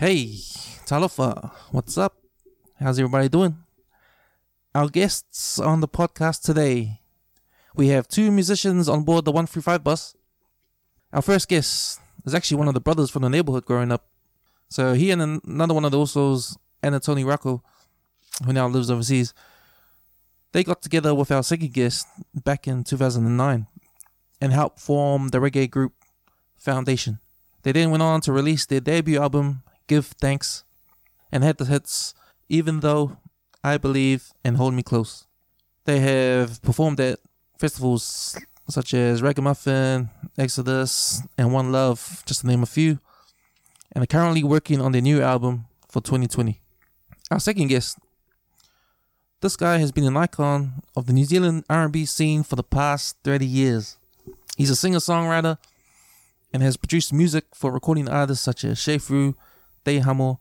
Hey, Talofa, what's up? How's everybody doing? Our guests on the podcast today, we have two musicians on board the 135 bus. Our first guest is actually one of the brothers from the neighborhood growing up. So he and another one of the Usos, Anatoni Rocco, who now lives overseas, they got together with our second guest back in 2009 and helped form the reggae group Foundation. They then went on to release their debut album, Give Thanks, and head to heads, Even Though, I Believe, and Hold Me Close. They have performed at festivals such as Raggamuffin, Exodus, and One Love, just to name a few, and are currently working on their new album for 2020. Our second guest, this guy has been an icon of the New Zealand R&B scene for the past 30 years. He's a singer-songwriter and has produced music for recording artists such as Che Fu, Dei Hamo,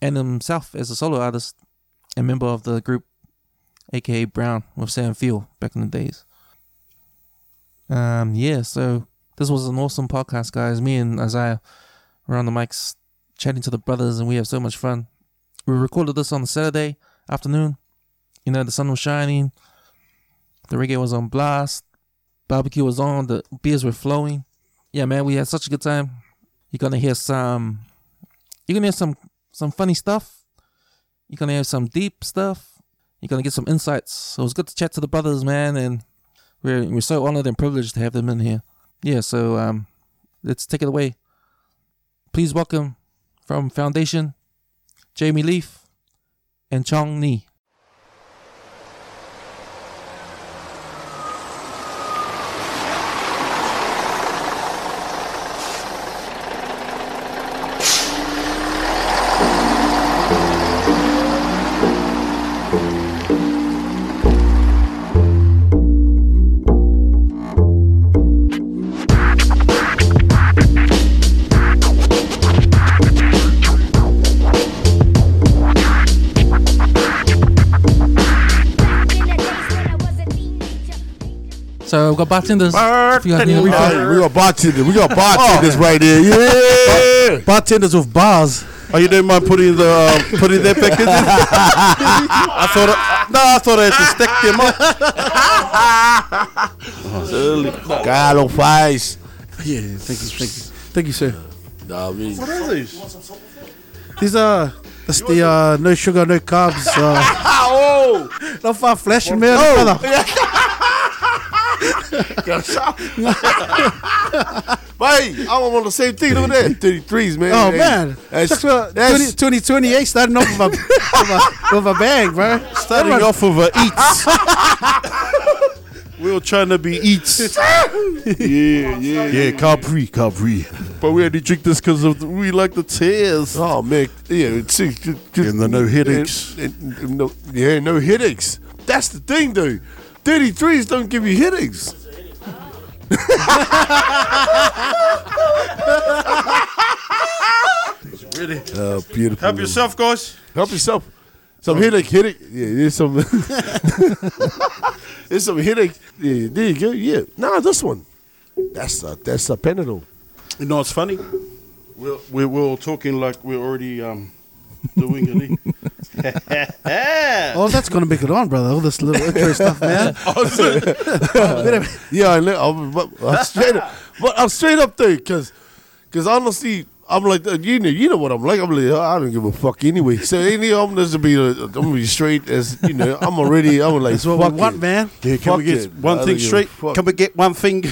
and himself as a solo artist and member of the group aka Brown with Sam Field back in the days. Um yeah, so this was an awesome podcast, guys. Me and Isaiah were on the mics chatting to the brothers and we have so much fun. We recorded this on a Saturday afternoon. You know, the sun was shining, the reggae was on blast, barbecue was on, the beers were flowing yeah, man, we had such a good time. You're gonna hear some, you're gonna hear some some funny stuff. You're gonna hear some deep stuff. You're gonna get some insights. So it was good to chat to the brothers, man, and we're we're so honored and privileged to have them in here. Yeah, so um, let's take it away. Please welcome from Foundation, Jamie Leaf, and Chong Nee. So we've got bartenders. If you guys need a refill. Hey, we got bartenders. We got bartenders right here. Yeah. Bartenders with bars. Oh, you didn't mind putting the uh, putting that back in there? I thought. I, no, I thought I had to stick them up. Galo faz. Yeah, thank you, thank you, thank you, sir. Nah, I mean, what are these? These are that's the uh, no sugar, no carbs. Uh, Oh, no far flash, man, brother. Hey, I want the same thing. Look at that, 33s, man. Oh Hey, man, that's, that's, what, uh, that's 20, 2028 starting off with a, with a, with a bang, bro. starting Everyone- off of a eats. we were trying to be eats. yeah, yeah, Yeah, Capri, Capri. But we had to drink this because of the, we like the tears. Oh man, Yeah, it's, it's, it's, And the no headaches. and- and- and no, yeah, no headaches. That's the thing, though. 33s don't give you headaches. really? uh, beautiful. Help yourself, guys. Help yourself. Oh. Some headache, headache. Yeah, there's some. there's some headache. Yeah, there you go. Yeah. Nah, this one. That's a that's a Panadol. You know, it's funny. We're, we're, we're all talking like we're already um, doing it. Oh, that's gonna make it on, brother. All this little intro stuff, man. Yeah, I know. I'm, but I'm straight up. But I'm straight up there because, because honestly, I'm like uh, you know, you know what I'm like. I'm like I don't give a fuck anyway. So any I'm just to be uh, I'm gonna be straight as you know. I'm already. I'm like That's what fuck we want, it. man. Yeah, can Fuck we get it. One don't thing straight? Can we get one thing?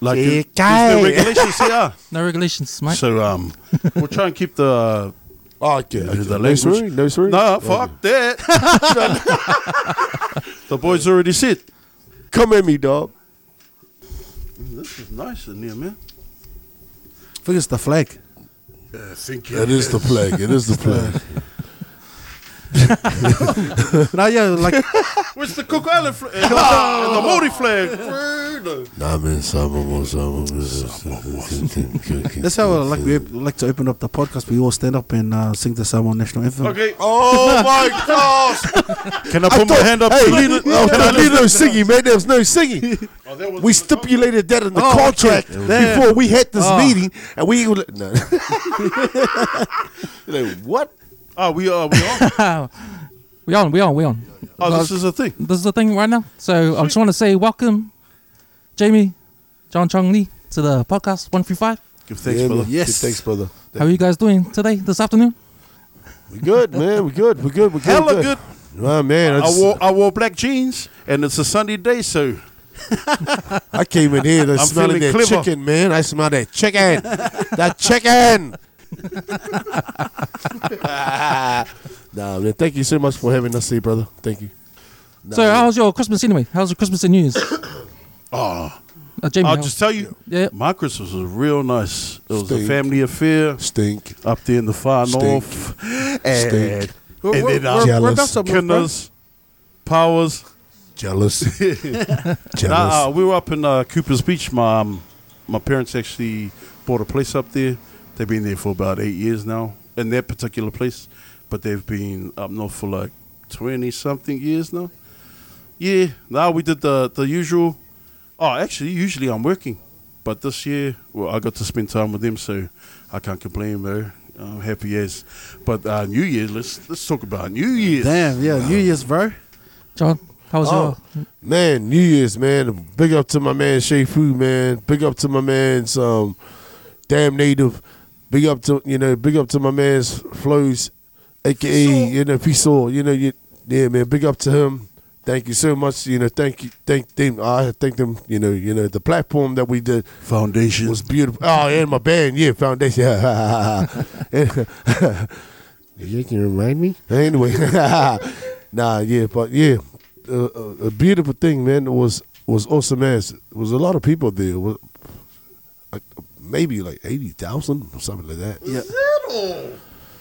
Like, Yeah, there's no guy. regulations here. No regulations, mate. So um, we'll try and keep the. Oh, okay. The okay. no language- swearing. No swearing. No, fuck that. the boys already said. Come at me, dog. This is nice in here, man. I think it's the flag. Yeah, thank It is the flag. It is the flag. Now, yeah, like Where's the Cook Island flag? and the Maori flag? Nah, man, someone That's how uh, like we like to open up the podcast. We all stand up and uh, sing the Samoan national anthem. Okay. Oh my gosh! Can I put my hand up? Hey, to lead it? oh, there was no singing, man. There was no singing. Oh, that was We stipulated that in the Oh, contract Damn. before we had this Oh. meeting, and we were like, no. You're like what? Oh, we are. We are. we on, we on, we on. Oh, this is a thing. This is the thing right now. So I just want to say welcome, Jamie, John Chong Lee, to the podcast 135. Give thanks, yeah, brother. Yes. Good thanks, brother. How are you guys doing today, this afternoon? We good, man. We good. We good. We good. Hella good. Oh, man, I, I wore I wore black jeans, and it's a Sunday day, so I came in here to I'm smelling feeling that clever. chicken, man. I smell that chicken. that chicken. Nah, man. Thank you so much for having us here, brother. Thank you. Nah, so man. how's your Christmas anyway? How's your Christmas and New Year's? oh, Uh, Jamie, I'll how- just tell you, yeah. my Christmas was real nice. It was a Stink. family affair stink. up there in the far Stink. north, and, Stink. Where- and where- then where- Jealous. whereabouts up north, bro? Kinners, Powers. Jealous. Jealous. Nah, uh, we were up in uh, Cooper's Beach. My um, my parents actually bought a place up there. They've been there for about eight years now in that particular place, but they've been up north for like twenty something years now. Yeah, now we did the the usual. Oh, actually, usually I'm working, but this year, well, I got to spend time with them, so I can't complain, bro. I'm happy as. But uh, New Year, let's let's talk about New Year. Damn, yeah, New Year's, bro. John, how was Oh, man, New Year's, man. Big up to my man Che Fu, man. Big up to my man's um, Dam Native. Big up to you know, big up to my man's Flows, aka you know, Piso. You know, you, yeah, man. Big up to him. Thank you so much. You know, thank you, thank them. I thank them. You know, you know, the platform that we did Foundation. was beautiful. Oh, and my band, yeah, Foundation. you can remind me. Anyway, nah, yeah, but yeah, uh, uh, a beautiful thing, man. It was was awesome man. It was a lot of people there. It was, like, maybe like eighty thousand or something like that. Yeah.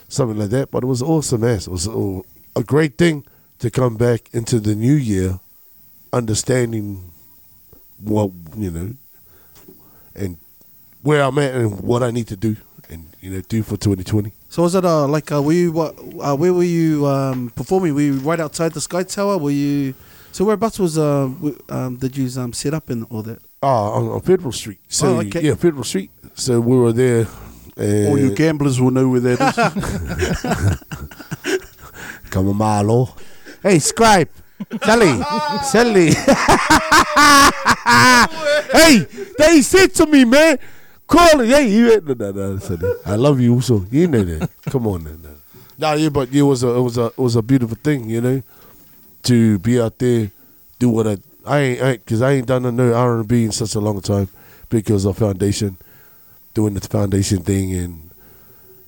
Something like that. But it was awesome as. It was a, great thing to come back into the new year, understanding what you know, and where I'm at and what I need to do and you know do for 2020. So was it uh like uh, were you what uh, where were you um performing? Were you right outside the Sky Tower? Were you so whereabouts was uh um did you um set up and all that? Ah, on, on Federal Street. So Oh, okay. yeah, Federal Street. So we were there. And All you gamblers will know where that is. Come on, Marlo. Hey, scribe. Sally. Sally. hey, they said to me, man. Call it. Hey, you no, no, no, Sally. I love you also. You know that. Come on, man. Nah, yeah, but it was a it was a it was a beautiful thing, you know, to be out there, do what I I ain't I, cause I ain't done no R and B in such a long time because of foundation, doing the foundation thing and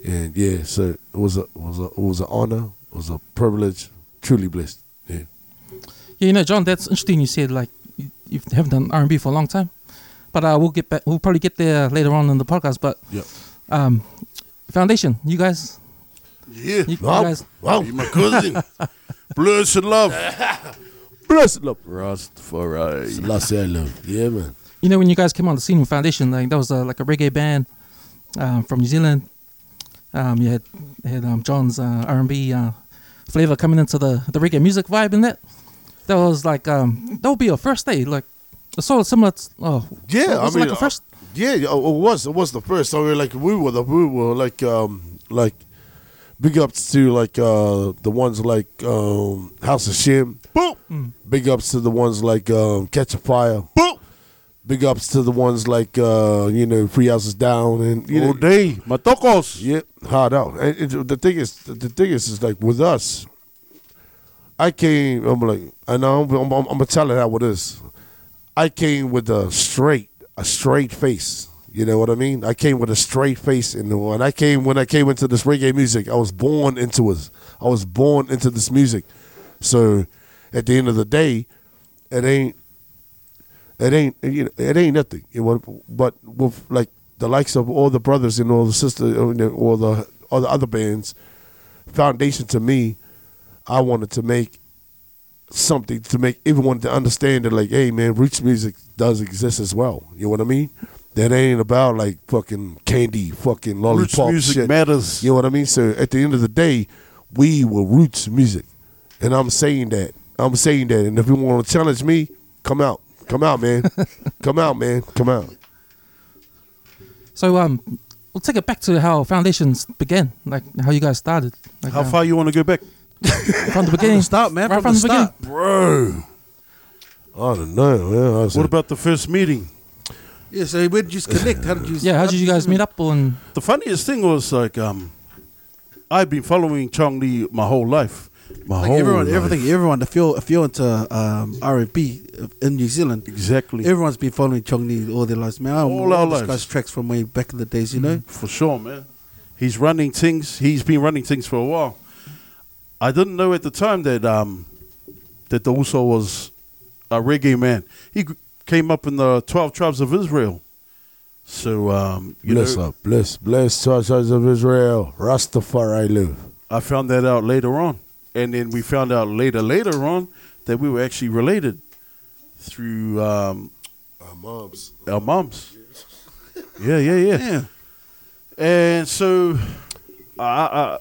and yeah, so it was a it was a it was an honor, it was a privilege, truly blessed. Yeah. Yeah, you know, John, that's interesting. You said like you, you haven't done R and B for a long time, but uh, we'll get back. We'll probably get there later on in the podcast. But Yep. um, Foundation, you guys, yeah. you, you Wow, guys, wow, You my cousin. Bloods and love. blessed love. Rastafari. Last I love. Yeah, man. You know, when you guys came on the scene with Foundation, like that was uh, like a reggae band um, from New Zealand. Um, you had had um, John's uh, R and B uh, flavor coming into the the reggae music vibe in that. That was like um, that would be a first day, like it's sort of similar. To, oh, Yeah, I mean, like a first. Yeah, yeah, it was. It was the first. So we were like we were the we were like um like big ups to like uh the ones like um House of Shem. Boom. Big ups to the ones like um Catch a Fire. Boom. Big ups to the ones like uh you know Three Houses Down and you know All day. Matokos. yeah hard out. And it, the thing is the thing is is like with us. I came. I'm like I know. I'm, I'm, I'm gonna tell it how it is. I came with a straight, a straight face. You know what I mean? I came with a straight face, and when I came, when I came into this reggae music, I was born into it. I was born into this music. So, at the end of the day, it ain't, it ain't, you know, it ain't nothing. You know, but with like the likes of all the brothers and all the sisters, or the all the other bands, foundation to me, I wanted to make something to make everyone to understand that, like, hey, man, roots music does exist as well. You know what I mean? That ain't about like fucking candy, fucking lollipops. Roots music shit. matters. You know what I mean? So at the end of the day, we were roots music, and I'm saying that. I'm saying that. And if you want to challenge me, come out, come out, man, come out, man, come out. So um, we'll take it back to how foundations began, like how you guys started. Like, How uh, far you want to go back? from the beginning? Start, man. Right from, the, start. Bro. I don't know, man. I was What about the first meeting? Yeah. So where did you connect? How did you? Yeah, how did you guys meet up? On The funniest thing was like um, I've been following Chong Li my whole life. My Like whole everyone, life. everything, everyone. If you're if you're into um, R and B in New Zealand, Exactly. everyone's been following Chong Li all their lives, man. I All our this lives. guy's tracks from way back in the days, you know. For sure, man. He's running things. He's been running things for a while. I didn't know at the time that um that the Uso was a reggae man. He came up in the twelve tribes of Israel. So um, you bless know, up, bless, bless, church of Israel, Rastafari live. I found that out later on, and then we found out later later on that we were actually related through um, Our moms. our moms. Yeah, yeah, yeah. Yeah. And so, I, I,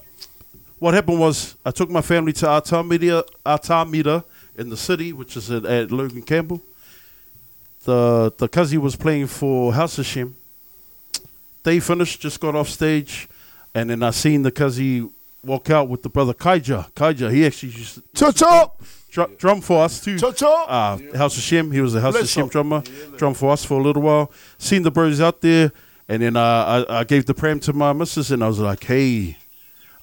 what happened was I took my family to Artamida, Artamida in the city, which is at, at Logan Campbell. The the cousin was playing for House of Shem. They finished, just got off stage, and then I seen the cousin walk out with the brother Kaija. Kaija, he actually used to dr- drum for us too. Uh, House of Shem. He was a House of Shem drummer. Drum for us for a little while. Seen the birds out there, and then uh, I, I gave the pram to my missus, and I was like, "Hey,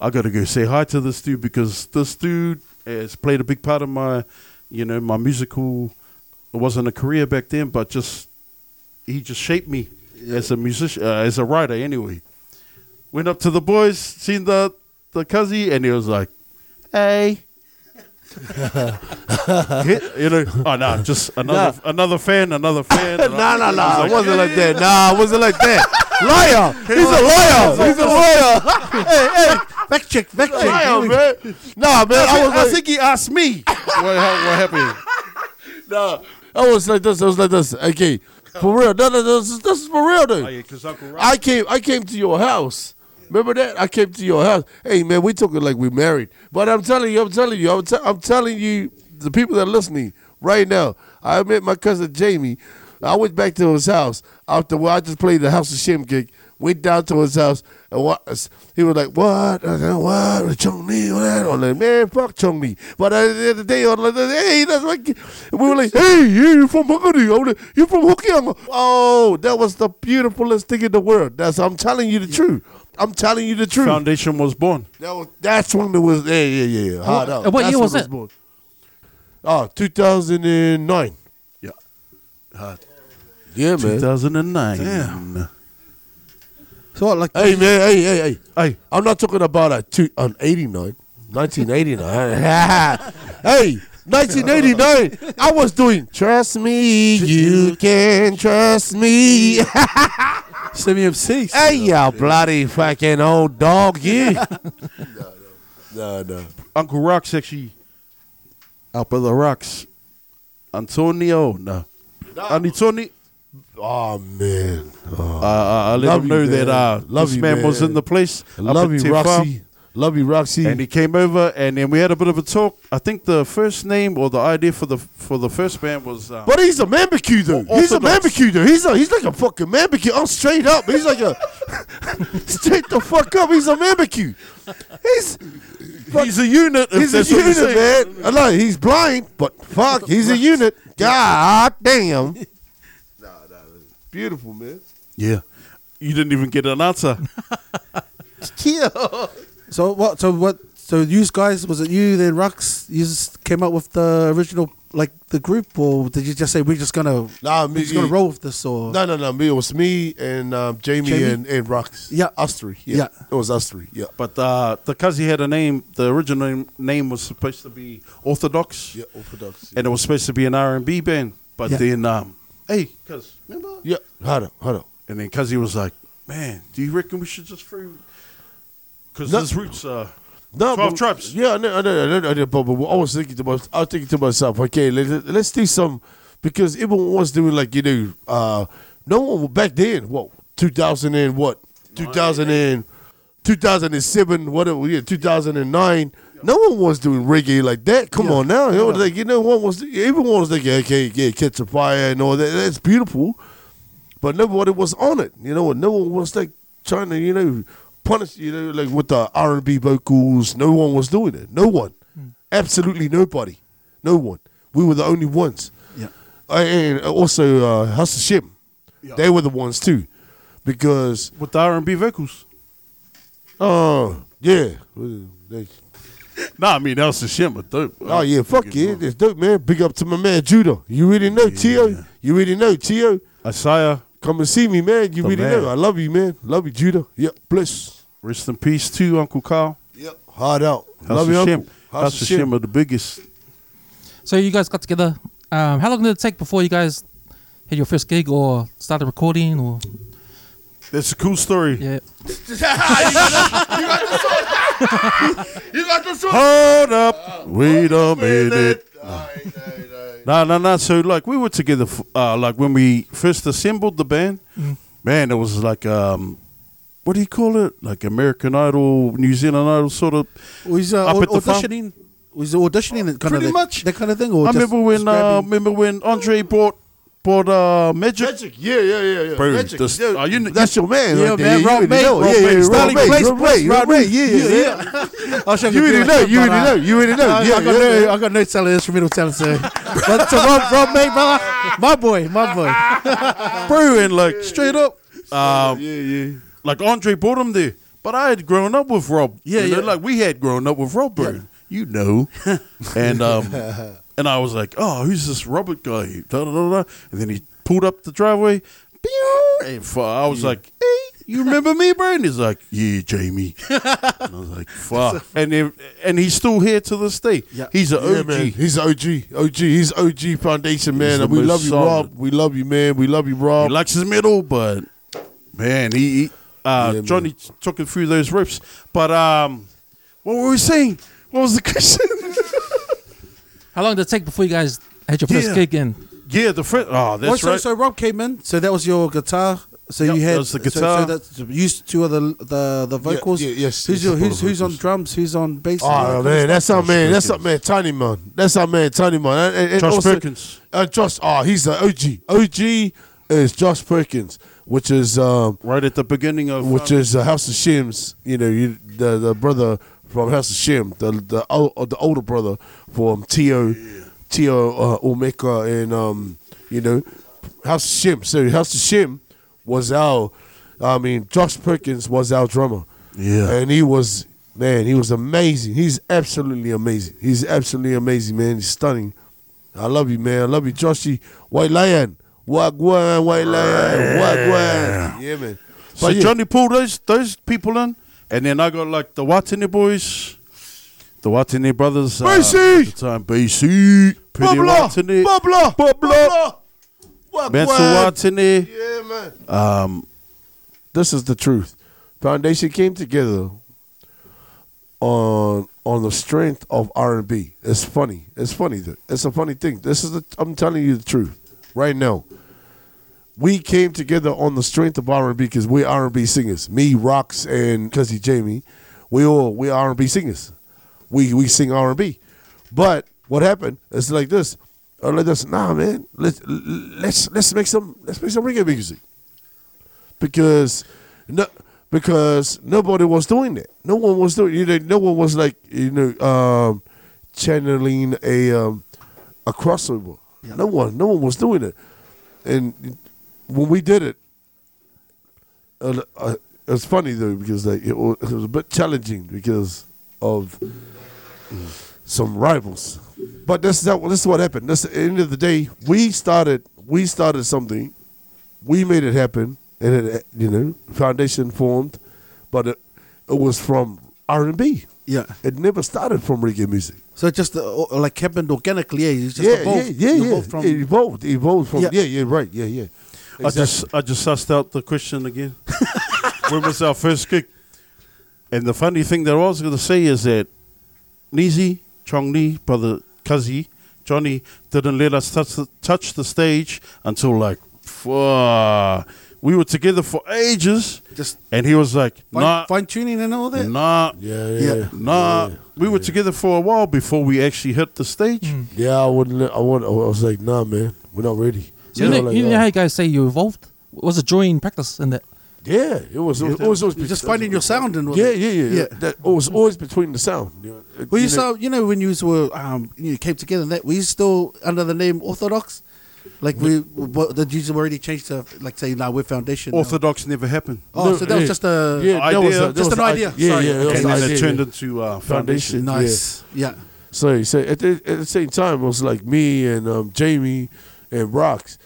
I got to go say hi to this dude because this dude has played a big part of my, you know, my musical. It wasn't a career back then, but just he just shaped me as a musician, uh, as a writer. Anyway, went up to the boys, seen the the cuzzy, and he was like, "Hey." Hit, you know, oh no, just another another fan, another fan. and Nah, nah, I- nah. It was wasn't like that. Nah, it wasn't like that. Liar. He's a liar. He's a liar. hey, hey, fact check, fact check. Liar, man. Nah, man. I, I was I think he asked me what, ha- what happened. nah. I was like this. I was like this. Okay, for real. No, no, no. This is, this is for real, dude. Oh, yeah, 'cause Uncle Rob- I came. I came to your house. Remember that? I came to your house. Hey, man, we talking like we married. But I'm telling you, I'm telling you, I'm, te- I'm telling you, the people that are listening right now. I met my cousin Jamie. I went back to his house after well, I just played the House of Shem gig. Went down to his house and what he was like, what? I said, what? Chung Lee? What? I'm like, man, fuck Chung Lee. But at the end of the day, I'm like, hey, that's like, we were like, hey, you from? Oh, I'm like, You from Hokkien? Oh, that was the beautifulest thing in the world. That's I'm telling you the truth. I'm telling you the truth. Foundation was born. That was, that's when it was. Yeah, yeah, yeah. Hard out. uh, what That's year when was it it? born. Oh, 2009. Yeah, Yeah, man. 2009. Damn. So what, like, Hey, man. Hey, hey, hey. Hey, I'm not talking about a two, an 89. 1989. hey, 1989. I was doing Trust Me, You Can Trust Me. Semi MC. hey, y'all bloody fucking old dog, you. no, no. Uncle Rock's actually up our the Rock's Antonio. No, Antonio. Oh, man. Oh. Uh, I let Love him you, know that man. uh, Love this you, man, was in the place. I up love at you, Te Wham. Roxy. Love you, Roxy. And he came over, and then we had a bit of a talk. I think the first name or the idea for the for the first band was. Um, But he's a barbecue dude. He's a barbecue dude. He's a he's like a fucking barbecue. I'm straight up. He's like a straight the fuck up. He's a barbecue. He's he's a unit. he's a that's what you're unit, man. I like he's blind, but fuck, he's a unit. God damn. Nah, nah, beautiful, man. Yeah, you didn't even get an answer. So what? So what? So you guys, was it you then Rux? You just came up with the original, like the group, or did you just say we're just gonna Nah, me, we're me, just gonna roll with this, or No, no, no. Me, it was me and um, Jamie, Jamie? and and Rox. Yeah. us three. Yeah. Yeah. it was us three. Yeah, But uh, because he had a name, the original name- name was supposed to be Orthodox, yeah, orthodox. and it was supposed to be an R and B band. But Yeah. then, um, hey, cuz remember? Yeah, hold up, hold up. And then cuz he was like, "Man, do you reckon we should just throw?" Because No. his roots are No, 12 but- Tribes. Yeah, I know, I know, I know, I know, but, but I was thinking to myself, I was thinking to myself, okay, let, let's do some because everyone was doing like you know, uh, no one back then. What two thousand and what 2000 and 2007, whatever, yeah, two thousand and nine. No one was doing reggae like that. Come on now, you know, like you know, one was everyone was like, okay, yeah, catch a fire and all that. That's beautiful, but nobody was on it. You know, what no one was like trying to, you know, punish, you know, like with the R and B vocals. No one was doing it. No one, absolutely nobody, no one. We were the only ones. Yeah. Uh, and also uh, House of Shem, they were the ones too, because With the R&B vocals. uh yeah, they, Nah, I mean, that was the shit, but dope. oh yeah, fuck yeah, that's dope, man. Big up to my man Judah. You really know Tio. You really know Tio. Isaiah, Come and see me, man. You The really man. know. I love you, man. Love you, Judah. Yep, bless. rest in peace too, Uncle Carl. Yep, hard out. House love of you, Shem. uncle. House of Shem are the biggest. So you guys got together. Um, how long did it take before you guys had your first gig or started recording or That's a cool story. yeah? You got the song. Hold up, wait a minute. Nah, no, no. So like we were together, f- uh, like when we first assembled the band. Man, it was like um, what do you call it? Like American Idol, New Zealand Idol, sort of. Was uh, Up at the farm? auditioning? Was it auditioning that kind Pretty of much. that kind of thing? Or I remember when uh, remember when Andre bought bought uh, Magic. Magic. Yeah, yeah, yeah, yeah. Bro, Magic. this- yeah. uh, you kn- That's your man. Yeah, right man, You Rob already May, know. Rob Yeah, May, yeah, Rob Stanley May, Rob Place, May, Rob Rob May. May. Yeah, yeah, yeah. I'll You already know. You but, already know. You already know. Yeah, I got yeah, no, yeah. I got no talent, instrumental talent. So, but so Rob, Rob May, brother, my boy, my boy. bro, and like straight up, um, Yeah, yeah. like Andre brought him there. But I had grown up with Rob. Yeah, you know, yeah. Like we had grown up with Rob, bro. You know. and um, and I was like, oh, who's this Robert guy? Da, da, da, da. And then he pulled up the driveway. And I was like, hey, you remember me, bro? And he's like, yeah, Jamie. and I was like, fuck. and then, and he's still here to this day. Yeah. He's an Yeah, OG. man. He's OG. OG. He's OG Foundation, man. And we love you, solid. Rob. We love you, man. We love you, Rob. He likes his middle, but man, he, he uh, Yeah, Johnny t- took it through those rips. But um, what were we saying? What was the question? How long did it take before you guys had your first Yeah. gig in? yeah, the friend. Oh, Oh, that's so, right. so Rob came in. So that was your guitar. So Yep, you had that was the so- guitar. So, that's used two of the the, the vocals. yeah, yes, Who's yes, your, a who's of who's on drums? Who's on bass? and Oh that kind of man, that's our man. That's our man, Tiny Man. That's our man, Tiny Man. And, and- and Josh also- Perkins. Uh, Josh. Oh, he's the OG. OG is Josh Perkins, which is um, Right at the beginning of which um, is uh, House of Shem's. You know, you, the the brother from House of Shem, the the uh, the older brother from Tio Tio uh, Omeka, and um, you know, House of Shem. So House of Shim was our. I mean, Josh Perkins was our drummer. Yeah. and he was man. He was amazing. He's absolutely amazing. He's absolutely amazing, man. He's stunning. I love you, man. I love you, Joshy. White Lion. Wagwan, White Lion. Wagwan. Yeah, man. so But yeah. Johnny pulled those those people in, and then I got like the Watene boys, the Watene brothers. uh, BC! at the time, BC, Pretty. Watene, Bubbler. Bubbler. Wagwan. Mental Watene. Yeah, man. Um, This is the truth. Foundation came together on on the strength of R and B. It's funny. It's funny. It's a funny thing. This is the. I'm telling you the truth right now. We came together on the strength of R and B because we're R and B singers. Me, Rocks, and Cuzzy Jamie. We all we R and B singers. We we sing R and B. But what happened? It's like this. Or like this. Nah, man. Let's let's let's make some let's make some reggae music because no, because nobody was doing it. No one was doing. You know, no one was like you know um, channeling a um, a crossover. No one, no one was doing it. And when we did it, uh, uh, it was funny though because like it was, it was a bit challenging because of some rivals. But this is that, this is what happened. This at the end of the day, we started we started something we made it happen, and it, you know, foundation formed, but it, it was from R and B. Yeah. It never started from reggae music. So it just uh, like happened organically. Yeah, just yeah, evolved, yeah, yeah, you yeah. evolved from. it evolved, evolved from. Yeah. Yeah, yeah, right, yeah, yeah. I just I just sussed out the question again. when was our first gig? And the funny thing that I was going to say is that Nizi, Chong Ni, brother Kazi, Johnny didn't let us touch the, touch the stage until like, fuck. we were together for ages. Just And he was like, fine, nah, fine tuning and all that. nah, Yeah, Yeah. yeah, nah. We were together for a while before we actually hit the stage. Mm. yeah. I wouldn't. I would. I was like, nah, man, we're not ready. So you, know, like, you know how you guys say you evolved? Was it joy in practice in that? Yeah, it was. It was, always, always You're just finding your sound and Yeah, yeah, yeah. Yeah. That it was always between the sound. You know, it- Well, you you know- saw, you know, when you were um, you came together, and that were you still under the name Orthodox? Like we, what, the Jews have already changed to like say now we're Foundation. now. Orthodox never happened. Oh, No, so that was just a yeah, that was a, that Just was an a- idea. Yeah, Sorry. yeah. Okay. and an then it turned yeah. into uh, Foundation. foundation. nice. Yeah. So, so at the, at the same time, it was like me and um, Jamie and Rocks.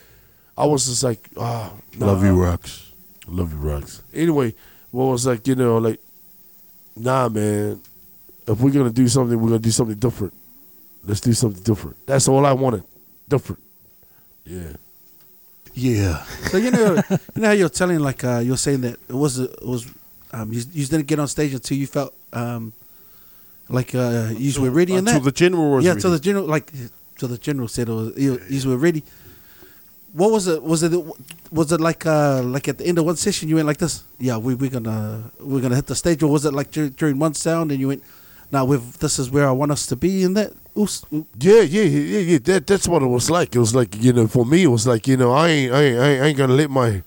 I was just like, ah, nah. Love you, Rocks. love you, Rocks. Anyway, what was like, you know, like, nah, man. If we're gonna do something, we're gonna do something different. Let's do something different. That's all I wanted, different. Yeah. Yeah. So you know, you know how you're telling like uh, you're saying that it was it was um, you, you didn't get on stage until you felt um, like uh, you were ready in Until the general was yeah, ready. so the general like so the general said it was, you, were ready. What was it? Was it was it like uh, like at the end of one session you went like this? Yeah, we we're gonna we're gonna hit the stage, or was it like dur- during one sound and you went, now we've this is where I want us to be in that. Yeah, yeah, yeah, yeah. That that's what it was like. It was like you know, for me, it was like you know, I ain't, I ain't, I ain't gonna let my,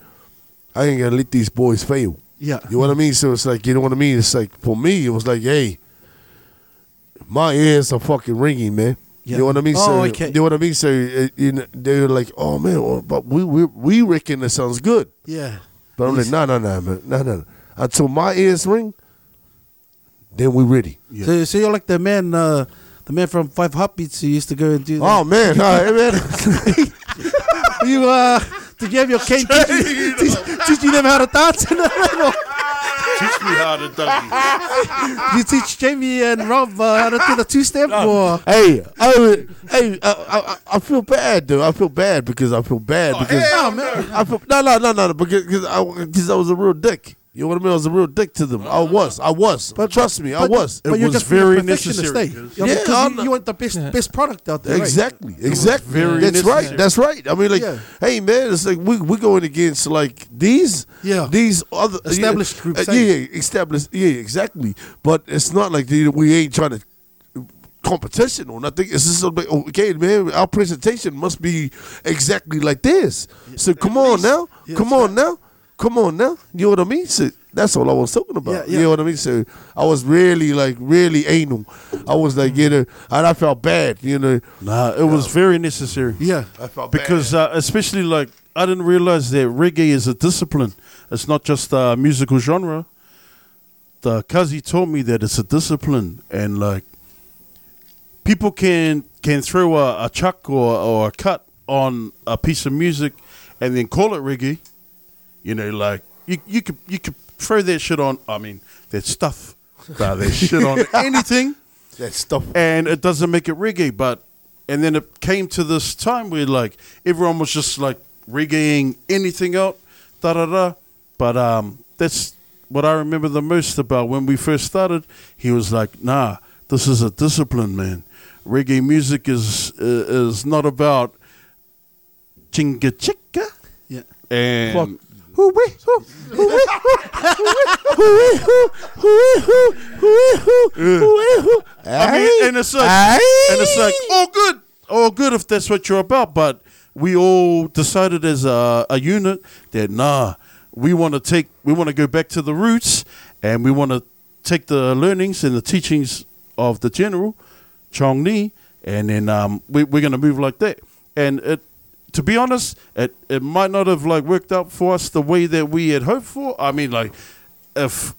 I ain't gonna let these boys fail. Yeah, You know what I mean? So it's like you know what I mean. It's like for me, it was like, hey, my ears are fucking ringing, man. Yeah. You know what I mean? Oh, so, okay. You know what I mean? So uh, you know, they were like, oh man, well, but we we we reckon it sounds good. yeah. But I'm like, no, no, no, man, no, no. Until my ears ring, then we ready. Yeah. So, so you're like the man, uh, the man from Five Heartbeats who used to go and do. Oh man, no, man. you uh, you have your cane? Teach you, teach, teach you them how to dance? Teach me how to dance. you teach Jamie and Rob uh, how to do the two step or Hey, I, hey, I, I, I feel bad though. I feel bad because I feel bad because Oh, man. I feel no, no, no, no, because because I, because I was a real dick. You know what I mean? I was a real dick to them. I was, I was. But trust me, I was. But It you're was just very necessary, because- I mean, Yeah, 'cause I'm you, you want the best Yeah. best product out there. right? Exactly, exactly. very That's necessary. right. That's right. I mean, like, Yeah. hey man, it's like we we going against like these, Yeah. these other Established yeah, groups, uh, yeah, yeah, established, yeah, exactly. But it's not like the, we ain't trying to competition or nothing. It's just like, okay, man. Our presentation must be exactly like this. So come on now, Yeah, come that's on now, come on now. You know what I mean? So that's all I was talking about. Yeah, You know what I mean? So I was really like really anal. I was like, you know, and I felt bad. You know, Nah, it was very necessary. Yeah. I felt Because uh, especially like I didn't realize that reggae is a discipline. It's not just a musical genre. The Kazi told me that it's a discipline and like people can can throw a, a chuck or, or a cut on a piece of music and then call it reggae. You know, like you you could you could throw that shit on I mean that stuff. Uh, that shit on anything that stuff. and it doesn't make it reggae. But and then it came to this time where like everyone was just like reggaeing anything out, da da da. But um, that's what I remember the most about when we first started. He was like, "Nah, this is a discipline, man. Reggae music is uh, is not about chinga chicka Yeah. and." Fuck. I mean, and it's like, and it's like, all good, all good if that's what you're about. But we all decided as a, a unit that nah, we want to take, we want to go back to the roots, and we want to take the learnings and the teachings of the general Chong Nee, and then um, we, we're going to move like that. And it, to be honest, it it might not have like worked out for us the way that we had hoped for. I mean, like if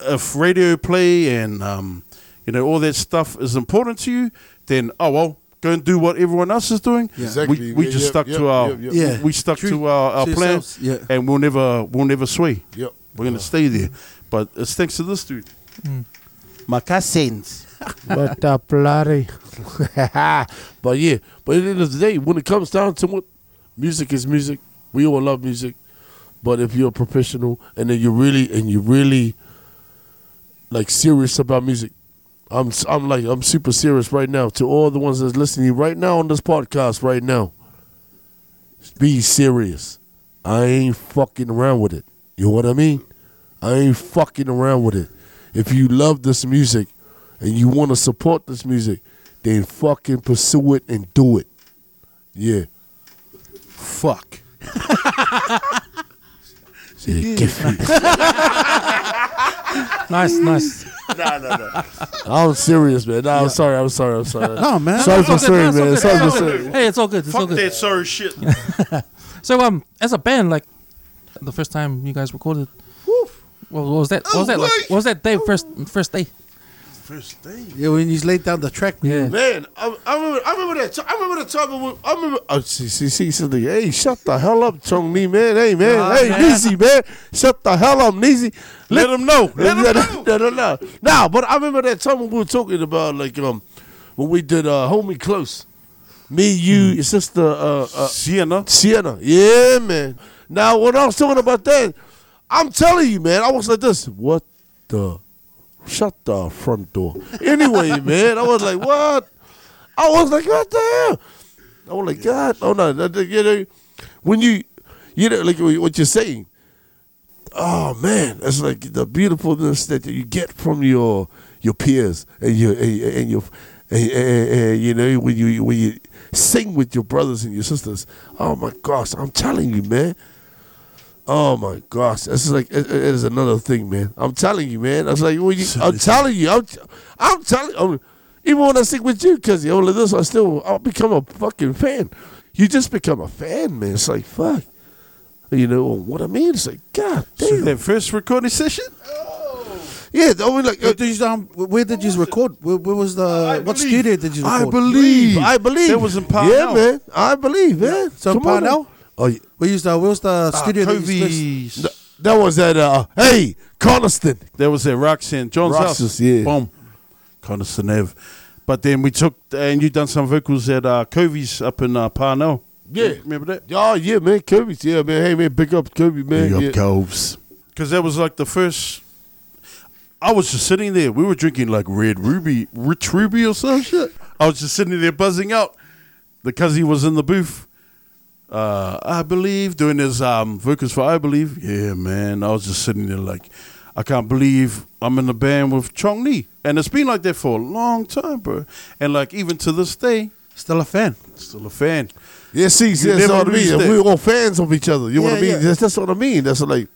if radio play and um, you know all that stuff is important to you, then oh well, go and do what everyone else is doing. Yeah. Exactly. We, we Yeah, just yep, stuck yep, to our yep, yep. Yeah. we stuck True. to our, our To plan, yeah. and we'll never we'll never sway. Yep. We're gonna stay there. But it's thanks to this dude. My cousins. What a bloody. but yeah, but at the end of the day, when it comes down to what music is music, we all love music. But if you're a professional and then you're really and you're really like serious about music. I'm I'm like I'm super serious right now to all the ones that's listening right now on this podcast right now. Be serious. I ain't fucking around with it. You know what I mean? I ain't fucking around with it. If you love this music and you want to support this music, then fucking pursue it and do it. Yeah. Fuck. Yeah, get free. Nice, nice. I'm serious, man. Nah, I'm sorry. I'm sorry. I'm sorry. No, man. Sorry for It's all saying, man. Sorry all for good. saying. Hey, it's all good. It's all Fuck good. that sorry shit. So, um, as a band, like the first time you guys recorded, well, what was that? What was that like? What was that day? First, first day. First thing. Yeah, when he's laid down the track. Yeah. Man, I, I remember. I remember that. I remember the time. When, I remember. Oh, see, see, see, something. Hey, shut the hell up, Chung Lee, man. Hey, man. Nah, hey, man. Neezy, man. Shut the hell up, Neezy. Let them know. Let them know. no, no, no. Nah, but I remember that time when we were talking about like um when we did uh Hold Me Close. Me, you, your sister, uh, uh Sienna. Sienna. Yeah, man. Now when I was talking about that, I'm telling you, man, I was like this. What the shut the front door. Anyway, man, I was like, what? I was like, what the hell? I was like, God, oh no, you know, when you, you know, like what you're saying. Oh man, it's like the beautifulness that you get from your your peers and your and, and your and- and, you know when you when you sing with your brothers and your sisters. Oh my gosh, I'm telling you, man. Oh my gosh, this is like it, it is another thing, man. I'm telling you, man. I was like, when you, I'm telling you, I'm, I'm telling, I'm, even when I sing with you, cause you know, like this, I still, I'll become a fucking fan. You just become a fan, man. It's like fuck, you know what I mean? It's like God So damn. that first recording session? Oh Yeah, I mean, like, uh, Where did you, um, where did you record? Where, where was the I what believe- studio did you record? I record? believe, I believe. That was in Parnell. Yeah, man. I believe, man. So Come on, Parnell? Man. Oh, yeah. Where used to. where was the Ah, studio? that you first- Covey's. Th- that was at uh, hey, Coniston. That was at Roxanne. John's Roxas, house. yeah. Boom. Coniston Ave. But then we took, and you done some vocals at uh, Covey's up in uh, Parnell. Yeah. Remember that? Oh yeah, man, Kirby's. Yeah, man. Hey, man, pick up Kirby, man. Big yeah. up Coves. Because that was like the first. I was just sitting there. We were drinking like Red Ruby, Rich Ruby or some shit. I was just sitting there buzzing out. The cuzzy was in the booth. Uh, I believe doing his um, vocals for I believe. Yeah, man. I was just sitting there like, I can't believe I'm in the band with Chong Lee, and it's been like that for a long time, bro. And like even to this day, Still a fan. still a fan. Yeah, see, see that's never what I mean. that. We're all fans of each other. You know what I mean? yeah. That's, that's what I mean. That's like,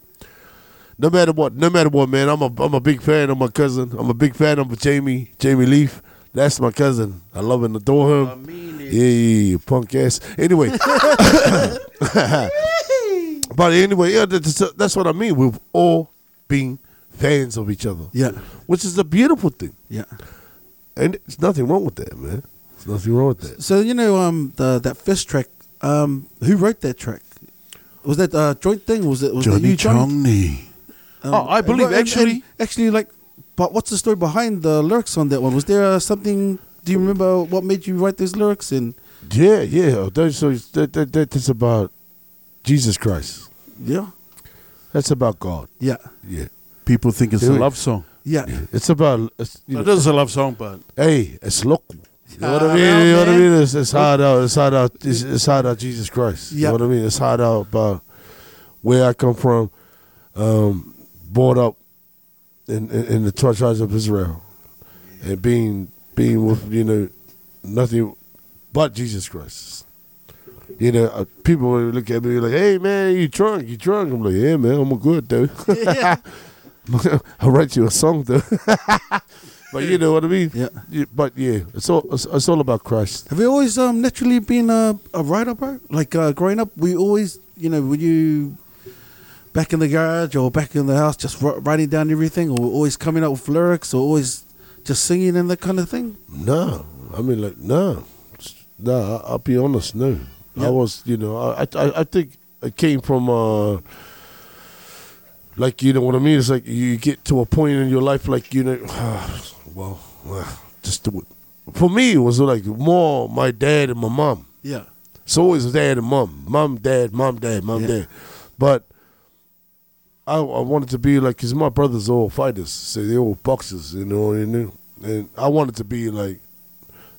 no matter what, no matter what, man. I'm a I'm a big fan of my cousin. I'm a big fan of Jamie Jamie Leaf. That's my cousin. I love and adore him. Yeah, yeah, yeah, punk ass. Anyway, but anyway, yeah, that's, that's what I mean. We've all been fans of each other. Yeah. which is a beautiful thing, Yeah. and it's nothing wrong with that, man. There's nothing wrong with that. So you know, um, the that first track, um, who wrote that track? Was that a joint thing? Was it was Johnny Johnny? Chong Nee. Um, Oh, I believe and- and- actually- actually, like, but what's the story behind the lyrics on that one? Was there uh, something? Do you remember what made you write those lyrics? And Yeah, yeah. That's, so that, that, that, that's about Jesus Christ. yeah, That's about God. yeah, Yeah. People think it's Do a love song. yeah, It's about, it's, you It know, is a love song, but hey, it's local. You know what Ah, I mean? well, you know what I mean? It's, it's hard out. It's hard out. It's, it's hard out. Jesus Christ. You Yeah. know what I mean? It's hard out about where I come from. Um, brought up in, in, in the twelve tribes of Israel, and being being with you know nothing but Jesus Christ. You know, uh, people will look at me like, "Hey man, you drunk? You drunk?" I'm like, "Yeah man, I'm good dude." I'll write you a song though. but you know what I mean? yeah. Yeah, but yeah, it's all it's, it's all about Christ. Have you always um naturally been a a writer, bro? Like uh, growing up, we always, you know, were you back in the garage or back in the house, just writing down everything, or always coming up with lyrics, or always just singing and that kind of thing? No, I mean like no, no. I'll be honest. No. I was you know I, I I think it came from uh like you know what I mean. It's like you get to a point in your life like you know, well, well just do it. For me, it was like more my dad and my mom. Yeah, So It's always dad and mom, mom, dad, mom, dad, mom, Yeah. dad. But I, I wanted to be like, cause my brothers are all fighters, so they're all boxers, you know, you know. And I wanted to be like,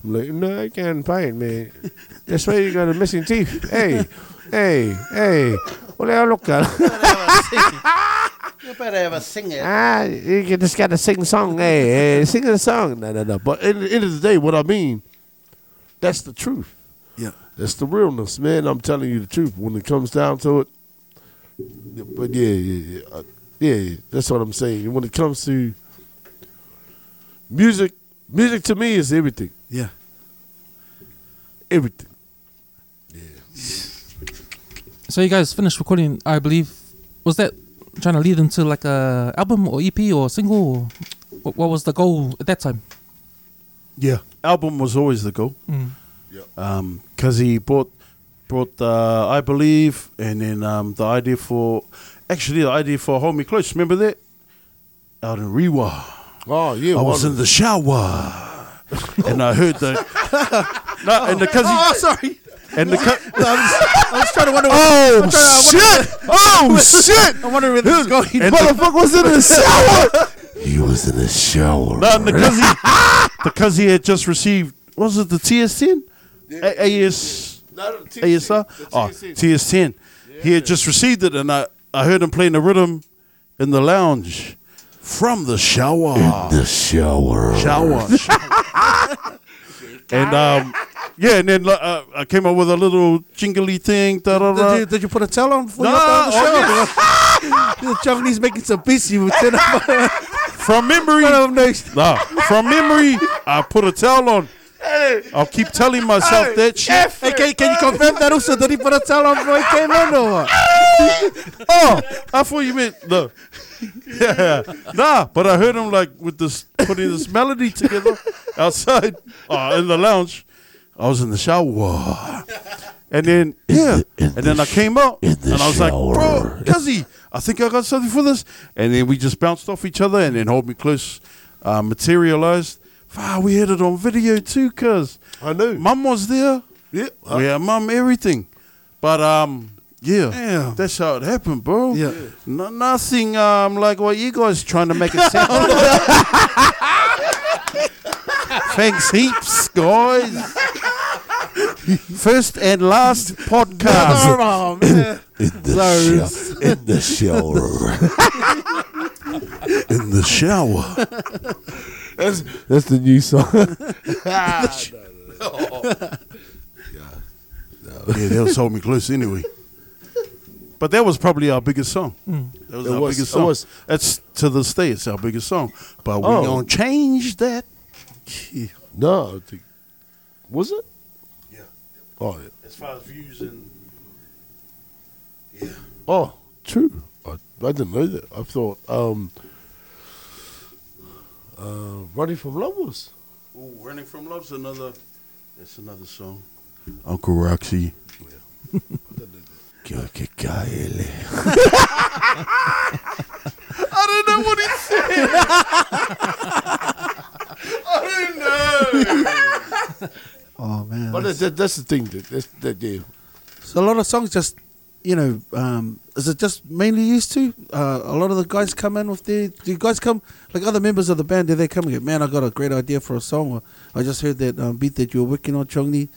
I'm like, no, I can't fight, man. That's why you got a missing teeth. Hey, hey, hey. Hell look at? You better have a singer. Ah, you just got to sing a song. Hey, hey, sing a song. No, no, no. But at the end of the day, what I mean, that's the truth. Yeah. That's the realness, man. I'm telling you the truth. When it comes down to it, but yeah, yeah, yeah, uh, yeah, yeah. That's what I'm saying. When it comes to music, music to me is everything. Yeah. Everything. Yeah. So you guys finished recording, I believe. Was that trying to lead into like a album or EP or single? Or what, what was the goal at that time? Yeah, album was always the goal. Mm. because he brought brought the I believe, and then um, the idea for actually the idea for Hold Me Close. Remember that out in Rewa. Oh yeah, I was in the shower, and I heard the no, and the he, Oh, sorry. and the cu- I was trying to wonder. Oh I'm trying- shit! Oh shit! I'm wondering where this is going. and the, Motherfucker was in the shower. he was in the shower. no, and the he the he had just received was it the TS10, A- AS ASR, oh TS10. He had just received it, and I I heard him playing the rhythm in the lounge from the shower. In The shower. shower. and um, yeah, and then uh, I came up with a little jingly thing. Did you, did you put a towel on before No, you hopped on the oh, show? the Japanese making some beats. You would turn. From memory, One of next. no, from memory, I put a towel on. I'll keep telling myself that shit. Hey, can, can you confirm that also? Did he put a towel on before he came in or what? Oh, I thought you meant no. Yeah, nah, but I heard him like with this putting this melody together outside, uh, in the lounge. I was in the shower, and then yeah, in and then I came out, and I was like, shower. "Bro, Cuzzy, I think I got something for this." And then we just bounced off each other, and then hold me close, uh, materialized. Wow, we had it on video too, cuz I know. mum was there. Yeah. Yeah, mum, everything. But um, yeah, Damn. that's how it happened, bro. Yeah. No, nothing um like what you guys trying to make it sound. Thanks heaps, guys. First and last podcast. Oh, man. In the, sho- in the shower. In the shower. That's that's the new song. Yeah, that was hold me close anyway. But that was probably our biggest song. That was It our was, biggest it song. was. That's to this day, it's our biggest song. But we Oh. gonna change that. no, I think was it? Yeah. Oh yeah. As far as views and yeah. Oh, true. I, I didn't know that. I thought um, uh, "Running from Love" was. Ooh, Running from Love's another. That's another song. Uncle Roxy. Que- que caele. I don't know what he said. I don't know. Oh, man. But that, that, that's the thing. That that's, that yeah. So a lot of songs just, you know, um, is it just mainly used to? Uh, a lot of the guys come in with their. Do you guys come like other members of the band? Do they come and go, man, I got a great idea for a song, or I just heard that um, beat that you were working on, Chong Nee.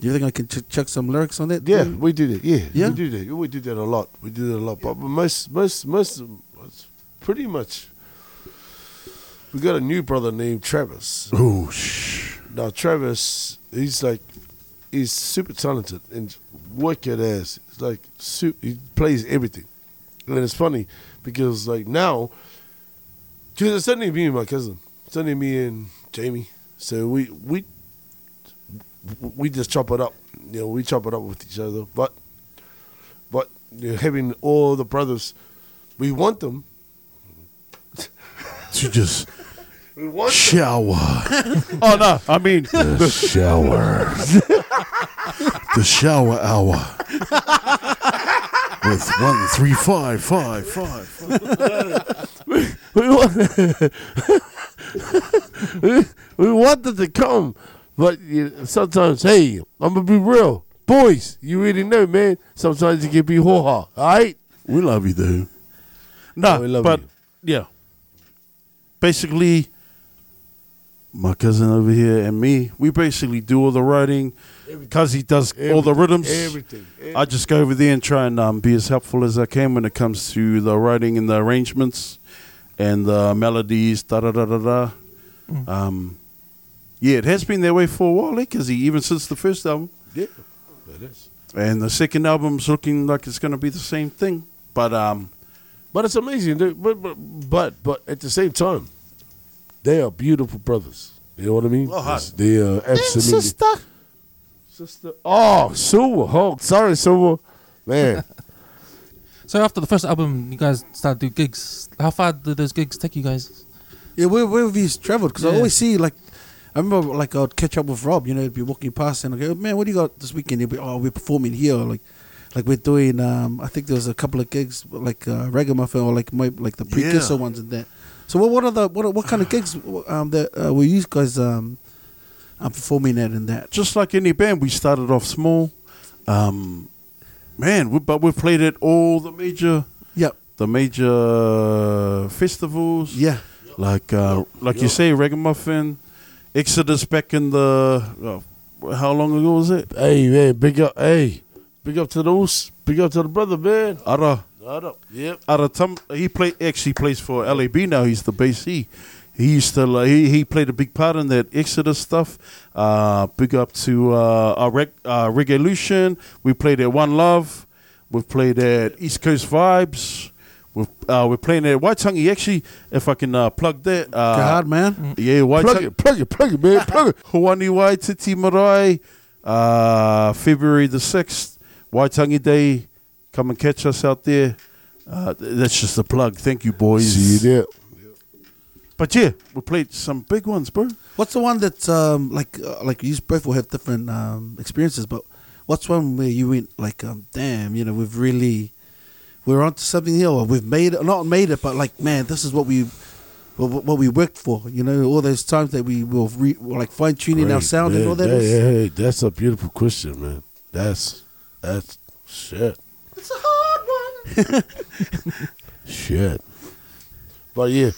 Do you think I can ch- chuck some lyrics on that? Yeah, too? we did it. Yeah, Yeah? we did it. We did that a lot. We did it a lot. But most, most, most, it's pretty much. We got a new brother named Travis. Oh, shh. Now Travis, he's like, he's super talented and wicked ass. It's like he plays everything, and it's funny because like now, because it's only me and my cousin, it's only me and Jamie. So we we we just chop it up. You know, we chop it up with each other. But but you know, having all the brothers, we want them. To just We want shower. oh no, I mean The shower. the shower hour. With one, three, five, five, five. five. we want we, we wanted to come, but you, sometimes, hey, I'm gonna be real, boys. You really know, man. Sometimes you can be hoo ha. All right, We love you, dude. No, we love but you. yeah. Basically, my cousin over here and me, we basically do all the writing. Cuz he does all the rhythms. Everything. I just go over there and try and um, be as helpful as I can when it comes to the writing and the arrangements and the melodies, da da da da da. Um, yeah, it has been that way for a while, eh, Cuzzy, even since the first album. Yeah, it is. And the second album's looking like it's going to be the same thing. But um, But it's amazing. dude. But, but but but at the same time, they are beautiful brothers. You know what I mean? Oh, hot. Yes, They are absolutely sister. Sister. Oh, Silver. Oh, sorry, Silver. Man, So after the first album, you guys started to do gigs. How far did those gigs take you guys? Yeah, where where have you travelled? Because I always see like, I remember like I'd catch up with Rob. You know, he'd be walking past and I'd go, man, what do you got this weekend? He'd be, oh, we're performing here. Like, like we're doing. Um, I think there was a couple of gigs like uh, Raggamuffin or like my, like the precursor Yeah. ones and that. So what what are the what what kind of gigs um that uh, were you guys um, um performing at and that? just like any band, we started off small. Um, man, we, but we've played at all the major, Yeah, the major festivals. yeah, like uh, like you say, Raggamuffin, Exodus back in the uh, how long ago was it? hey man, big up, hey, big up to those, big up to the brother, man. Ara Yep. Ara Tum, he play actually plays for LAB now. He's the bassy. He used to like, he he played a big part in that Exodus stuff. Uh, big up to uh, our reg, uh, Reggaelution. We played at One Love. We've played at East Coast Vibes. We've, uh, we're playing at Waitangi. Actually, if I can uh, plug that. Uh, Go hard, man. Yeah, Plug Waitangi. it, plug it, plug it, man, plug it. Hoani Waititi Marae, uh, February the 6th, Waitangi Day. Come and catch us out there. Uh, that's just a plug. Thank you, boys. See you there. But yeah, we played some big ones, bro. What's the one that's um like uh, like you both will have different um experiences, but what's one where you went like um damn you know we've really we're onto something here or we've made it not made it but like man this is what we what, what we worked for you know all those times that we will re, were like fine tuning our Great, sound and all that. Hey, hey, hey, that's a beautiful question, man. That's that's shit. It's a hard one. Shit. But yeah,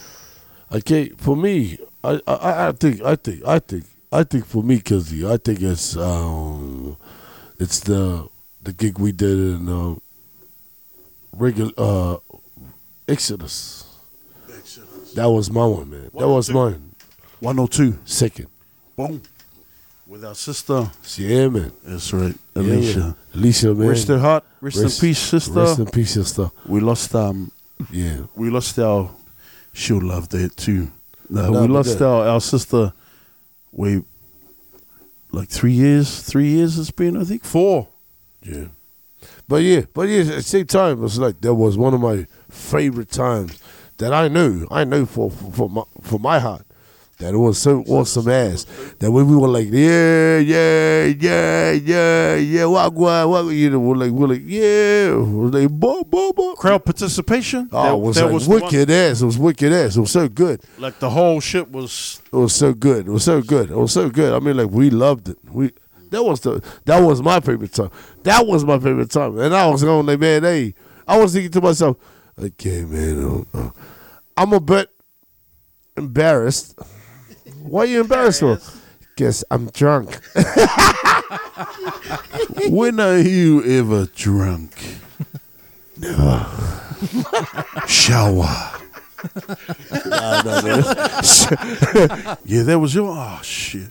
okay. For me, I, I, I think, I think, I think, I think for me, Kizzy, I think it's um, it's the the gig we did in um, regular uh, Exodus. That was my one, man. That was mine. 102. Second. Boom. With our sister. Yeah, man. That's right. Yeah, Alicia. man. Alicia, man. Rest her heart. Rest, Rest- in peace, sister. Rest in peace, sister. we lost um Yeah. we lost our she'll love that too. No, No, we lost that- our, our sister we like three years, three years it's been, I think. Four. Yeah. But yeah, but yeah, at the same time, it was like that was one of my favorite times that I knew, I knew for for, for my for my heart that it was so awesome ass. That when we were like yeah yeah yeah yeah yeah what what what you know we're like we're like yeah. We're like bo bo bo. Crowd participation. oh that, it was that like was the one. wicked ass. It was wicked ass. It was so good. Like the whole shit was it was so good. It was so good. It was so good. I mean like we loved it. We that was the that was my favorite time. That was my favorite time. And I was going like man hey. I was thinking to myself okay man uh, uh, I'm a bit embarrassed why are you embarrassed for guess I'm drunk When are you ever drunk? Never. Shower. yeah, that was your oh shit.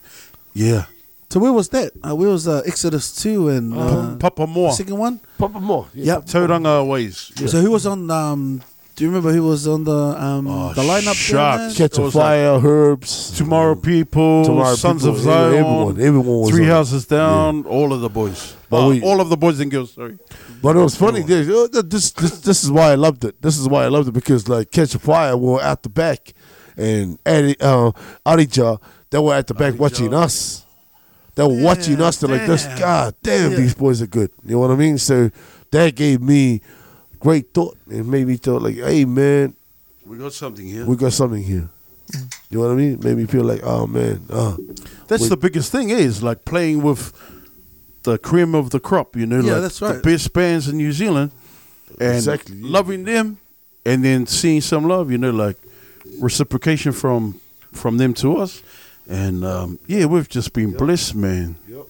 Yeah. So where was that? Uh, where was uh, Exodus two and uh, Papamoa. second one? Papamoa yeah. Yep. Tauranga Ways. So who was on? Um, do you remember who was on the um, Oh, the lineup? there, shucks. catch It a was like fire herbs Tomorrow People, Tomorrow Sons People, of Zion, everyone everyone was Three on it. Houses Down, all of the boys. But Uh, we- all of the boys and girls, sorry. But it was funny. This, uh, this, this, this is why I loved it. This is why I loved it because like Katchafire were at the back, and Eddie, uh, Adija, they were at the back watching us. They were watching us. They're like, "This damn. God damn, Yeah. these boys are good." You know what I mean? So that gave me great thought. It made me thought like, "Hey man, We got something here. we got something here." You know what I mean? Made me feel like, "Oh man, uh, That's we- the biggest thing is like playing with the cream of the crop, you know, Yeah, like that's the best bands in New Zealand and Exactly, loving them and then seeing some love, you know, like reciprocation from from them to us, and um, yeah, we've just been blessed, man. Yep.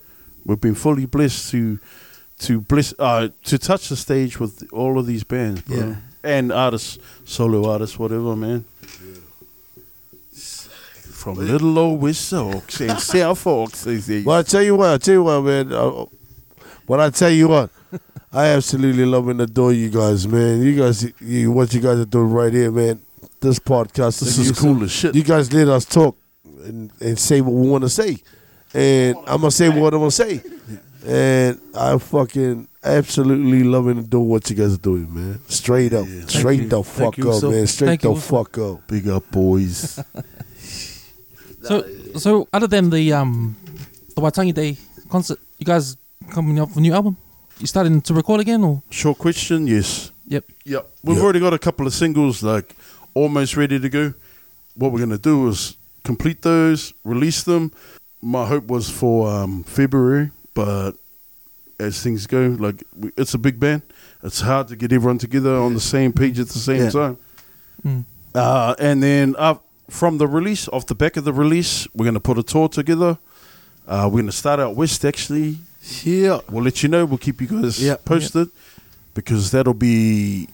We've been fully blessed to to bless uh, to touch the stage with all of these bands, bro. Yeah. and artists, solo artists, whatever, man. From little old Oaks and South Forks. Well, I tell you what, I tell you what, man. Uh, but I tell you what, I absolutely love and adore you guys, man. You guys, you, what you guys are doing right here, man. This podcast, This is cool as shit. You guys let us talk and, and say what we want to say, and I'm gonna say what I'm gonna say, and I fucking absolutely love and adore what you guys are doing, man. Straight up, straight you. the fuck you up, so- man. Straight Thank the you. fuck up. Big up, boys. So, so other than the um, the Waitangi Day concert, you guys coming up with a new album? You starting to record again, or Short question, yes. yep? Yep. We've Yep. already got a couple of singles like almost ready to go. What we're gonna do is complete those, release them. My hope was for um, February, but as things go, like we, it's a big band. It's hard to get everyone together on the same page at the same Yeah. time. Mm. Uh, and then up from the release, off the back of the release, we're gonna put a tour together. Uh, we're gonna start out west actually. Yeah. We'll let you know. We'll keep you guys Yep. posted because that'll be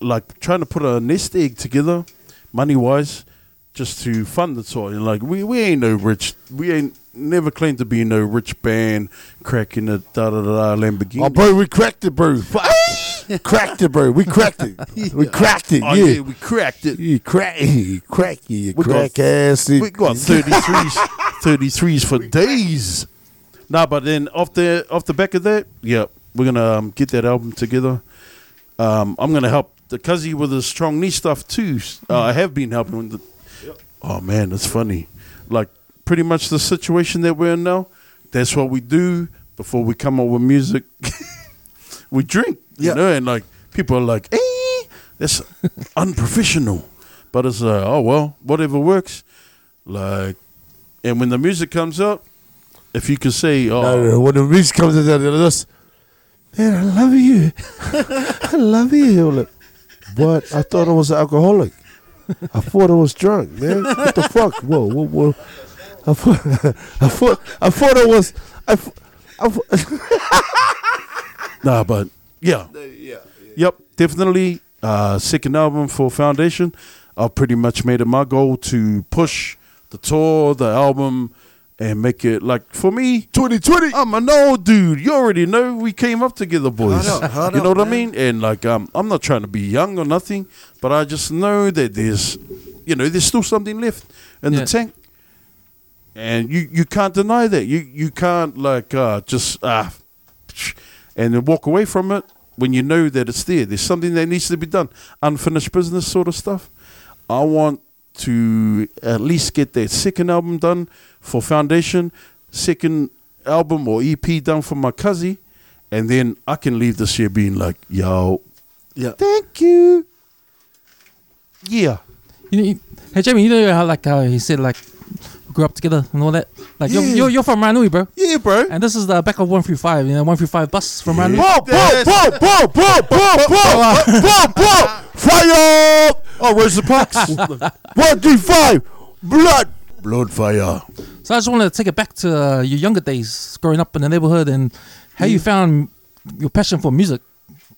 like trying to put a nest egg together, money wise, just to fund the tour. And like we, we ain't no rich, we ain't never claimed to be no rich band cracking a da da da Lamborghini. Oh, bro, we cracked it, bro. Cracked it, bro. We cracked it. We cracked it. Oh, yeah. we cracked it. You crack, you crack, you We got- crack ass. We got 33s, 33s for days. Nah, but then off the off the back of that, yeah, we're gonna um, get that album together. Um, I'm gonna help the Cuzzy with the Chong Nee stuff too. Uh, I have been helping with the. Oh man, that's funny. Like pretty much the situation that we're in now. That's what we do before we come up with music. we drink, you Yeah. know, and like people are like, "Hey, that's unprofessional," but it's like, oh well, whatever works. Like, and when the music comes up, if you could say, "Oh, No, no. When the music comes they're just, man, I love you. I love you. Like, what? I thought I was an alcoholic. I thought I was drunk, man. What the fuck? Whoa, whoa, whoa. I thought, I thought, I thought I was. I, th- I, th- Nah, but yeah, Yeah yep, definitely. Uh, second album for Foundation. I've pretty much made it my goal to push the tour, the album, and make it like for me. 2020. I'm an old dude. You already know we came up together, boys. Hard up, hard you know up, what I mean? And like, um, I'm not trying to be young or nothing, but I just know that there's, you know, there's still something left in Yeah. the tank, and you you can't deny that. You you can't like uh, just ah, and then walk away from it when you know that it's there. There's something that needs to be done, unfinished business sort of stuff. I want to at least get that second album done for Foundation, second album or EP done for my cousin, and then I can leave this year being like, yo, Yeah. thank you. Yeah. You know, hey Jamie, you know how like how he said like we grew up together and all that. Like you're, Yeah. you're you're from Ranui, bro, Yeah, bro. and this is the back of one through five. You know, one through five bus from Ranui. Boom, boom, boom, boom, boom, boom, boom, boom, boom. Fire! Oh, Rosa Parks. One, two, five. Blood. Blood fire. So I just wanted to take it back to uh, your younger days, growing up in the neighborhood, and how you found your passion for music,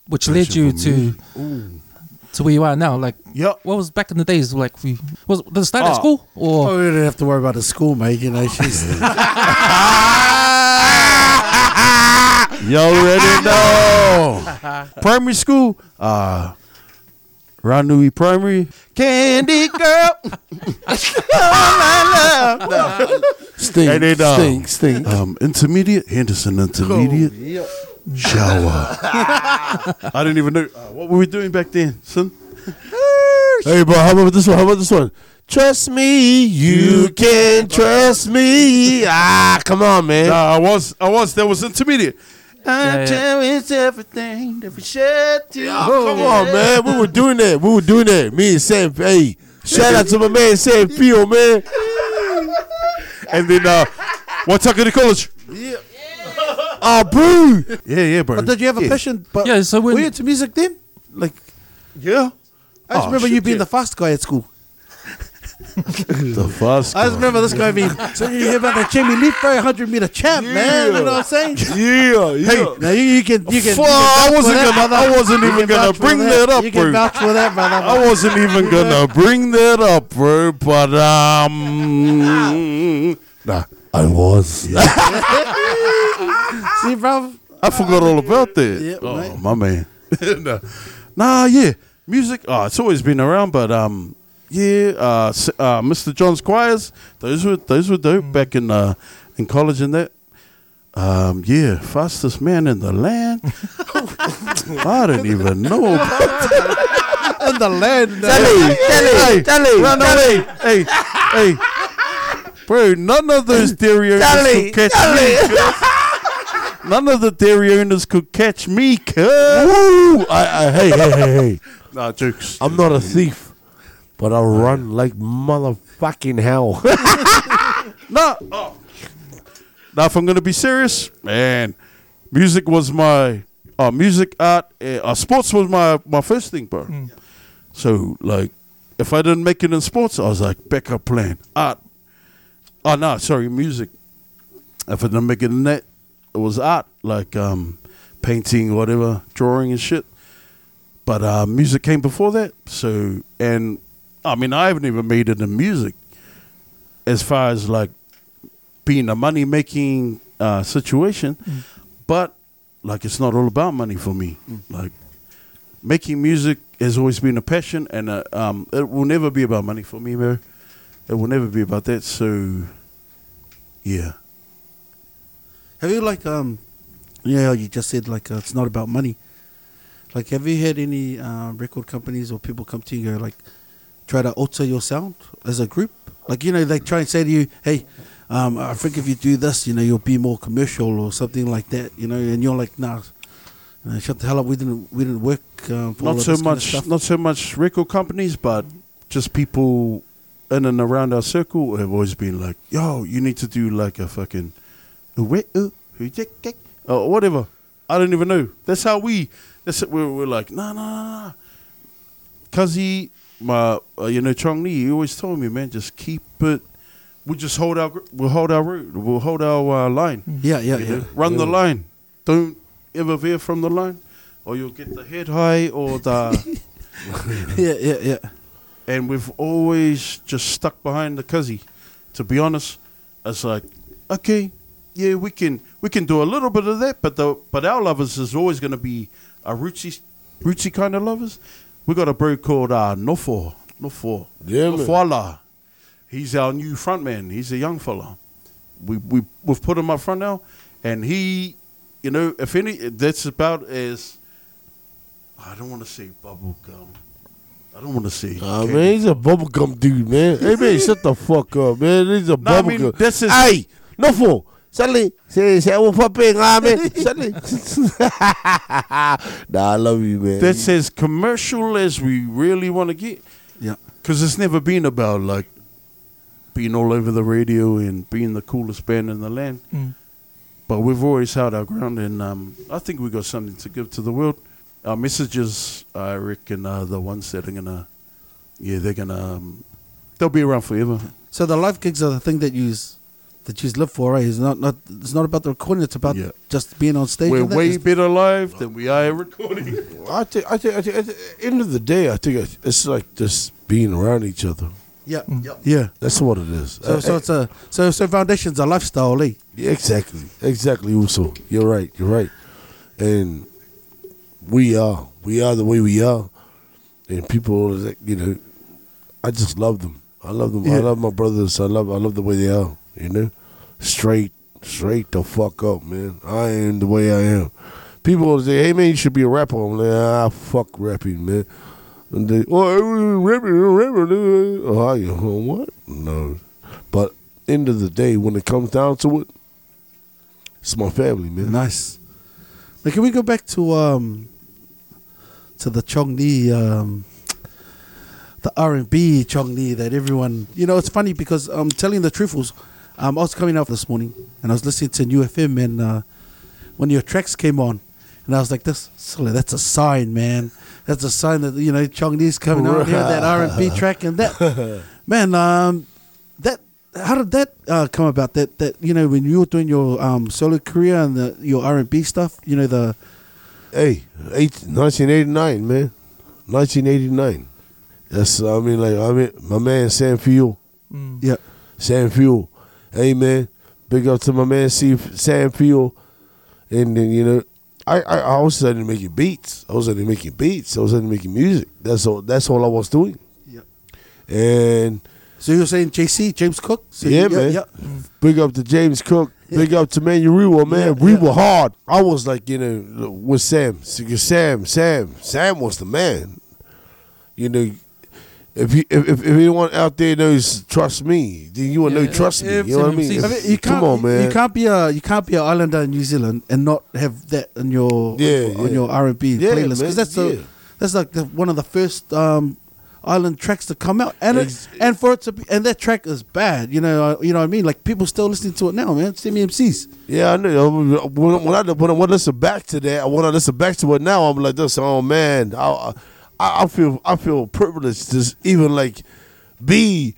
which led you to music. To where you are now. Like, Yep. what was back in the days like? We, was did it start at Ah. school or? Oh, we didn't have to worry about the school, mate. You know, she's You already know. Primary school, uh, Ranui Primary. Candy girl. Stink, And then, uh, stink, stink. Um, intermediate, Henderson Intermediate. Shower. I didn't even know. Uh, what were we doing back then, son? Hey, bro, how about this one? How about this one? Trust me, you can trust me. Ah, come on, man. Nah, I was, I was. That was intermediate. Yeah, yeah. tell it's everything that we should do. Ah, come on, man. We were doing that. We were doing that. Me and Sam. Hey, shout out to my man Sam Peel, man. And then, uh, Waitakere College. Oh, bro. Yeah, yeah, bro. But did you have a yeah. passion? But Yeah, so when- were you into music then? Like, Yeah. I just Oh, remember shit, you being yeah. the fast guy at school. The fast. I just remember this guy being. So you hear about the Jamie Leaf Boy 100 meter champ, man? You know what I'm saying? Yeah, yeah. Hey, now you, you can you can. Fuck, you can I wasn't gonna- brother. I wasn't even gonna bring that up, You can bro. vouch for that, brother. I wasn't even gonna bring that up, bro. But um, nah. I was. See, bro. I forgot all about that. Yeah, oh, right. my man. nah. nah, yeah, music. Oh, it's always been around, but um, yeah, uh, uh, Mr. John's choirs. Those were those were dope back in uh in college and that. Um, yeah, fastest man in the land. I don't even know. In the land. Telly, Telly, Telly, no, no, hey, hey, hey, bro. None of those dairy owners could catch me. cuz. None of the dairy owners could catch me, cuz. Woo! I, I, hey, hey, hey, hey. Nah, jokes. I'm not a thief, but I run like motherfucking hell. Nah. Oh. Now, if I'm gonna be serious, man, music was my, uh, music, art, uh, uh, sports was my my first thing, bro. So, like, if I didn't make it in sports, I was like backup plan, art. Oh no, sorry, music. If I didn't make it in that, it was art, like um, painting, whatever, drawing and shit. But uh, music came before that. So, and I mean, I haven't even made it in music as far as like being a money making uh, situation, but like it's not all about money for me. Like making music has always been a passion, and uh, um, it will never be about money for me, man. It will never be about that. So, yeah, Have you like um, yeah, you just said like uh, it's not about money. Like, have you had any uh, record companies or people come to you and go like try to alter your sound as a group? Like, you know, they try and say to you, "Hey, um, I think if you do this, you know, you'll be more commercial or something like that." You know, and you're like, "Nah, you know, shut the hell up. We didn't, we didn't work." Um, for not so this kind of much, stuff." not so much record companies, but just people in and around our circle have always been like, "Yo, you need to do like a fucking, or whatever." I don't even know. That's how we. That's it. We're, we're like, nah, nah, nah. Cause he, my, uh, you know, Chong Nee, he always told me, man, just keep it. We just hold our, we'll hold our route, we'll hold our uh, line. Yeah, yeah, You yeah. know, Run the line. Don't ever veer from the line, or you'll get the head high or the. yeah, yeah, yeah. And we've always just stuck behind the cuzzy. To be honest, it's like, okay, yeah, we can we can do a little bit of that, but the but our lovers is always going to be a rootsy rootsy kind of lovers. We got a bro called uh, Nofo Nofo Yeah, man. Nofoala. He's our new frontman. He's a young fella. We we we've put him up front now, and he, you know, if any, that's about as. I don't want to say bubble gum. I don't want to see. Ah, candy. man, he's a bubblegum dude, man. Hey, man, shut the fuck up, man. He's a Nah, I mean, bubblegum. that's his- Hey, no fool. Sally, say, say, I'm popping, ah, man. Sally. nah, I love you, man. That's as commercial as we really want to get. Yeah. Because it's never been about like being all over the radio and being the coolest band in the land. Mm. But we've always held our ground, and um, I think we got something to give to the world. Our messages, I reckon, are the ones that are gonna, yeah, they're gonna, um, they'll be around forever. So the live gigs are the thing that you that you live for, right? It's not not it's not about the recording. It's about Yeah. just being on stage. We're way better live than we are recording. I think, I think, I think, at the end of the day, I think it's like just being around each other. Yeah, Mm. yeah. yeah, That's what it is. So, Uh, so it's a so so foundation's a lifestyle, eh? Yeah, exactly, exactly. Also, you're right. You're right. And we are, we are the way we are, and people, you know, I just love them. I love them. I love my brothers. I love, I love the way they are. You know, straight, straight the fuck up, man. I am the way I am. People say, "Hey, man, you should be a rapper." I'm like, "Ah, fuck rapping, man." And they, oh. Oh, how you? oh, what? No, but end of the day, when it comes down to it, it's my family, man. Nice. Now, can we go back to um to the Chong Nee um the R and B Chong Nee that everyone you know it's funny because I'm telling the truth was um I was coming out this morning and I was listening to New FM and uh, one of your tracks came on and I was like this that's a sign man that's a sign that you know Chong Nee's coming out here that R and B track and that man. Um, that how did that uh, come about? That that you know when you were doing your um solo career and the, your R and B stuff, you know the Hey, eight, 1989, man. 1989. That's, I mean, like, I mean, my man Sam Fuel. Mm. yeah Sam Fuel. Hey, man. Big up to my man C- Sam Fuel. And then, you know, I, I, I was suddenly making beats. I was suddenly making beats. I was suddenly making music. That's all, that's all I was doing. Yeah. And So you're saying JC James Cook? So Yeah, you- man. Yeah, Big up to James Cook. Big up to Manu Rewa, man. Yeah, we yeah. were hard. I was like, you know, with Sam. Sam, Sam, Sam was the man. You know, if you if, if, anyone out there knows trust me, then you will know trust me. You know what I mean? I mean, you Come on, man. You can't be a you can't be an islander in New Zealand and not have that in your Yeah, on yeah. your R and B playlist because that's the yeah. that's like the, one of the first um, island tracks to come out and Ex- it, and for it to be and that track is bad. You know, you know what I mean. Like people still listening to it now, man. Semi MCs. Yeah, I know. When, when I when I want to listen back to that, when I listen back to it now, I'm like this. Oh man, I, I I feel I feel privileged to even like be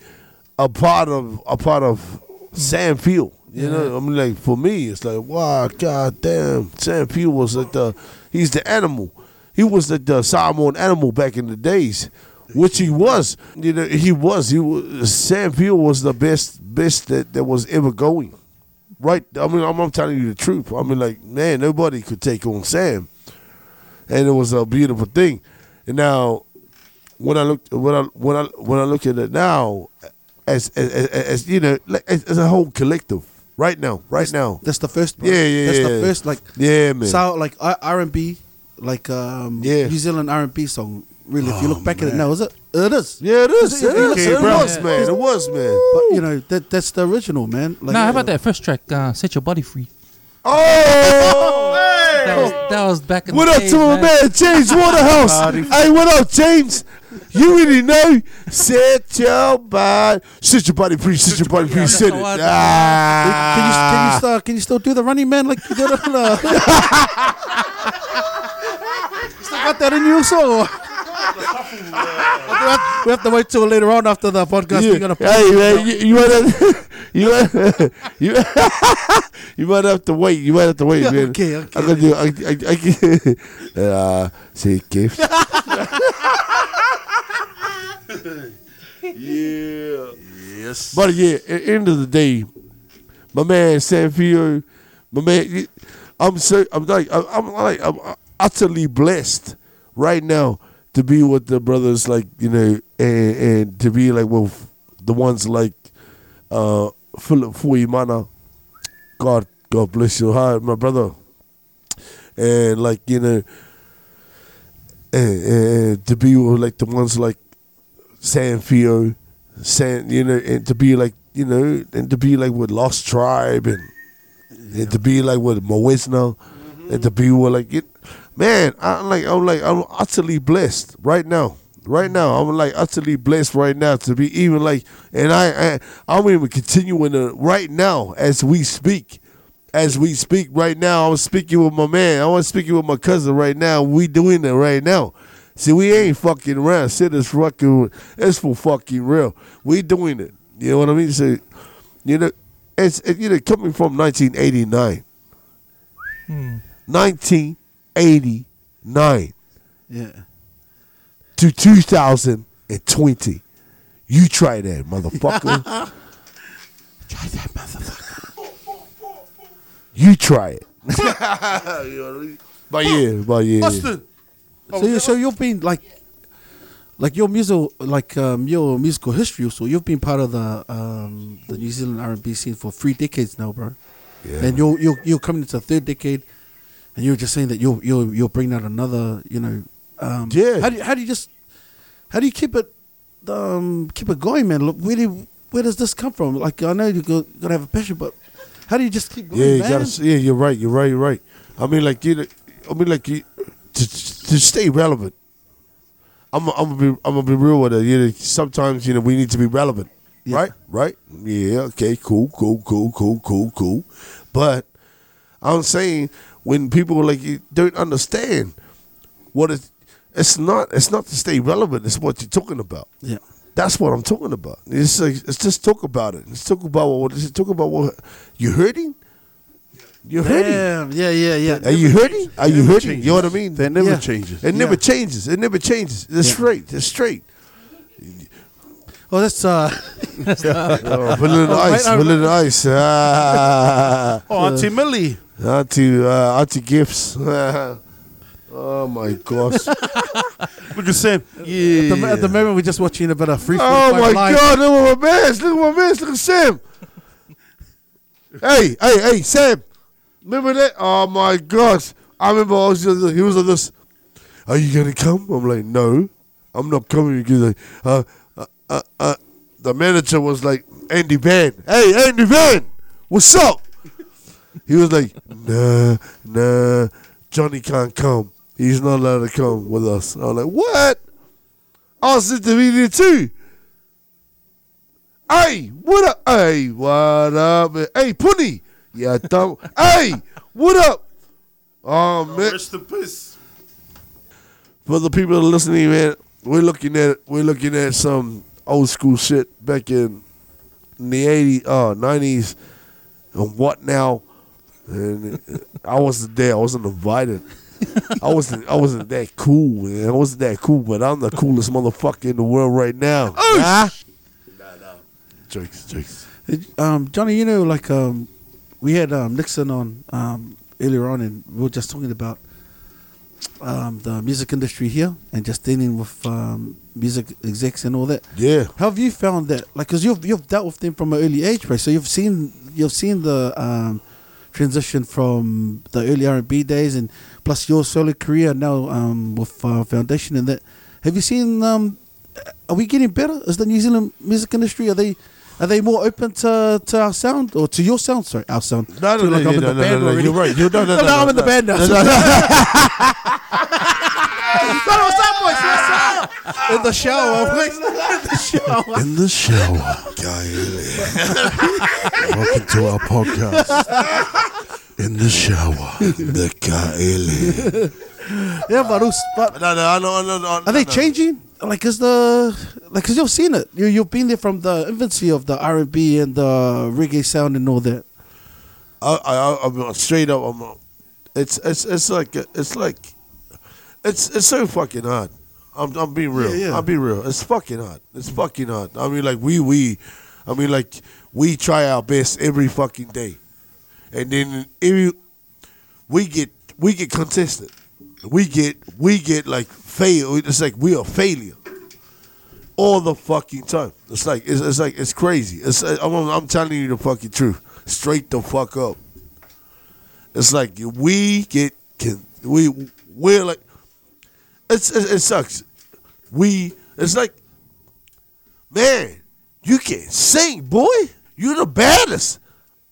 a part of a part of Sam Field. You know, I mean, like for me, it's like wow, god damn, Sam Field was like the he's the animal. He was like the Simon animal back in the days. Which he was, you know, he was. He was. Sam Field was the best, best that, that was ever going right? I mean, I'm, I'm telling you the truth. I mean, like, man, nobody could take on Sam, and it was a beautiful thing. And now, when I look, when I when I when I look at it now, as as, as, as you know, like, as, as a whole collective, right now, right now, That's the first. bro. Yeah, yeah, That's yeah. the first like yeah, man, so like R and B, like um, Yeah. New Zealand R and B song. Really, if you look back at it now, is it? It is. yeah, it is, Is it, it- is, it it was, man, it was, man. But you know that that's the original, man. Like, now, how about that first track, uh, Set Your Body Free? Oh, That was, that was back in What the up days, to my man. man James Waterhouse? hey, what up, James? You really know? Set your body, set your body free, set your body free, set it. That's. Ah. Can you can you still can you still do the running man like you did on uh, Still got that in you also? We, have, we have to wait till later on after the podcast. You, We're gonna play hey man, you, you might have, you might, you, you might have to wait. You might have to wait, Yeah, man. okay, okay. I'm gonna do. I, I, I can, uh, say gift. yeah. Yes. But yeah, at the end of the day, my man Sanfio, my man, I'm so I'm like I'm, I'm like I'm utterly blessed right now to be with the brothers like you know and, and to be like with the ones like uh Philip Fuemana. God God bless your heart, my brother. And like you know, and, and to be with like the ones like Sanfio, San, you know, and to be like, you know, and to be like with Lost Tribe and, and to be like with Moesna and to be with like it, man, I'm like, I'm like, I'm utterly blessed right now. Right now, I'm like utterly blessed right now to be even like, and I, I I'm even continuing to right now as we speak, as we speak right now. I'm speaking with my man. I was speaking with my cousin right now. We doing it right now. See, we ain't fucking around. Shit is fucking. It's for fucking real. We doing it. You know what I mean? So, you know, it's it, you know coming from 1989. Hmm. 1989 Yeah. to 2020. You try that, motherfucker. try that, motherfucker. You try it. You know what I? But yeah, but yeah. So you so you've been like like your musical like um, your musical history. So you've been part of the um, the New Zealand R and B scene for three decades now, bro. Yeah. And you're you're you're coming into the third decade, and you're just saying that you'll you'll you'll bring out another. You know. Um, Yeah. How do you, how do you just how do you keep it um, keep it going, man? Look, where do, where does this come from? Like I know you go, gotta have a passion, but how do you just keep going, Yeah, you man? gotta. Yeah, you're right. You're right. You're right. I mean, like you. know, I mean, like you to to stay relevant. I'm. I'm gonna be. I'm gonna be real with it. You know, sometimes you know we need to be relevant. Yeah. Right. Right. Yeah. Okay. Cool. Cool. Cool. Cool. Cool. Cool. But I'm saying when people like you don't understand what it it's not it's not to stay relevant. It's what you're talking about. Yeah. That's what I'm talking about. It's like, let's just talk about it. Let's talk about what. Let's talk about what you hurting. You're hurting. Yeah, yeah, yeah. Are you hurting? Are you hurting? You know what I mean? That never Yeah. changes. It never Yeah. changes. It never changes. It's Yeah. straight. It's straight. Oh, that's uh. Oh, vanilla Oh, ice. right, Vanilla ice. Ah. Oh, Auntie Millie. Auntie, uh, Auntie gifts. oh my gosh. Look at Sam. At the, at the moment, we're just watching a bit of free. Oh my God! Look at my man! Look at my man! Look at Sam! hey, hey, hey, Sam! Remember that? Oh my gosh! I remember I was just, he was like this. Are you gonna come? I'm like, no, I'm not coming because like, uh, uh, uh, the manager was like, Andy Van. Hey, Andy Van, what's up? he was like, nah, nah, Johnny can't come. He's not allowed to come with us. I was like, what? I was at the meeting too. Hey, what up? Hey, what up? Hey, Punny. Yeah, dumb. hey, what up? Oh man, Rest in peace. for the people listening, man, we're looking at we're looking at some old school shit back in the eighties, uh, nineties, and what now? And I wasn't there. I wasn't invited. I wasn't. I wasn't that cool, man. I wasn't that cool, but I'm the coolest motherfucker in the world right now. Oh, nah? Jokes, jokes. Um, Johnny, you know, like um, we had um, Nixon on um, earlier on, and we were just talking about um, the music industry here and just dealing with um, music execs and all that. Yeah. How have you found that? Like, cause you've you've dealt with them from an early age, right? So you've seen you've seen the um, transition from the early R and B days, and plus your solo career now um, with uh, Foundation and that. Have you seen? Um, are we getting better? Is the New Zealand music industry? Are they? Are they more open to, to our sound or to your sound? Sorry, our sound. No, no, no, like no, I'm in no, no, no, no. You're right. You're, no, no, No, no, no, I'm in the no. band now. No, no, no. In the shower, please. In the shower. Welcome to our podcast. In the shower. The Kaeli. Yeah, but, but No, no, no, no, no. Are they changing? Like, is the like, cause you've seen it. You you've been there from the infancy of the R and B and the reggae sound and all that. I, I, I'm straight up. I'm. It's, it's, it's like, it's like, it's, it's so fucking hard. I'm, I'm being real. Yeah, yeah. I'm being real. It's fucking hard. It's fucking hard. I mean, like we, we, I mean, like we try our best every fucking day, and then every, we get, we get contested. We get, we get like fail. It's like we are failure. All the fucking time. It's like it's, it's like it's crazy. It's uh, I'm, I'm telling you the fucking truth, straight the fuck up. It's like we get can we we're like it's it, it sucks. We it's like man, you can't sing, boy. You're the baddest.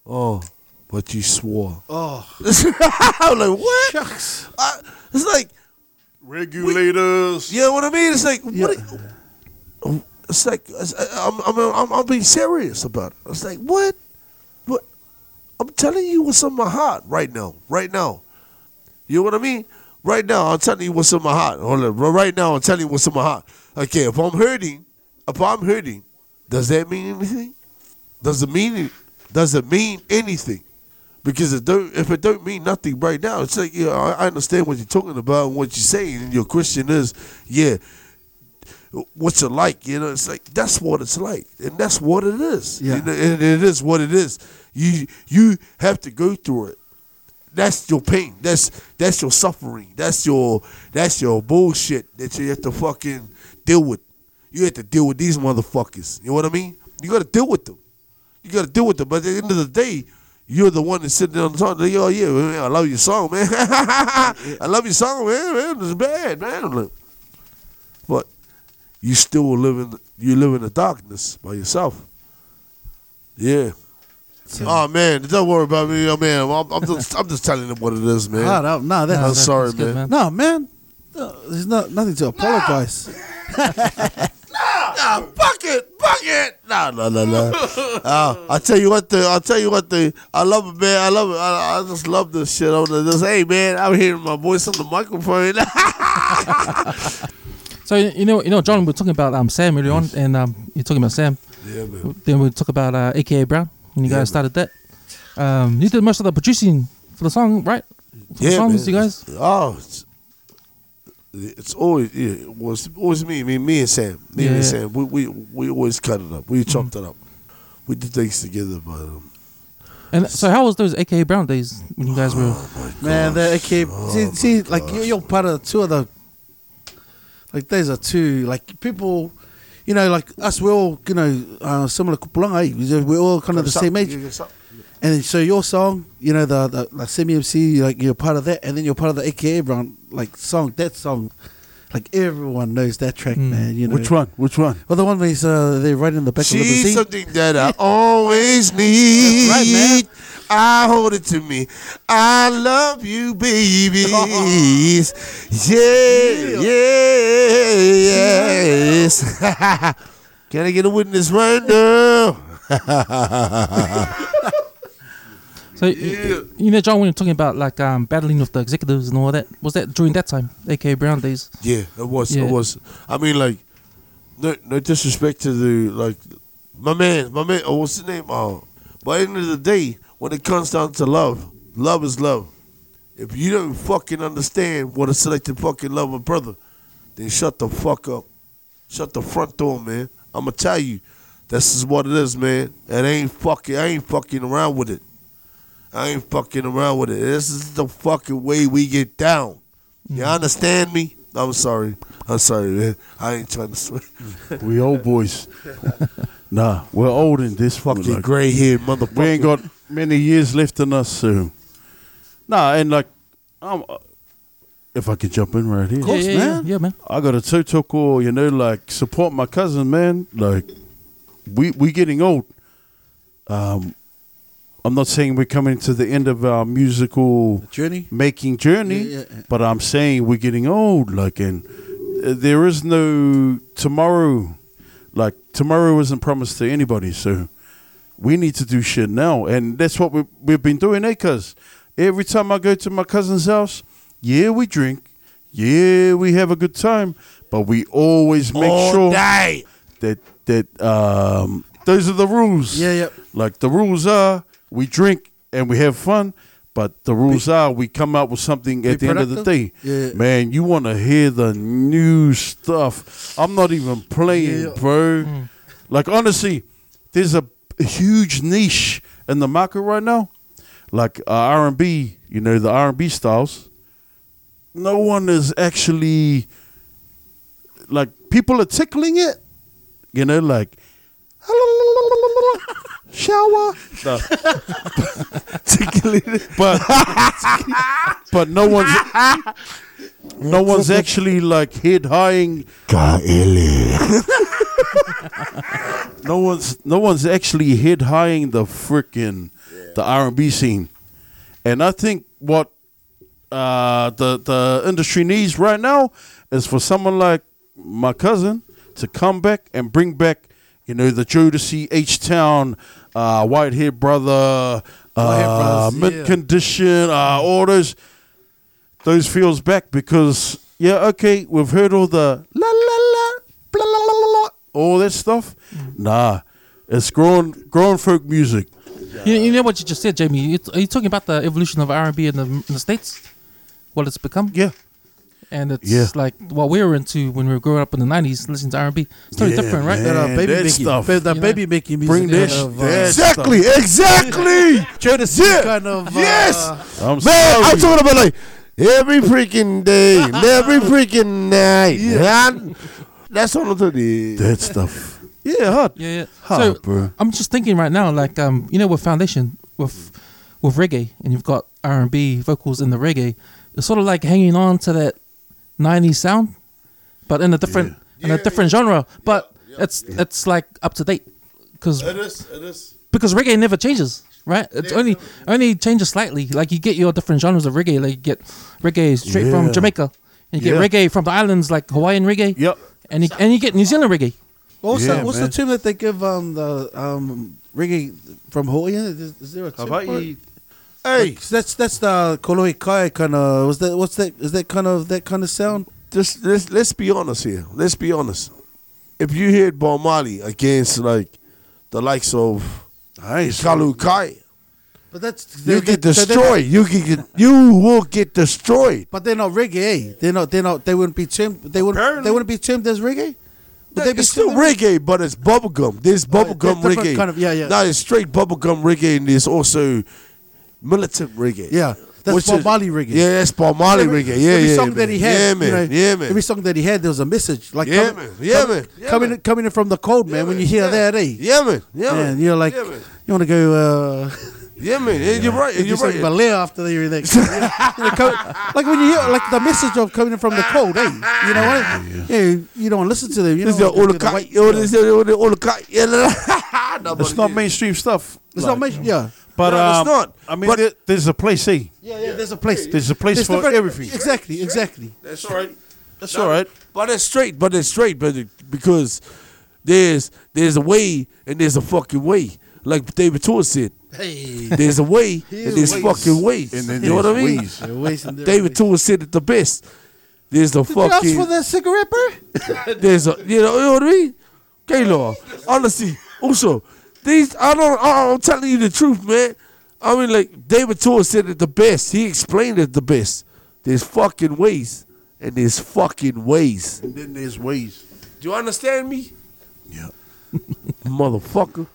Oh, but you swore. Oh, I'm like what? shucks. I, it's like Regulators. you know what I mean? It's like Yeah. what? It- It's like it's- uh, I'm, I'm, I'm, I'm being serious about it. It's like what? What? I'm telling you what's on my heart right now. Right now. You know what I mean? Right now, I'm telling you what's in my heart. Right now, I'm telling you what's in my heart. Okay, if I'm hurting, if I'm hurting, does that mean anything? Does it mean does it mean anything? Because it don't, if it don't mean nothing right now, it's like yeah, I, I understand what you're talking about and what you're saying, and your question is, yeah, what's it like? You know, it's like that's what it's like, and that's what it is. Yeah. You know, and it is what it is. You you have to go through it. That's your pain. That's that's your suffering. That's your that's your bullshit that you have to fucking deal with. You have to deal with these motherfuckers. You know what I mean? You got to deal with them. You got to deal with them. But at the end of the day, you're the one that's sitting there on the song. Oh yeah, man, I love your song, man. I love your song, man. Man, it's bad, man. But you still live in you live in the darkness by yourself. Yeah. oh man, don't worry about me, oh, man. I'm, I'm just I'm just telling them what it is, man. Ah, no, no, that, I'm sorry, that's good, man. no, man. No, there's not nothing to apologize. Nah, fuck it, fuck it. No, no, no, no. uh, I tell you what, the I tell you what, the I love it, man. I love it. I, I just love this shit. I'm just, hey, man, I'm hearing my voice on the microphone. So you know, you know, John, we're talking about um Sam earlier on, and um you're talking about Sam. yeah, man. Then we talk about uh, AKA Brown when you Yeah, guys started that. Um, you did most of the producing for the song, right? For the Yeah, songs, man. you guys. Oh, it's, it's always yeah, it was always me, me, me and Sam, me Yeah, and yeah. Sam. We, we we always cut it up. We chopped it up. We did things together, but um, And so, how was those AKA Brown days when you guys were? Oh Man, the okay. see, see, like you're, you're part of two of the. Like those are two like people, you know, like us. We're all you know uh, similar kupulanga. eh? We're all kind of the same age. And so your song, you know, the the, the semi MC, like you're part of that, and then you're part of the AKA brand, like song. That song, like everyone knows that track, Mm. man. You know Which one? Which one? Well, the one where he's uh, they're right in the back of the She's limousine. something that I always need. That's right, man. I hold it to me. I love you, babies. Yeah, yeah, yes. Can I get a witness right now? So you, you know, John, when you're talking about like um battling with the executives and all that, was that during that time, AKA Brown days? Yeah, it was. Yeah. It was. I mean, like, no, no disrespect to the like, my man, my man. Oh, what's his name? Oh, at the end of the day, when it comes down to love, love is love. If you don't fucking understand what a selected fucking love a brother, then shut the fuck up. Shut the front door, man. I'ma tell you, this is what it is, man. And ain't fucking, I ain't fucking around with it. I ain't fucking around with it. This is the fucking way we get down. You understand me? I'm sorry. I'm sorry, man. I ain't trying to swear. We old boys. nah, we're old in this Fucking fucking. gray haired motherfucker. we ain't got many years left in us, so. Nah, and like, um, if I could jump in right here. yeah, yeah, yeah, yeah, man. I got a totoko, you know, like support my cousin, man. Like we we getting old. Um, I'm not saying we're coming to the end of our musical journey. making journey, Yeah, yeah, but I'm saying we're getting old. Like, and uh, there is no tomorrow. Like tomorrow isn't promised to anybody, so we need to do shit now, and that's what we we've been doing, eh? Cause every time I go to my cousin's house, yeah, we drink, yeah, we have a good time, but we always make All sure day. that that um, those are the rules. Yeah, yeah. Like the rules are, we drink and we have fun, but the rules are we come out with something at the end of the day. Yeah. Man, you want to hear the new stuff. I'm not even playing, Yeah. bro. Like honestly, there's a huge niche in the market right now. Like uh, R&B, you know, the R&B styles. No one is actually like people are tickling it. You know, like shower. No. but but no one's no one's actually like head highing. No one's no one's actually head highing the freaking the R and B scene, and I think what uh, the the industry needs right now is for someone like my cousin to come back and bring back, you know, the Jodeci, H Town, uh, Whitehead Brother, uh, Mint yeah. Condition, uh, all those those feels back because yeah, okay, we've heard all the la la la blah, la, la, la, la, all that stuff. Nah, it's grown grown folk music. You, you know what you just said, Jamie? Are you talking about the evolution of R&B in the, in the states? What it's become? Yeah, And it's Yeah. like what we were into when we were growing up in the 90s, listening to R&B. It's totally Yeah, different, right? man. That, uh, baby that making, stuff. ba- that You baby know, making music. bring that, of, uh, Exactly, stuff. exactly. Jodeci Yeah. kind of. Yes. Uh, I'm Man, sorry. I'm talking about like every freaking day, every freaking night. Man, That's what I'm talking that stuff. Yeah, hard. Yeah, yeah. Hard, so bro. I'm just thinking right now, like um, you know, with foundation, with with reggae, and you've got R and B vocals in the reggae. It's sort of like hanging on to that '90s sound, but in a different in a different genre. But it's it's like up to date because It is, it is. because reggae never changes, right? It's only only changes slightly. Like you get your different genres of reggae. Like you get reggae straight from Jamaica, and you get reggae from the islands, like Hawaiian reggae, Yep. and you, and you get New Zealand reggae. What's, Yeah, the, what's the man. term that they give um the um reggae from Hawaii? Is, is there a term for it? Hawaii. Hey, that's that's the koloi kai kind of. Was that what's that? Is that kind of that kind of sound? just let's let's be honest here. Let's be honest. If you hit Bob Marley against like the likes of Nice. Kalu Kai, But that's you get they- so they're destroyed. You get, you will get destroyed. But they're not reggae. eh? They're not. They're not. They wouldn't be termed. They wouldn't. Apparently. They wouldn't be termed as reggae. Would be it's still as- reggae, but it's bubblegum. There's bubblegum different reggae. kind of- yeah, yeah. Now it's straight bubblegum reggae, and there's also militant reggae. Yeah, that's Which Bob is- Marley reggae. Yeah, that's Bob Marley every, reggae. Yeah, every yeah, song man. that he had, Yeah, man. you know, yeah, man. Every song that he had, there was a message. Like Yeah, coming, man. Yeah, com- man. Yeah, coming, man. Coming in, from the cold, man. Yeah, when you hear Yeah. that, eh? yeah, man. Yeah, man. And you're like, Yeah, man. you want to go. Uh, Yeah, man. Yeah, you're right. You're, You're right. Balea after the. You like when you hear like the message of coming in from the cold, eh? You know what? Yeah, you don't listen to them. You This is know, all the the cut. white- Yo, this all the all the cut. It's not mainstream stuff. It's not mainstream. Yeah. But No, it's um, not. I mean, But- there, there's a place, eh? Yeah, yeah. There's a place. There's a place There's for different- everything. Exactly. Exactly. That's all right. That's all right. But it's straight. But it's straight. But it- because there's there's a way and there's a fucking way. Like David Tua said, Hey. there's a way and there's ways. fucking ways. And then you know what I mean? ways. You're wasting their David ways. Tour said it the best. There's the Did you ask fucking. for that cigarette, bro? There's a you know, you know what I mean? Gaylor, honestly, also these I don't I, I'm telling you the truth, man. I mean like David Tua said it the best. He explained it the best. There's fucking ways and there's fucking ways. And then there's ways. Do you understand me? Yeah. Motherfucker.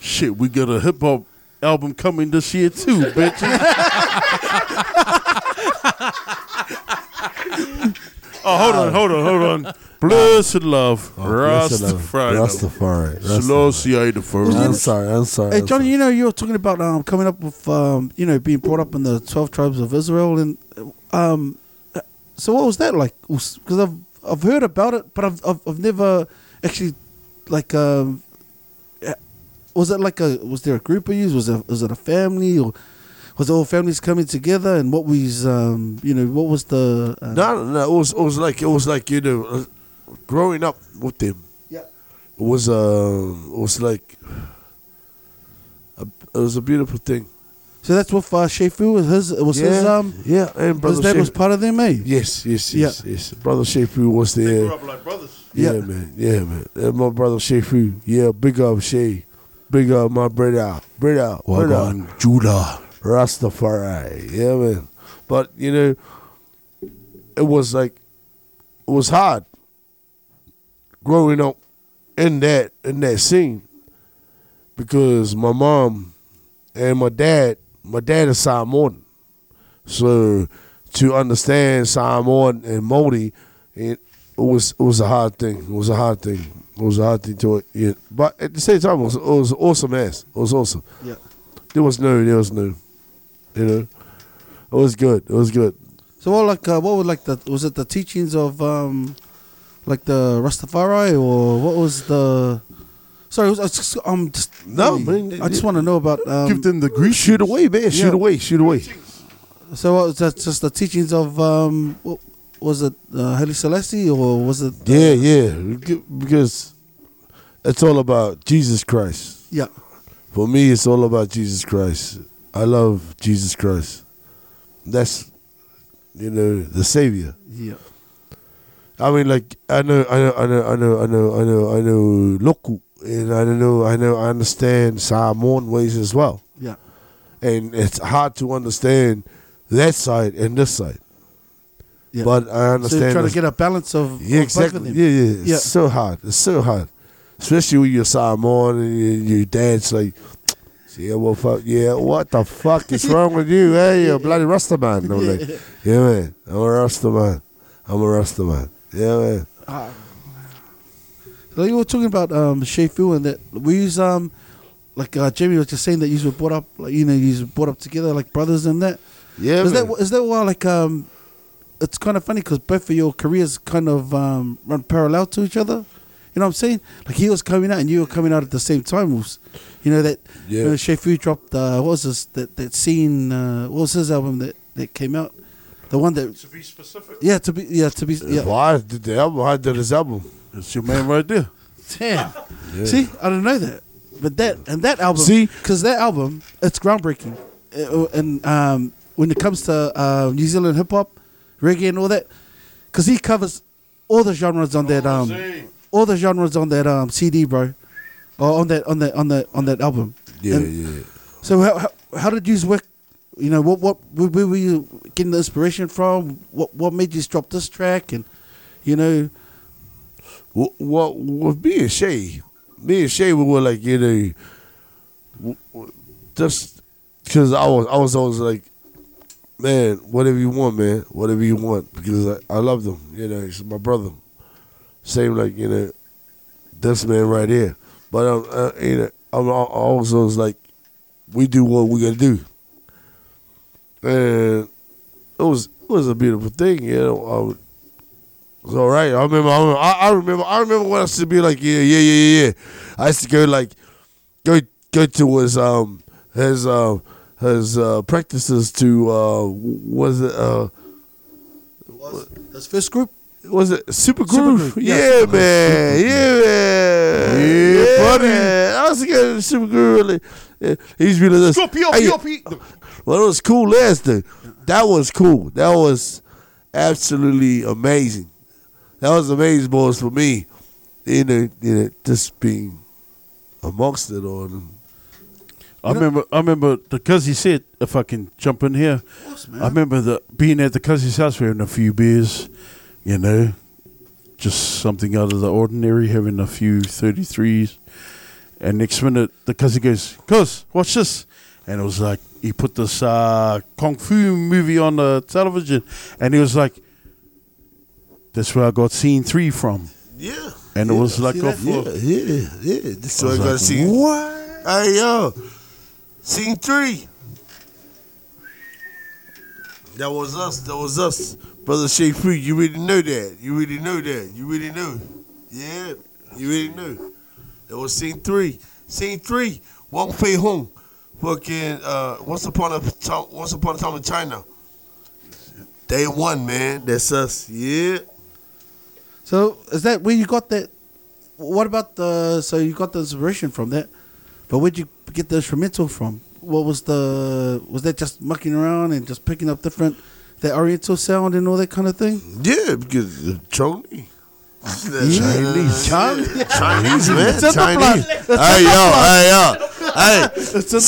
Shit, we got a hip hop album coming this year too, bitches. oh, hold on, hold on, hold on. Blessed love, Rastafari. Rastafari. Selassie the first. I'm sorry. I'm sorry. Hey I'm Johnny, you know you were talking about um, coming up with um, you know being brought up in the twelve tribes of Israel, and um, so what was that like? Because I've I've heard about it, but I've I've, I've never actually like um, uh, was it like a was there a group of you? Was it was it a family or was all families coming together? And what was um, you know what was the uh, No, no, no. It was, it was like it was like you know, uh, growing up with them. Yeah. It was uh, it was like a, it was a beautiful thing. So that's with uh, Che Fu. Was his it was yeah, his um yeah, and brother his dad was part of them, eh? Yes, yes, yes, yes. Brother Che Fu was They there. grew up like brothers. Yeah, Yeah. man. Yeah, man. And my brother Che Fu. Yeah, big up Che. Big up my brother. Brother. Brother. done, Judah. Rastafari. Yeah, man. But you know, it was like it was hard growing up in that in that scene because my mom and my dad, my dad is Samoan, so to understand Samoan and Modi, it, it was it was a hard thing. It was a hard thing. It was a hard thing to it. Yeah. But at the same time, it was, it was awesome ass. It was awesome. Yeah. There was no, there was no, you know, it was good. It was good. So what like uh, what was like the was it the teachings of um like the Rastafari or what was the sorry I was, I was just, um just No, man, I just want to know about um, Give them the grease. Shoot away, man. Shoot Yeah. away. Shoot away. so what was that just the teachings of um what, was it uh, Haile Selassie or was it uh, Yeah, yeah. Because it's all about Jesus Christ. yeah For me, it's all about Jesus Christ. I love Jesus Christ. That's, you know, the Savior. yeah I mean, like I know, I know, I know, I know, I know, I know, I know, Loku, and I know, I know, I understand Samoan ways as well. yeah and it's hard to understand that side and this side. yeah But I so you're understand. trying the- to get a balance of, yeah, of exactly. them. Yeah, yeah. It's Yeah. so hard. It's so hard, especially when you're Samoan and your, your dad's like, "Yeah, well, fuck, yeah, what the fuck is wrong with you? Hey, you're a bloody Rasta man." I'm like, "Yeah, man, I'm a Rasta man. I'm a Rasta man. Yeah, man." So you were talking about um Che Fu and that we use um like uh, Jamie was just saying that you were brought up like you know you were brought up together like brothers and that Yeah, is man. that is that why like um it's kind of funny because both of your careers kind of um, run parallel to each other. You know what I'm saying? Like he was coming out and you were coming out at the same time. Was, you know that Yeah. you know, Che Fu dropped uh, what was this that that scene? Uh, what was his album that that came out? The one that To be specific. yeah to be yeah to be yeah Why did the album? How did his album? It's your man right there. Damn. See, I didn't know that. But that and that album, See? because that album, it's groundbreaking. Uh, and um, when it comes to uh, New Zealand hip hop, reggae, and all that, because he covers all the genres on that um, all the genres on that um CD, bro, or on that on that on that on that album. Yeah, And yeah. So how, how how did you work? You know what what where, were you getting the inspiration from? What what made you drop this track? And you know, Well, well, with me and Che, me and Che we were like, you know, just because I was, I was always like, man, whatever you want, man, whatever you want, because I, I love them, you know, he's my brother. Same like, you know, this man right here. But, um, uh, you know, I'm al- also was like, we do what we gotta do. And it was, it was a beautiful thing, you know. Um, it was all right. I remember. I remember. I, remember. I remember when I used to be like, yeah, yeah, yeah, yeah. I used to go like, go go to his um his uh his uh practices to uh was it uh His first group. Was it Super Supergroove? Groove, Yeah, yeah. man. Yeah, man. Yeah, buddy. man. I was thinking Supergroove. Really, yeah. He's really this. Hey, well, it was cool last day. That was cool. That was absolutely amazing. That was amazing, boys, for me. You know, you know, just being amongst it all. I remember, I remember the Cuzzy said, if I can jump in here, course, I remember the being at the Cuzzy's house, we having a few beers, you know, just something out of the ordinary, having a few 33s. And next minute, the Cuzzy goes, Cuz, watch this. And it was like, he put this uh, Kung Fu movie on the television, and he was like, that's where I got scene three from. Yeah. And it was like off Yeah, yeah, yeah. This is I I gotta like, see. What? Hey, yo. Scene three. That was us. That was us. Brother Shay Free, you really know that. You really know that. You really know. Yeah, you really know. That was scene three. Scene three. Wong Fei Hong. Fucking, uh, once upon a time, once upon a time in China. Day one, man. That's us. Yeah. So is that where you got that? What about the? So you got the inspiration from that, but where'd you get the instrumental from? What was the? Was that just mucking around and just picking up different, that Oriental sound and all that kind of thing? Yeah, because Choni. Chinese. Chinese, Chinese, man. Chinese. Hey, yo, hey, yo. Hey, the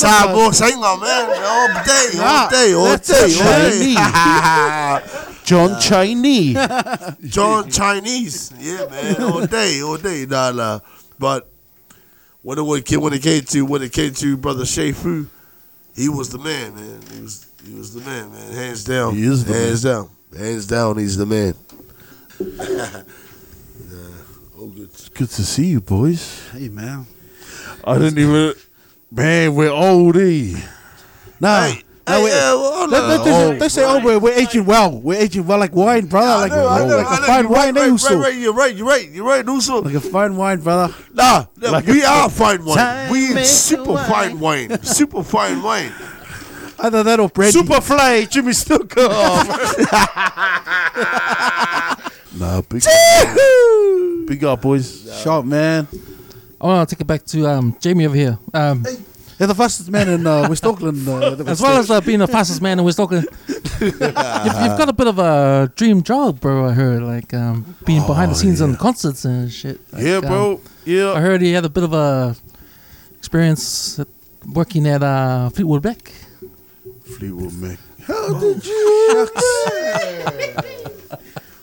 singer, man. All day, all day, all day, Chinese. all day. John Chinese. John Chinese. Yeah, man. All day, all day. Nah, nah. But when it, when it came- when it came to when it came to brother Che Fu, he was the man, man. He was he was the man, man. Hands down. He is the hands down. Hands down. He's the man. Nah, all good. Good to see you, boys. Hey man. I didn't even. Man, we're old, eh? Nah. Hey, no, hey, we- yeah, well, they, they- nah, they- oh, they say, "Oh, we're, we're aging well. We're aging well, like wine, brother. like, I know, know, like I a fine wine, right, right, Uso? right, right, You're right. You're right. You're right, Uso. Like a fine wine, brother. Nah, nah, Like we a- are fine wine. We makes super a fine wine. Super fine wine. Either that or brandy. Superfly, Jimmy Snooker. nah, big, big up, boys. Sharp, man. I want to take it back to um, Jamie over here. Um, They're the fastest man in uh, West Auckland. Uh, that as well there. as uh, being the fastest man in West Auckland, you've, you've got a bit of a dream job, bro. I heard, like um, being behind the scenes on concerts and shit. Like, yeah, um, bro. I heard he had a bit of a experience working at uh, Fleetwood Mac. Fleetwood Mac.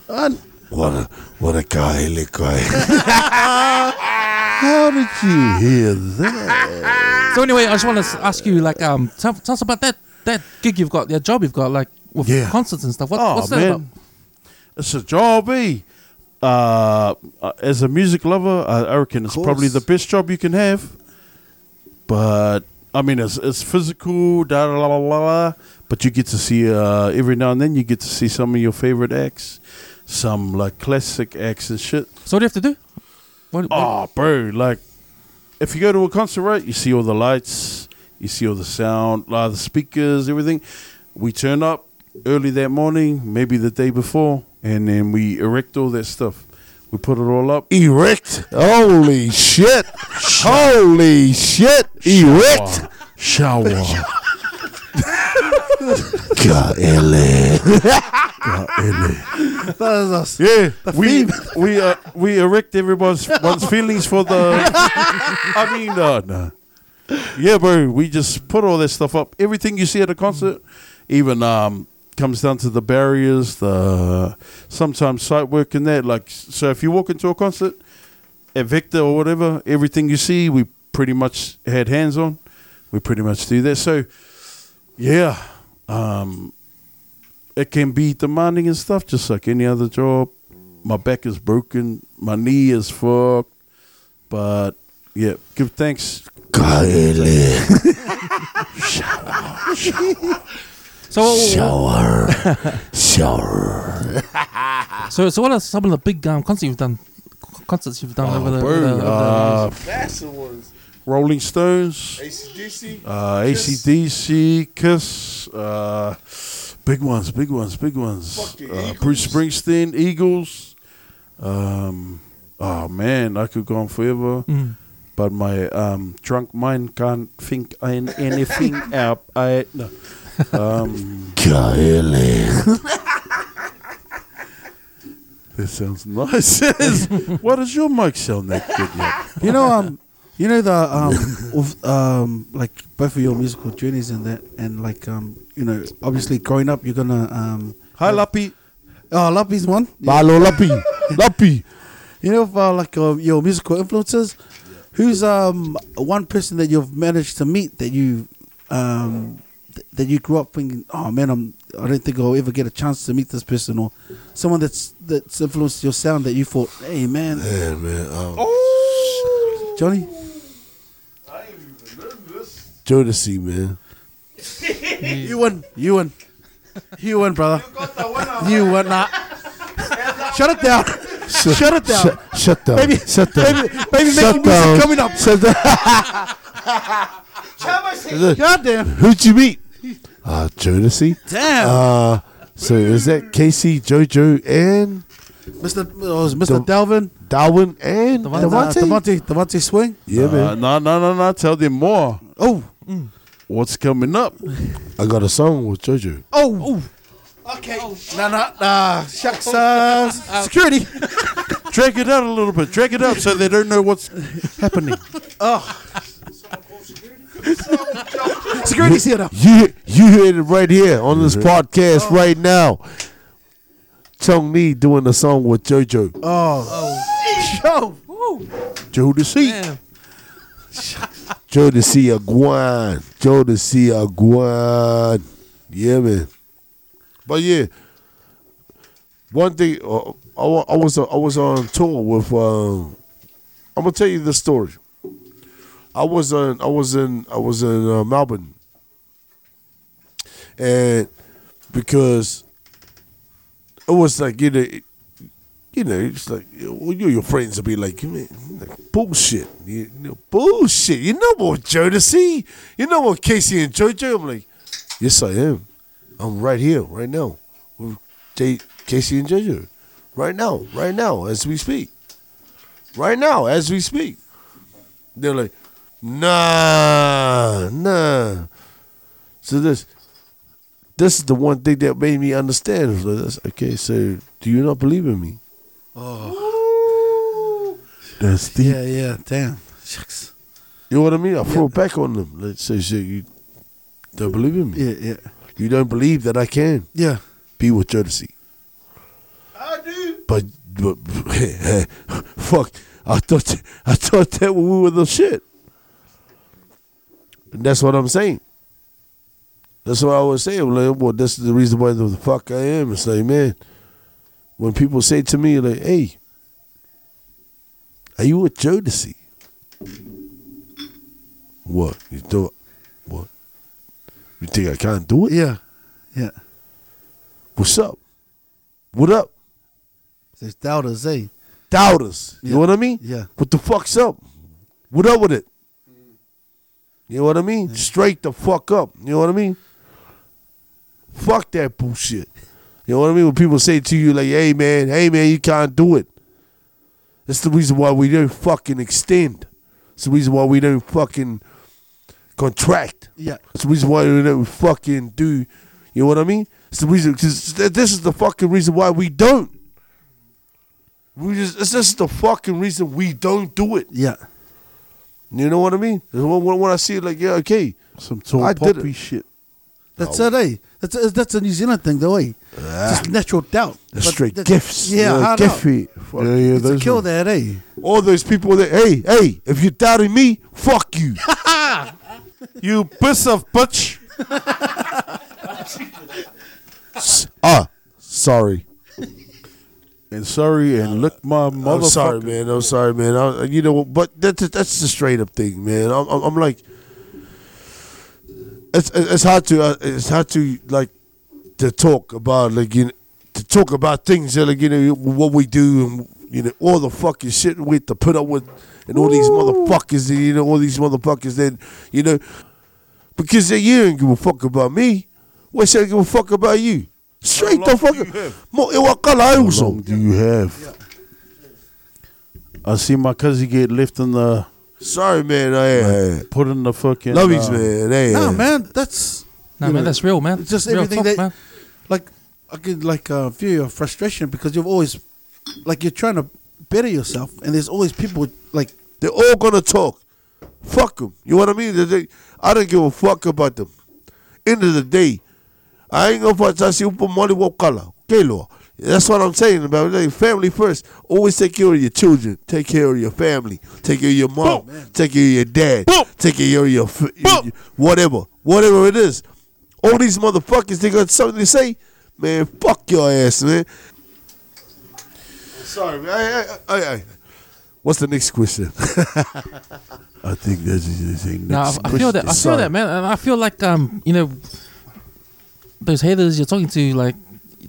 Un- What a what a guy, little guy. How did you hear that? So anyway, I just want to ask you, like, um, tell, tell us about that that gig you've got, that job you've got, like with Yeah. concerts and stuff. What, oh, what's that man. about? It's a job, eh? Uh, uh, as a music lover, I I reckon it's probably the best job you can have. But I mean, it's it's physical, da da la la la. la, But you get to see uh, every now and then you get to see some of your favorite acts, some like classic acts and shit. So what do you have to do? What, what- Oh, bro, like if you go to a concert, right, you see all the lights, you see all the sound, uh, the speakers, everything. We turn up early that morning, maybe the day before, and then we erect all that stuff. We put it all up. Erect. Holy shit. Holy shit. Erect. Shower. God, Ellie. God, K-L-E. That is us. Yeah, we we uh, we erect everyone's one's feelings for the. I mean, uh, no. Yeah, bro. We just put all that stuff up. Everything you see at a concert, even um, comes down to the barriers, the sometimes site work and that. Like, so if you walk into a concert at Vector or whatever, everything you see, we pretty much had hands on. We pretty much do that. So, yeah, um, it can be demanding and stuff, just like any other job. My back is broken, my knee is fucked, but yeah, give thanks. K-L-E. So, Shower. Shower. so, so what are some of the big um, concerts you've done? Concerts you've done over the, bro, over the, over the uh, Massive ones. Rolling Stones, ACDC. uh, ACDC, Kiss, uh, big ones, big ones, big ones. Fucking Uh, Bruce Springsteen, Eagles. Um, oh man, I could go on forever. Mm. but my um, drunk mind can't think in anything out. I no. Um, K-L-E. that sounds nice. what does your mic sound that good yet? You know, um, you know the um, of, um, like both of your musical journeys and that, and like um, you know, obviously growing up, you're gonna um, Hi, Lappy. oh, Lappy's one. Malo Lappy. Lappy. You know, uh, like uh, your musical influences. Who's um one person that you've managed to meet that you um th- that you grew up thinking, oh man, I'm I don't think I'll ever get a chance to meet this person, or someone that's that's influenced your sound that you thought, hey man, Yeah, man. Um, Johnny, Jodeci, man. you win, you win, you win, brother, you win. Nah. Shut it down. Shut it down. Shut, shut down. Baby, shut down. baby, baby, Shut making down. music coming up. Shut down. God damn. Who'd you meet? Uh, Jodeci. Damn. Uh, so is that K-Ci, JoJo, and Mr. Oh, it was Mr. Don't- Dalvin. Darwin and DeVante. Uh, DeVante? DeVante, DeVante Swing. Yeah, Uh, man. no, no, no, no. Tell them more. Oh, What's coming up? I got a song with JoJo. oh. Okay. Nah, nah, nah. Shucks. Uh, security. Drag it out a little bit. Drag it out so they don't know what's happening. Security's here now. You you heard it right here on this podcast right now. Chong Nee doing a song with JoJo. Oh. Yo. Jodeci. Damn. Jodeci Aguan. Jodeci Aguan. Yeah, man. But yeah, one thing uh, I, I was I was on tour with. Um, I'm gonna tell you the story. I was on I was in I was in uh, Melbourne, and because it was like you know, you know, it's like you your friends will be like, man, like bullshit, you know, bullshit. You know what Jodeci? You know what K-Ci and JoJo? I'm like, yes, I am. I'm right here, right now, with J- K-Ci and JoJo, right now, right now, as we speak, right now, as we speak. They're like, nah, nah. So this, this is the one thing that made me understand. I was that's- Okay, so do you not believe in me? Oh, that's deep. Yeah, yeah. Damn. Shucks. You know what I mean? I throw it back on them. Let's say, so you don't believe in me. Yeah, yeah. You don't believe that I can Yeah. be with Jodeci. I do. But, but fuck, I thought I thought that we were the shit. That's what I'm saying. That's what I was saying. Like, well, that's the reason why the fuck I am. It's like, man, when people say to me, like, hey, are you with Jodeci? What? You do it? What? You think I can't do it? Yeah. Yeah. What's up? What up? There's doubters, eh? Doubters. You know what I mean? Yeah. What the fuck's up? What up with it? You know what I mean? Mm. Straight the fuck up. You know what I mean? Fuck that bullshit. You know what I mean? When people say to you like, "Hey man, hey man, you can't do it." That's the reason why we don't fucking extend. It's the reason why we don't fucking contract. Yeah. It's the reason why we don't fucking do. You know what I mean? It's the reason because this is the fucking reason why we don't. We just it's just the fucking reason we don't do it. Yeah. You know what I mean? When, when, I see it, like, yeah, okay, Some tall I did poppy it. shit. That's it, eh? That's a, that's a New Zealand thing, though, eh? Just natural doubt. the straight that- gifts. Yeah, hard out. giffy. Yeah, yeah, those kill ones. that, eh? All those people that, hey, hey, if you're doubting me, fuck you. You piss of bitch. Ah, sorry. And sorry, and lick my mother. I'm sorry, man. I'm sorry, man. I, you know, but that's that's the straight up thing, man. I'm, I'm, I'm like, it's it's hard to uh, it's hard to like to talk about like you know, to talk about things that like you know what we do and you know all the fucking shit we have to put up with and all these motherfuckers and you know all these motherfuckers then you know because they you don't give a fuck about me. Why should I give a fuck about you? Straight the long fuck. do you have? Mo iwakala How also. long do you have? I see my cousin get left in the Sorry, man. I, uh, put in the fucking Love yous, uh, man. Hey, No, uh, man, that's No, you man, know, that's real, man. it's just Real everything talk, that- man. like I could like uh, feel your frustration because you've always like you're trying to better yourself, and there's always people like They're all gonna talk. Fuck them. You know what I mean? They- they- I don't give a fuck about them. End of the day, I ain't gonna fuck say upo mali wakala. Kelo. That's what I'm saying about like, family first. Always take care of your children. Take care of your family. Take care of your mom. Take care of your dad. Take care of your, f- your whatever, whatever it is. All these motherfuckers, they got something to say. Man, fuck your ass, man. Sorry, man. I, I, I. What's the next question? I think this is the next I feel that. I feel Sorry. that, man, and I feel like um, you know, those haters you're talking to, like,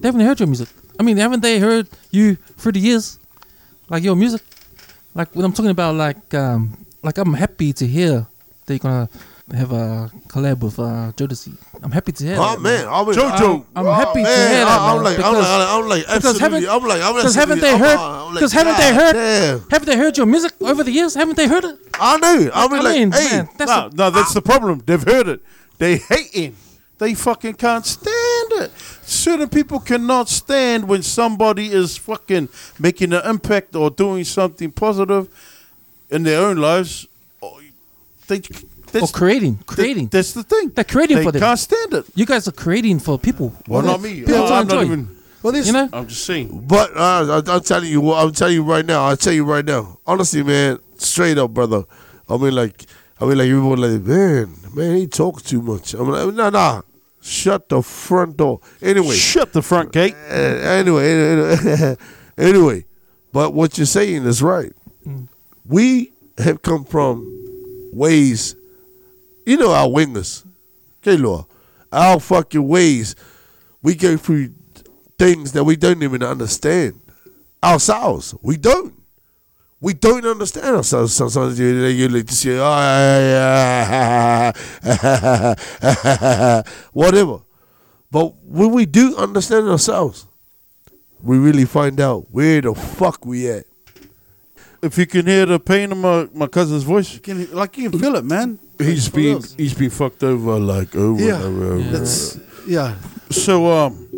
they haven't heard your music. I mean, haven't they heard you through the years, like your music? Like when I'm talking about, like, um, like I'm happy to hear they're gonna have a collab with uh, Jodeci. I'm happy to hear. Oh that, man, I'm I'm- I'm happy to hear that, I'm man, like, I'm like, I'm like, because absolutely, haven't- I'm like, I'm because haven't they heard- I'm like, because haven't they heard- Damn. Have they heard your music over the years? Haven't they heard it? I know. I mean, I like, mean, hey, man, that's no, the- no, that's the problem. They've heard it. They hating. They fucking can't stand it. Certain people cannot stand when somebody is fucking making an impact or doing something positive in their own lives. Or They, or that's, creating, creating. That's the thing. They're creating they for them. They can't stand it. You guys are creating for people. Well, People- not me. People to I'm not even. well, this You know, I'm just saying. but uh, I, I'm telling you, what- I'm telling you right now. I'll tell you right now. Honestly, man, straight up, brother. I mean, like, I mean, like, everyone like, man, man, he talks too much. I'm like, nah, nah. Shut the front door. Anyway, Shut the front gate. Uh, anyway, anyway, anyway, but what you're saying is right. We have come from ways, you know, our wingers, okay, Lord, our fucking ways. We go through things that we don't even understand ourselves. We don't. We don't understand ourselves. Sometimes you, you like to say, oh, yeah, yeah, whatever. But when we do understand ourselves, we really find out where the fuck we at. If you can hear the pain in my, my cousin's voice, you can, like you can feel it, man. he's For been he's been fucked over like over Yeah. and over. over. That's yeah. So um,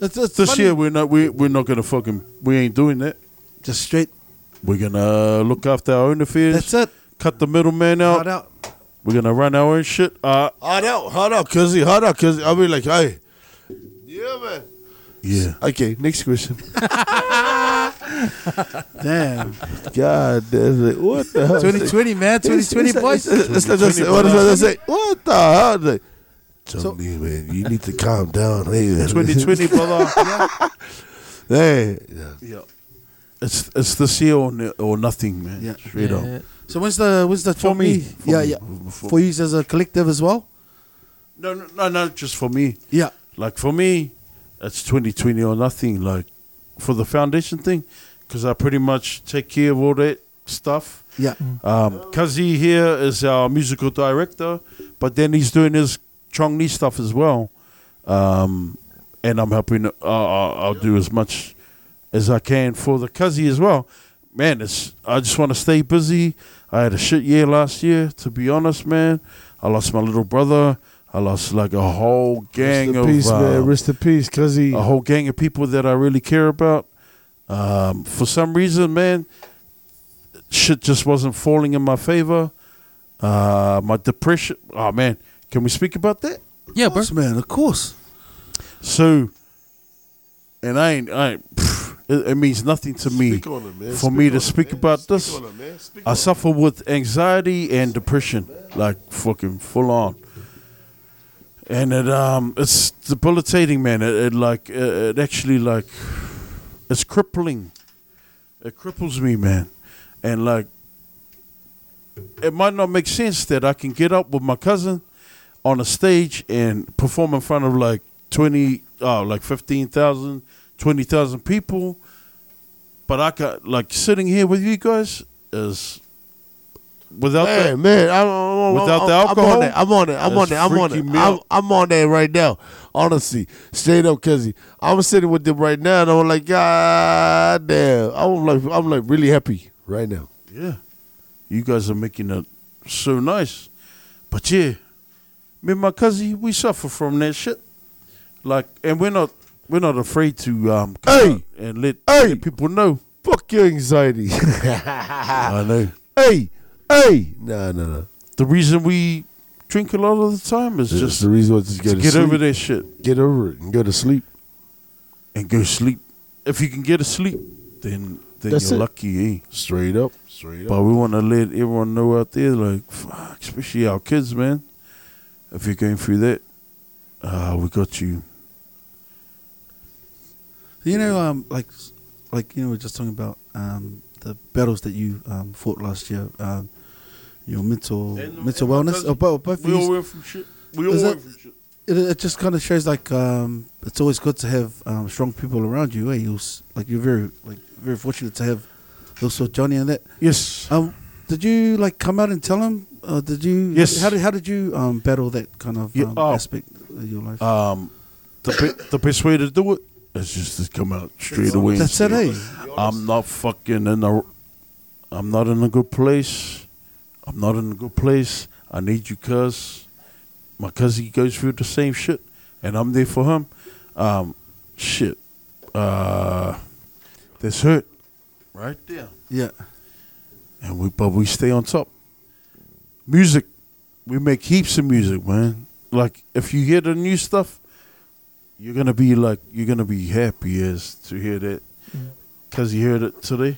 It's, it's this funny. year we're not we we're not gonna fucking we ain't doing that. just straight. We're gonna look after our own affairs. That's it. Cut the middleman out. Hard out. out. We're gonna run our own shit. Uh, Hard out, hard out, cuz hard out, cuz I mean, like, hey. Yeah, man. yeah. Okay, next question. Damn. God damn it. What the hell? 2020, man. 2020, boys. It's- it's- it's- it's- What does that say? What the hell? Like, Tell me, man, you need to calm down. Hey, man. 2020, brother. hey. yeah. It's it's this year or, ne- or nothing, man. Yeah. Straight up. Yeah. So when's the when's the For Chop me. Me? For yeah, me. yeah. For- For you as a collective as well. No, no, no, not just for me. Yeah. Like for me, it's 2020 or nothing. Like for the foundation thing, because I pretty much take care of all that stuff. Yeah. Um, Kazi here is our musical director, but then he's doing his Chong Nee stuff as well. Um, and I'm helping. Uh, I'll I'll do as much as I can for the cuzzy as well. Man, it's I just want to stay busy. I had a shit year last year, to be honest, man. I lost my little brother. I lost like a whole gang Rest in of peace, uh, man. Rest in peace, cause he. a whole gang of people that I really care about. Um, for some reason, man, shit just wasn't falling in my favor. Uh, my depression. Oh man, can we speak about that? Yeah, Of bro. man. Of course. So, and I ain't. I ain't, pff, it, it means nothing to me it, for me Speak to on it, speak about Speak this. on it, man. Speak I suffer with anxiety and depression, like fucking full on. And it um it's debilitating, man. It, like it, it actually like it's crippling. It cripples me, man. And like it might not make sense that I can get up with my cousin on a stage and perform in front of like 20 oh like 15,000 20,000 people but I got like sitting here with you guys is without Man, that man, I'm, I'm, Without I'm, the I'm on that. I'm on it. I'm on that's it. I'm on it. I'm. I'm on that right now. Honestly, straight up, cause I'm sitting with them right now, and I'm like, God damn. I'm like, I'm like really happy right now. Yeah. You guys are making it so nice. But yeah, me and my cousin, we suffer from that shit. Like, and we're not we're not afraid to um come Hey! out and let, Hey! let people know. Fuck your anxiety. I know. hey, hey. No, no, no. The reason we drink a lot of the time is Just just the reason was to to get, to over that shit Get over it and go to sleep. and go sleep. If you can get to sleep, then then That's you're it. lucky, eh? Straight up. Straight up. But we want to let everyone know out there, like, fuck, especially our kids, man. If you're going through that, uh, we got you. You know, um, like, like you know, we are just talking about um, the battles that you um, fought last year. Um, your mental And- mental and wellness. Oh, both, both We all went from shit. We all went from shit. It, it just kind of shows like um, it's always good to have um, strong people around you. Eh? You s- like you're very like very fortunate to have also Johnny and that. Yes. Um, did you like come out and tell him? Uh, did you? Yes. How did how did you um, battle that kind of Yeah, um, oh. aspect of your life? Um, the be- the best way to do it is just to come out straight away. That's it, eh? I'm not fucking in a. I'm not in a good place. I'm not in a good place. I need you, cuz. My cousin goes through the same shit, and I'm there for him. Um, shit. Uh, that's hurt, right there. Yeah. and we but we stay on top. Music, we make heaps of music, man. Like if you hear the new stuff, you're gonna be like you're gonna be happy as to hear that, cause you heard it today.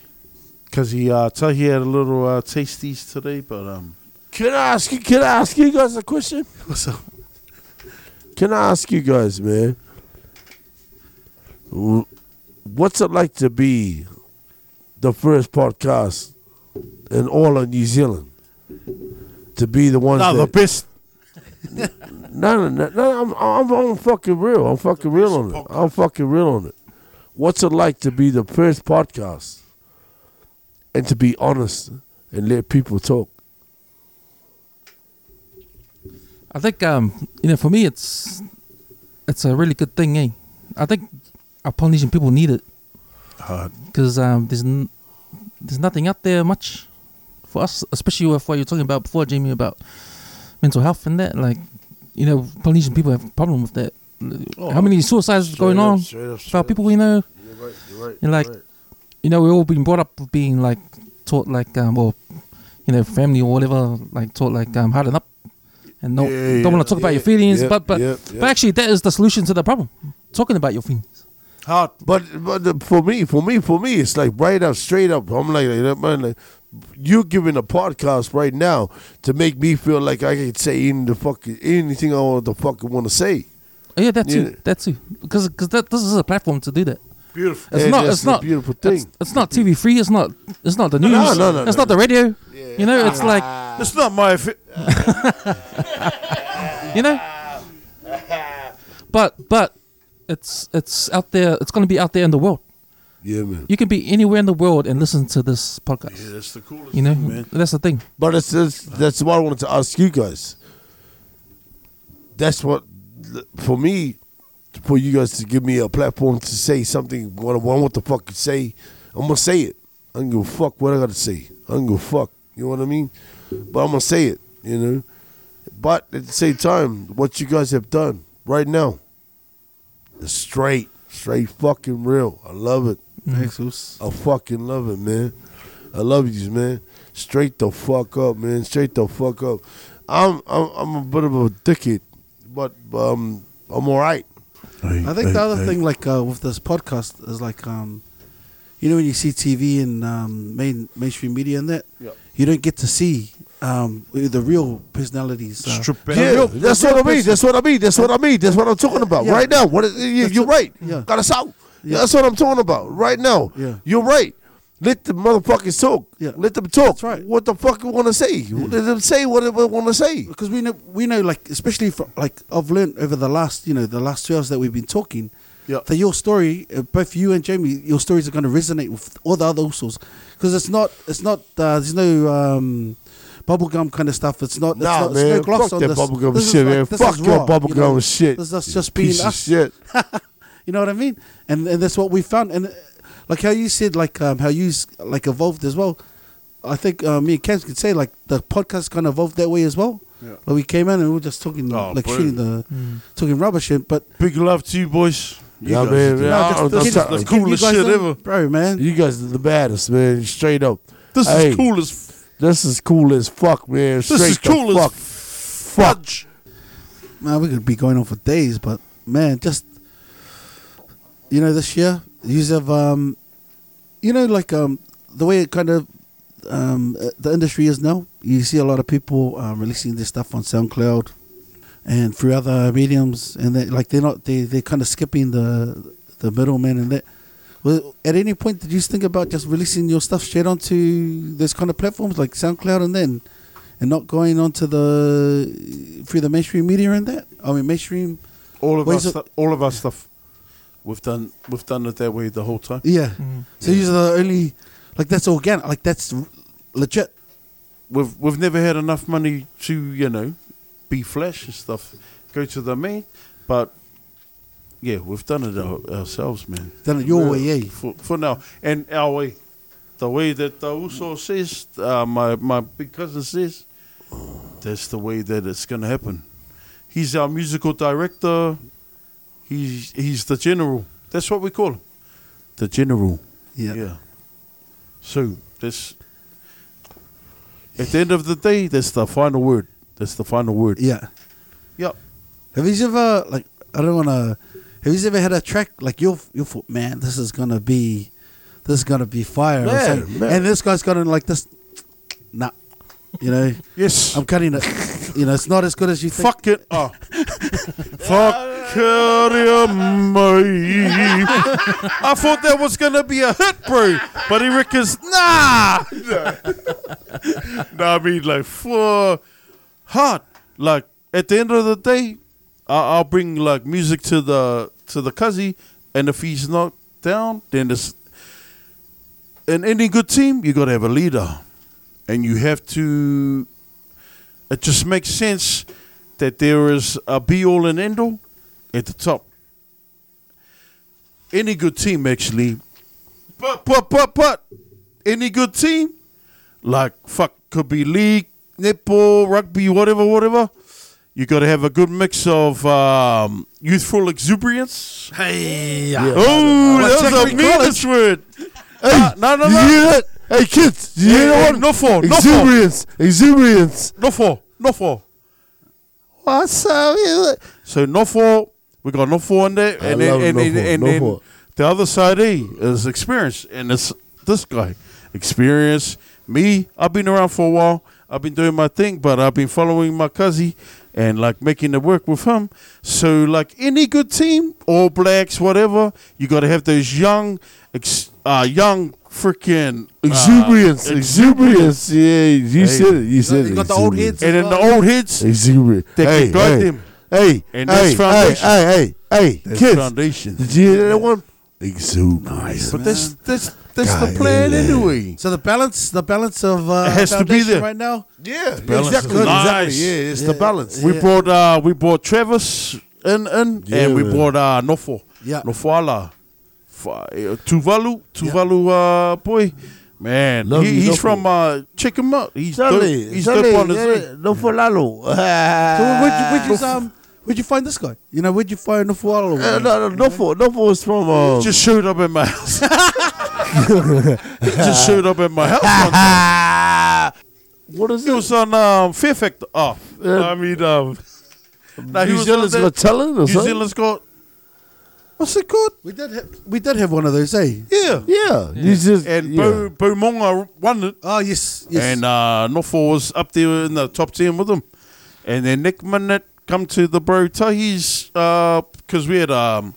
Cause he uh, tell he had a little uh, tasties today, but um, Can I ask you? Can I ask you guys a question? What's up? Can I ask you guys, man? What's it like to be the first podcast in all of New Zealand? To be the ones no, the best. no, no, no, no I'm, I'm, I'm fucking real. I'm fucking real on it. I'm fucking real on it. What's it like to be the first podcast and to be honest and let people talk? I think um, you know, for me, it's it's a really good thing, eh? I think our Polynesian people need it Uh, because um, there's n- there's nothing out there much for us, especially with what you're talking about before, Jamie, about mental health and that. Like, you know, Polynesian people have a problem with that. How many suicides are going on? About people, you know, You're right. You're right. And like, you know, we've all been brought up being like taught like um, or you know, family or whatever, like taught like um, harden up and no, Yeah, don't want to talk about your feelings, yeah, but but yeah, but actually that is the solution to the problem. Talking about your feelings. hard. But but for me, for me, for me, it's like right up, straight up. I'm like, you know, man, like you're giving a podcast right now to make me feel like I can say any the fuck anything I want to fucking want to say. Oh, yeah, that too. Yeah. That too. Because because that this is a platform to do that. Beautiful. It's And not. It's the not. beautiful thing. it's not TV free. It's not. It's not the news. no, no, no. It's no. not the radio. Yeah. You know, it's ah. like It's not my. Fi- you know. But but it's it's out there. It's going to be out there in the world. Yeah, man. You can be anywhere in the world and listen to this podcast. yeah, that's the coolest. You know, thing, man. that's the thing. But it's, it's that's what I wanted to ask you guys. That's what for me. for you guys to give me a platform to say something what I want what the fuck to say. I'm gonna say it. I don't give a fuck what I gotta say. I don't give a fuck. You know what I mean? But I'm gonna say it. You know. But at the same time, what you guys have done right now, is straight, straight fucking real. I love it. Thanks, Oos. I fucking love it, man. I love you, man. Straight the fuck up, man. Straight the fuck up. I'm I'm I'm a bit of a dickhead, but um I'm alright. I think the other thing, like uh, with this podcast, is like, um, you know, when you see TV and um, main mainstream media and that, Yeah. you don't get to see um, the real personalities. Uh, Strip back. Yeah, real- that's the real what I mean. That's what I mean. That's what I mean. That's what I'm talking about Yeah. right now. What is, you, you're it. right. Yeah. Got us out. Yeah. That's what I'm talking about right now. Yeah. You're right. Let the motherfuckers talk. Yeah. Let them talk. That's right. What the fuck you want to say? Let them say what they want to say. because we know we know like especially for, like I've learned over the last you know the last two hours that we've been talking Yeah. that your story uh, both you and Jamie your stories are going to resonate with all the other usos because it's not it's not uh, there's no um, bubblegum kind of stuff it's not it's Nah, not, there's man. no gloss Fuck on that this. bubblegum This is shit, like- man. Fuck your raw, bubblegum you know? shit. this is just being us shit. you know what I mean and and that's what we found and uh, like how you said like um, how you s- like evolved as well I think uh, me and Cam could say like the podcast kind of evolved that way as well Yeah. like we came in and we were just talking Oh, like shooting the Mm. talking rubbish shit but Big love to you, boys. You Yeah, guys man, are man. the- I- just- I'm just- trying- the just coolest you guys shit are- ever. bro, man. You guys are the baddest, man. Straight up. This Hey. is cool as f- This is cool as fuck, man. this Straight is the cool fuck. as fudge. Man, we could be going on for days, but man, just you know, this year, you have um, you know, like um, the way it kind of um, the industry is now. You see a lot of people um, releasing their stuff on SoundCloud and through other mediums, and they like they're not they they're kind of skipping the the middleman and that. Well, at any point, did you think about just releasing your stuff straight onto those kind of platforms like SoundCloud and then, and not going onto the through the mainstream media and that? I mean, mainstream. All of our Where's. All of our stuff. We've done. We've done it that way the whole time. Yeah. Mm. So these are the only, like that's organic, like that's r- legit. We've we've never had enough money to you know, be flash and stuff. Go to the main, but yeah, we've done it our, ourselves, man. Done it your way, yeah. For, for now, and our way, the way that the Uso says, uh, my my big cousin says, that's the way that it's gonna happen. He's our musical director. He's he's the general. That's what we call him, the general. Yeah. Yeah. So this, at the end of the day, that's the final word. That's the final word. Yeah. Yep. Have you ever like I don't want to. Have you ever had a track like you you thought, man, this is gonna be, this is gonna be fire, Man, something. man. and this guy's got in like this, nah, you know, Yes. I'm cutting it. You know, it's not as good as you think. Fuck it. Oh. Fuck it, me. I thought that was gonna be a hit, bro. But he reckons, nah. no, I mean like for hard. Like at the end of the day, I- I'll bring like music to the to the cuzzy, and if he's not down, then it's in any good team, you got to have a leader, and you have to it just makes sense that there is a be all and end all at the top. Any good team, actually, but but but but any good team, like fuck, could be league, netball, rugby, whatever, whatever. You got to have a good mix of um, youthful exuberance. Hey, Oh, Like that was a meanest word. Hey, Ah, no, no, no. you hear that? Hey, kids, you hear that one? No for, no for, Exuberance, exuberance. no for, no for. What's up? So no four, we got no four in there, and then and, four, and no then the other side A is experience, and it's this guy, experience. Me, I've been around for a while. I've been doing my thing, but I've been following my cousin and like making it work with him. So like any good team, All Blacks, whatever, you got to have those young, ex, uh, young freaking Exuberance, uh, exuberance. Yeah, you Hey. said it. You said you it. got the old exuberance. heads. and then the old heads Exuberant. that hey, can guide hey, them. Hey, And hey, that's hey, foundation. hey, hey, hey, That's kids. foundation. Did you hear that one? Exuberance. But that's that's that's the plan yeah. anyway. So the balance, the balance of uh, It has to be there. right now. Yeah, balance exactly. is Exactly. Yeah, it's Yeah. the balance. We Yeah. brought uh we brought Travis in, in Yeah, and we brought uh, Nofo. Yeah. Nofoala. F- uh, Tuvalu. Tuvalu uh, boy. Man, he, he's from, uh, check him out. He's Charlie, he's Charlie, dope on his yeah, for So where'd you, where'd you um where'd you find this guy? You know, where'd you find the Fualo? Uh, no, no, no for, no for is from. Um, Just showed up at my house. he just showed up at my house one what is He was on um, Fear Factor. Oh, I mean, um, he New was Zealand's Got Talent or New something? Zealand's got. What's it called? We did have, we did have one of those, eh? Yeah. Yeah, New Zealand. And yeah. Bo, Bo Monga won it. Oh yes, yes. And uh, Nofo was up there in the top 10 with him. And then Nick Minute come to the Bro Tahis because we had um,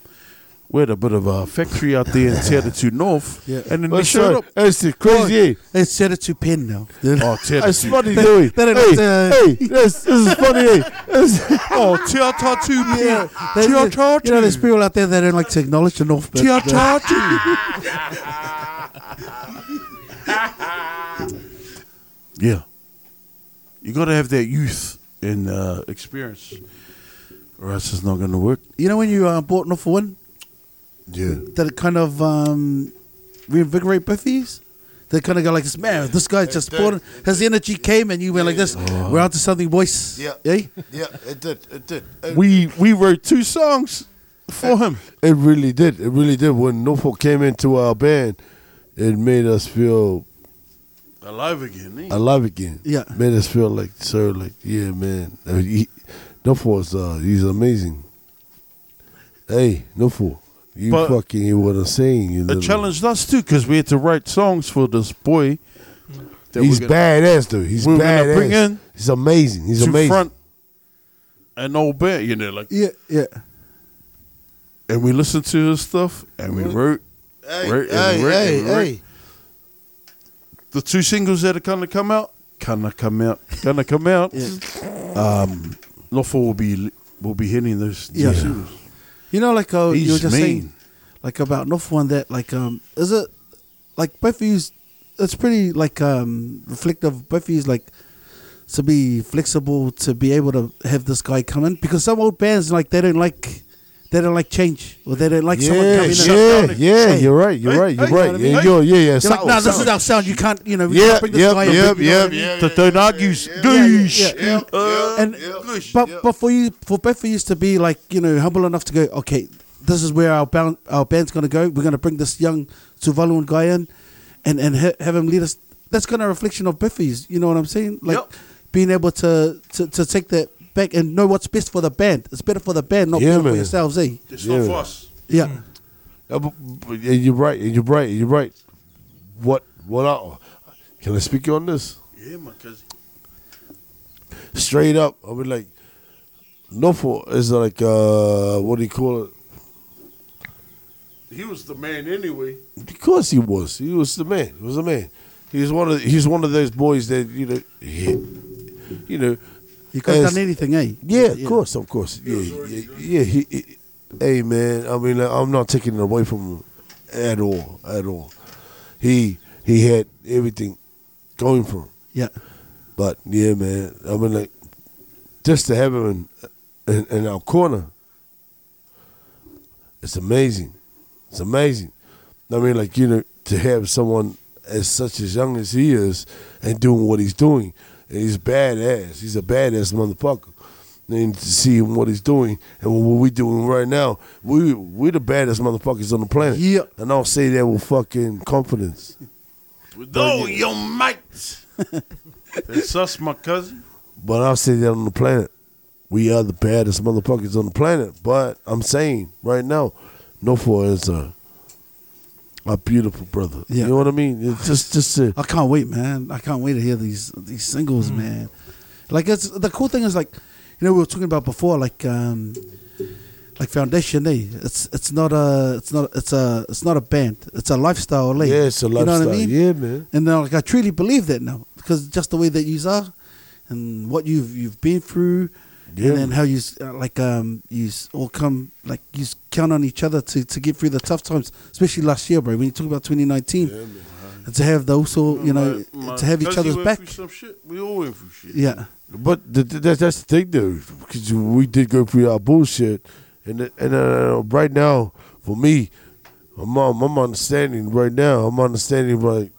we had a bit of a factory out there in Te Atatu North. Yeah. And then they showed that? up. That's the crazy. eh? It's set it to pen now. Oh, Te That's funny, Louis. they hey, hey, this, this is funny. eh? This- Oh, Te Atatu. Yeah, Te they- Atatu. You know, there's people out there that don't like to acknowledge the North. But, Te uh, yeah. You got to have that youth and uh, experience, or else it's not going to work. you know when you uh, bought North for one, yeah. that kind of um, reinvigorate both of yous? They kind of go like this, man, this guy just bought it. His energy came and you went like this, we're onto something, boys. Yeah. Eh? Yeah, it did. It did. It, We we wrote two songs for him. it really did. It really did. When Nofo came into our band, it made us feel Alive again, eh? alive again. Yeah. Made us feel like, so like, yeah, man. I mean, he, Nofo's, uh, he's amazing. Hey, Nofo, you But- fucking hear what I'm saying. You It challenged us too because we had to write songs for this boy. He's gonna- badass, dude. He's we were badass. bring in he's amazing. He's to amazing. front an old band, you know, like, Yeah, yeah. and we listened to his stuff and we wrote Hey, and hey, right, hey, hey. the two singles that are gonna come out, gonna come out, gonna come out. yeah. Um, Lawful will be will be hitting those two Yeah. singles. You know, like uh, you were just mean. saying, like about North one that like um is it like both of you it's pretty like um reflective both of you like to be flexible to be able to have this guy come in because some old bands like they don't like they don't like change or they don't like someone Yeah, coming in. yeah, and- yeah, Hey. you're right, you're Hey, right, you're hey, right. you know what I mean? Yeah, you're, yeah, yeah. They're like, no, this is our sound. You can't, you know, we Yeah, can't bring this yep, guy in. yep, You know what I yep, mean? The don't yeah, yeah. Uh, and but but for you for both of you to be like you know humble enough to go okay this is where our band our band's gonna go we're gonna bring this young Tuvaluan guy in and and ha- have him lead us that's kind of a reflection of of you know what I'm saying like being able to, to to take that back and know what's best for the band it's better for the band not Yeah, better for yourselves eh It's Yeah. not for us. yeah Uh, but- but- and you're right, you're right, you're right. What, what? I, can I speak you on this? Yeah, my cousin. Straight up, I mean, like, Nofo is like, uh, what do you call it? He was the man anyway. Because he was, he was the man. He was the man. He was one of, he's one of those boys that you know, he, you know, you could have done anything eh Yeah, of course, of course. Yeah, yeah, yeah. He, he- hey, man. I mean, like, I'm not taking it away from him at all, at all. He he had everything going for him, yeah but yeah, man. I mean, like, just to have him in, in, in our corner, it's amazing. It's amazing. I mean, like, you know, to have someone as such as young as he is and doing what he's doing, and he's badass. He's a badass motherfucker. And to see what he's doing and what we're doing right now, we we're the baddest motherfuckers on the planet. Yeah. And I'll say that with fucking confidence. With all your might. That's us, my cousin. But I'll say that on the planet. We are the baddest motherfuckers on the planet. But I'm saying right now, Nofo is a a beautiful brother. Yeah. You know what I mean? It's just just I can't wait, man. I can't wait to hear these these singles, man. Like it's the cool thing is like, you know, we were talking about before, like um, like Foundation, eh? It's it's not a it's not it's a it's not a band. It's a lifestyle, eh? yeah, it's a lifestyle. You know what I mean? Yeah, man. And uh, like I truly believe that now because just the way that you are, and what you've you've been through, Yeah, and then how you uh, like um you all come like you s- count on each other to to get through the tough times, especially last year, bro. When you talk about 2019, and to have those, so you know, My- my to have each other's back. Some shit. We all went through shit. Yeah, But th- th- that's that's the thing, though. because we did go through our bullshit, and it- and uh, right now for me, I'm I'm I'm understanding right now. I'm understanding like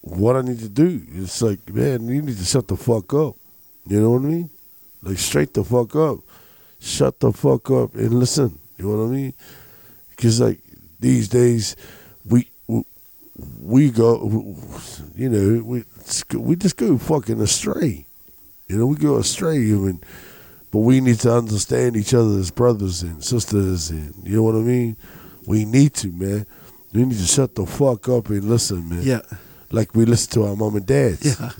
what I need to do. It's like man, you need to shut the fuck up. You know what I mean? Like straight the fuck up, shut the fuck up and listen. You know what I mean? Because like these days, we we, go, you know, we we just go fucking astray. You know, we go astray. Mean, but we need to understand each other as brothers and sisters, and you know what I mean. We need to, man. We need to shut the fuck up and listen, man. Yeah. Like we listen to our mom and dads. Yeah.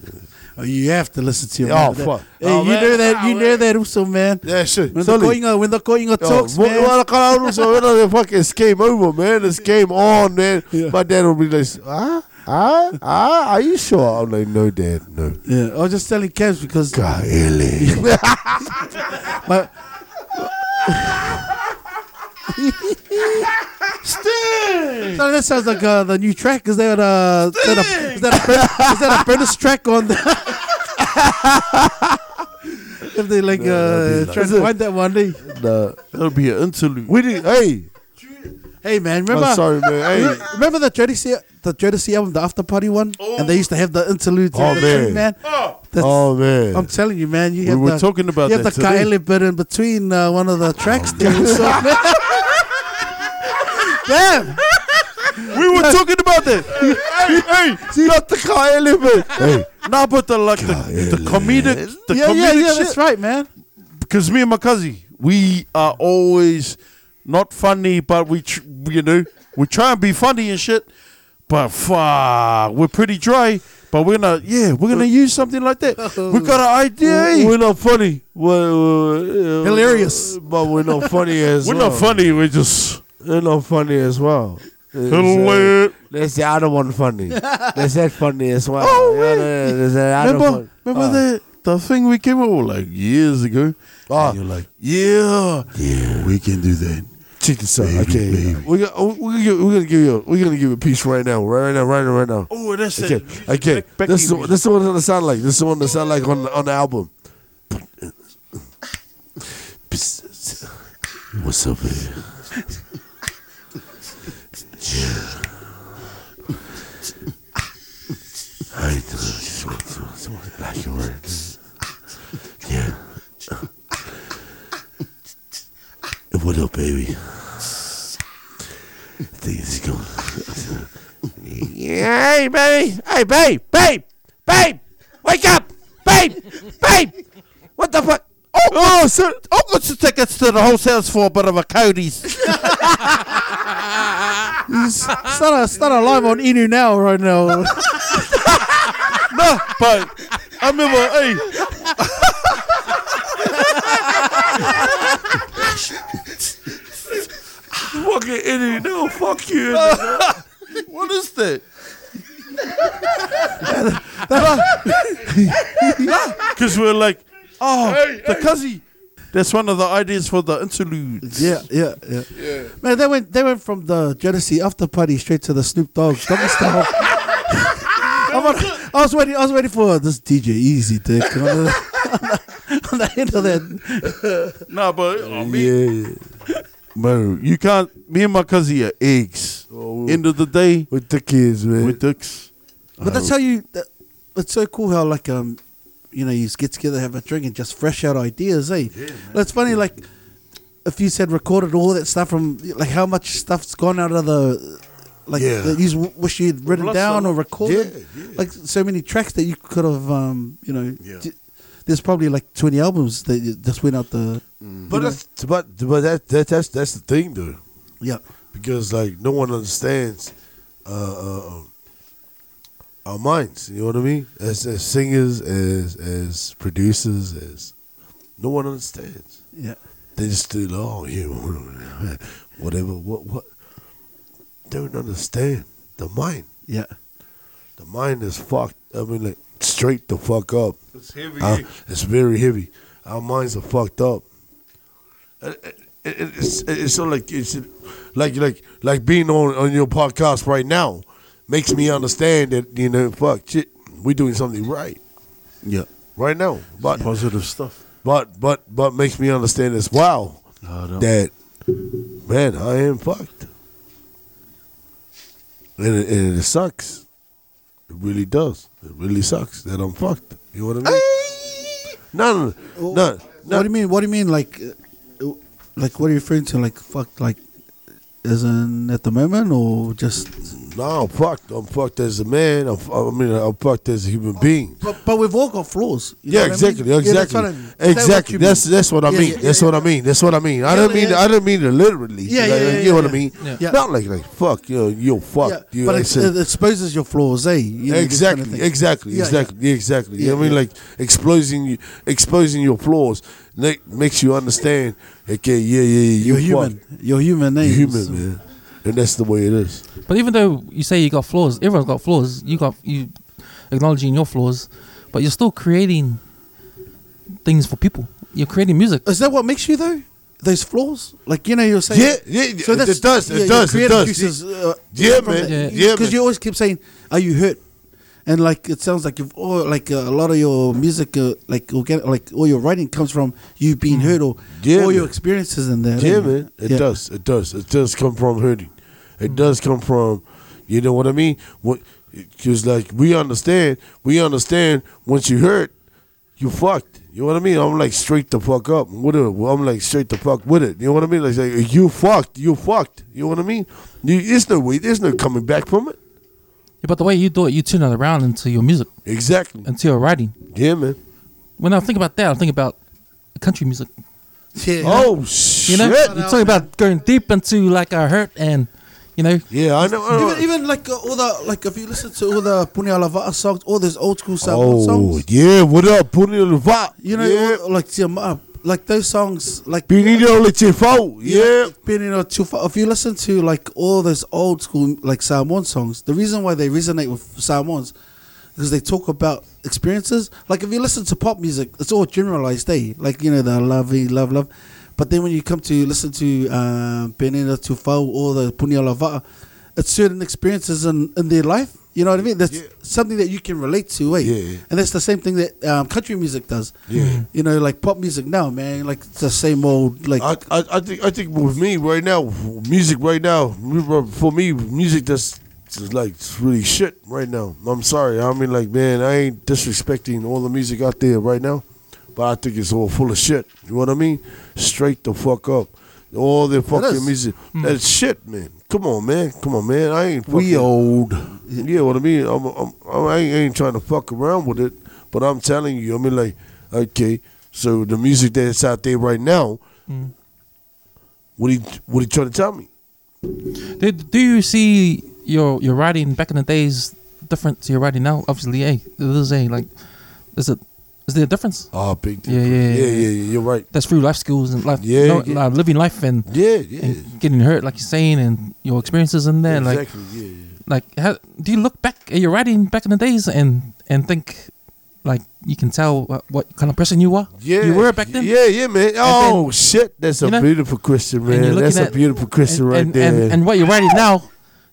Oh, you have to listen to your Oh, fuck. Hey, Oh, you man. know that. You Oh, know man. that also, man. Yeah, shit. When the Sorry. going when the going Yo, talks, mo- man. well, I also, when fucking it's game over, man. It's game on, man. Yeah. My dad will be like, ah, ah, ah, are you sure? I'm like, no, dad, no. Yeah, I was just telling Cavs because God, my, Sting! So that sounds like uh, the new track. Is that uh, is that a, is that a, Bren- is that a British track on the? if they like uh, try to find that one day. nah. That'll be an interlude. We did, hey. Hey man, remember? I'm sorry, man. Hey. Re- Remember the Jodeci the Jodeci album, the After Party one, and they used to have the interludes. Oh, man. man. That's, Oh, man. I'm telling you, man. You We have were the, talking about you have the today. Kaele bit in between uh, one of the tracks. oh, there. Damn. We were talking about that. hey, hey, Not the car element. Hey. no, but the like the, the comedic, the yeah, comedic yeah, yeah. shit. That's right, man. Because me and my cousin, we are always not funny, but we, tr- you know, we try and be funny and shit. But fuck, we're pretty dry. But we're gonna, yeah, we're gonna use something like that. We got an idea. We're not funny. We're, we're, uh, Hilarious. But we're not funny as We're well. not funny. We're just We're not funny as well. It's, uh, hilarious. There's the other one funny. There's that funny as well. Oh, Yeah, wait. yeah, There's that other Remember, one. remember Oh. the the thing we came up with like years ago. Oh. And you're like, yeah, Yeah, we can do that. Check this out. Okay, baby. we're gonna oh, we're gonna give, we're gonna give you we're gonna give you a piece right now, right now, right now, right now. oh, that's Okay, it. okay. Becky This is music. this is what it's gonna sound like. This is what it's gonna sound like on the, on the album. What's up, baby? I like your words. Yeah. What up, baby? Things going. Hey, baby. Hey, babe. Babe. Babe. Wake up. Babe. Babe. What the fuck? Oh, oh, so I got some tickets to the wholesales for a bit of a Cody's. Start a start a live on Inu now, right now. no, but I remember, hey, Fucking idiot! No, fuck you. what is that? Because we're like, oh, the cuzzy. That's one of the ideas for the interludes. yeah, yeah, yeah, Man, they went they went from the Jodeci after party straight to the Snoop Dogg doggy style. I'm on- I was waiting. I was waiting for this DJ Easy Dick on the, on the end of that. No, but oh, me, Yeah, bro, you can't. Me and my cousin are eggs. Oh. End of the day, with the kids, man. we're dicks. But that's how you. That, it's so cool how like um, you know, you just get together, have a drink, and just fresh out ideas, eh? Well, it's funny, like if you said recorded all that stuff from like how much stuff's gone out of the. Like Yeah. that you wish you'd written Lots down or recorded, Yeah, yeah. like so many tracks that you could have, um, you know. Yeah. d- there's probably like twenty albums that just went out the. but that's but but that, that that's that's the thing, though. Yeah, because like no one understands uh, uh, um, our minds. You know what I mean? As as singers, as as producers, as no one understands. yeah, They just do oh yeah, whatever. What what? Don't understand the mind. yeah, The mind is fucked. I mean, like straight the fuck up. It's heavy. Uh, it's very heavy. Our minds are fucked up. It- it- It's it's so like it's like like like being on on your podcast right now makes me understand that you know fuck shit we're doing something right yeah, right now. But positive stuff. but but but makes me understand as well that man, I am fucked, and it, and it sucks. It really does. It really sucks that I'm fucked. You know what I mean? No, no, no, no. What do you mean? What do you mean? Like, uh, like what are you referring to? Like, fuck, like, isn't at the moment or just? No, I'm fucked. I'm fucked as a man. I'm, I mean, I'm fucked as a human being. But, but we've all got flaws. you Yeah, know what I mean? exactly, Yeah, that's exactly, I mean. Exactly. That's that's what I mean. that's what I mean. That's what I mean. I don't mean. I don't mean it literally. Yeah, Like, yeah, yeah, You know what I mean? Yeah. Not like like fuck you. You're fucked. You but I it, it exposes your flaws, eh? You know, this kind of exactly, exactly, exactly, exactly. Yeah, I mean, like exposing you, exposing your flaws ma- makes you understand. Okay, yeah, yeah, yeah You're you human. You're human, eh? You're human, man, and that's the way it is. But even though you say you got flaws, everyone's got flaws. You got you acknowledging your flaws, but you're still creating things for people. You're creating music. Is that what makes you though? Those flaws, like you know, you're saying. Yeah, yeah, So that's, it does, it your does, it creative does. juices, uh, Yeah, man. Yeah. Yeah, because man. you always keep saying, "Are you hurt?" And like it sounds like you've all like uh, a lot of your music, uh, like organic, like all your writing comes from you being hurt or Yeah, all your experiences in there. Yeah, man. It Yeah. does. It does. It does come from hurting. It does come from, you know what I mean? What? Because like we understand, we understand. Once you hurt, you fucked. You know what I mean? I'm like straight the fuck up with it. I'm like straight the fuck with it. You know what I mean? Like, like, you fucked. You fucked. You know what I mean? You, there's no way. There's no coming back from it. Yeah, but the way you do it, you turn it around into your music, Exactly. into your writing. Yeah, man. When I think about that, I think about country music. Yeah. Oh You shit. know, Shout you're talking about going deep into like a hurt and, you know, Yeah, I know. I know. Even, even like uh, all the like if you listen to all the Punya Lavata songs, all those old school Samoan oh songs, yeah. What up? Put it in the vibe. you know, Yeah. all- like Tiamat, like those songs, like Benito Lechefo. Yeah. Benito Tufa. If you listen to like all those old school like Samoan songs, the reason why they resonate with Samoans because they talk about experiences. Like if you listen to pop music, it's all generalized, eh? Like you know the love, love, love. But then when you come to listen to um, Benito Tufa or the Punya it's certain experiences in, in their life. You know what I mean? That's Yeah. something that you can relate to, eh? Yeah. And that's the same thing that um, country music does. Yeah. You know, like pop music now, man. Like it's the same old, like I, I, I think I think with me right now, music right now, for me, music that's just like really shit right now. I'm sorry. I mean, like, man, I ain't disrespecting all the music out there right now, but I think it's all full of shit. You know what I mean? Straight the fuck up. All the fucking is. music, that's shit, man. Come on, man. Come on, man. I ain't fucking, We old. Yeah, what I mean, I'm, I'm, I'm, I ain't, ain't trying to fuck around with it, but I'm telling you, I mean, like, okay, so the music that's out there right now, mm. what he, what he trying to tell me? do, do you see your your writing back in the days different to your writing now? Obviously, hey, it is a like, is it is there a difference? Oh, big difference. yeah, yeah, yeah, yeah, yeah, You're right. That's through life skills and life, Yeah, yeah. like, living life and, Yeah, yeah, and getting hurt, like you're saying, and your experiences in there. Like, exactly. yeah, yeah. like, how, do you look back at your writing back in the days and and think, like, you can tell what, what kind of person you were? Yeah, you were back then. Yeah, yeah, man. Oh shit, that's a know, beautiful question, man. That's a beautiful question and, right and, there. And, and what you're writing now,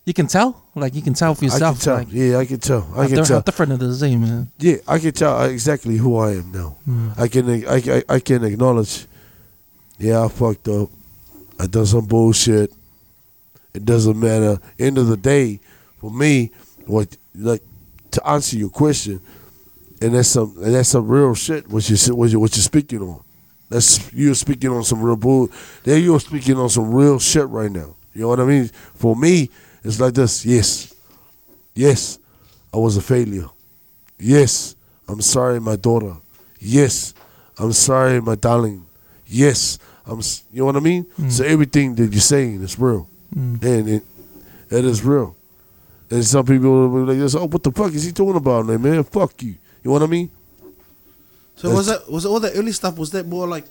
you can tell. Like, you can tell for I can yourself. tell. Like, yeah, I can tell. I can tell. how different it is, eh, man. Yeah, I can tell exactly who I am now. I can I, I, I can acknowledge. Yeah, I fucked up. I done some bullshit. It doesn't matter. End of the day, for me, what like to answer your question, and that's some and that's some real shit. What you what you what you're speaking on. That's you're speaking on some real bull. There you're speaking on some real shit right now. You know what I mean? For me, it's like this. Yes, yes, I was a failure. Yes, I'm sorry, my daughter. Yes, I'm sorry, my darling. Yes, I'm. s- You know what I mean? Mm. So everything that you're saying is real, mm. and it, it is real. And some people will be like this. Oh, what the fuck is he talking about, man? Man, fuck you. You know what I mean? So was that was all that early stuff? Was that more like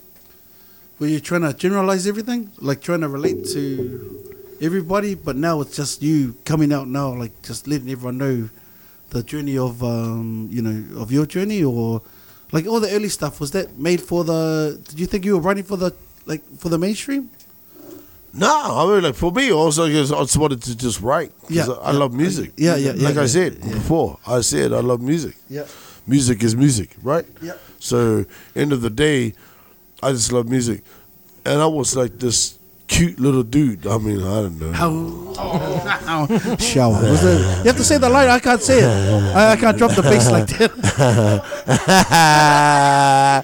were you trying to generalize everything, like trying to relate to everybody? But now it's just you coming out now, like just letting everyone know the journey of um, you know of your journey, or like all the early stuff. Was that made for the? Did you think you were writing for the like for the mainstream? No, I mean, like for me, also, I just, I wanted to just write. Yeah, I, I yeah. love music. Yeah, yeah, yeah, Like I said yeah. before, I said I love music. Yeah. Music is music, right? Yeah. So, end of the day, I just love music, and I was like this cute little dude. I mean, I don't know. Shower. Was it, you have to say the line. I can't say it. I, I can't drop the bass like that.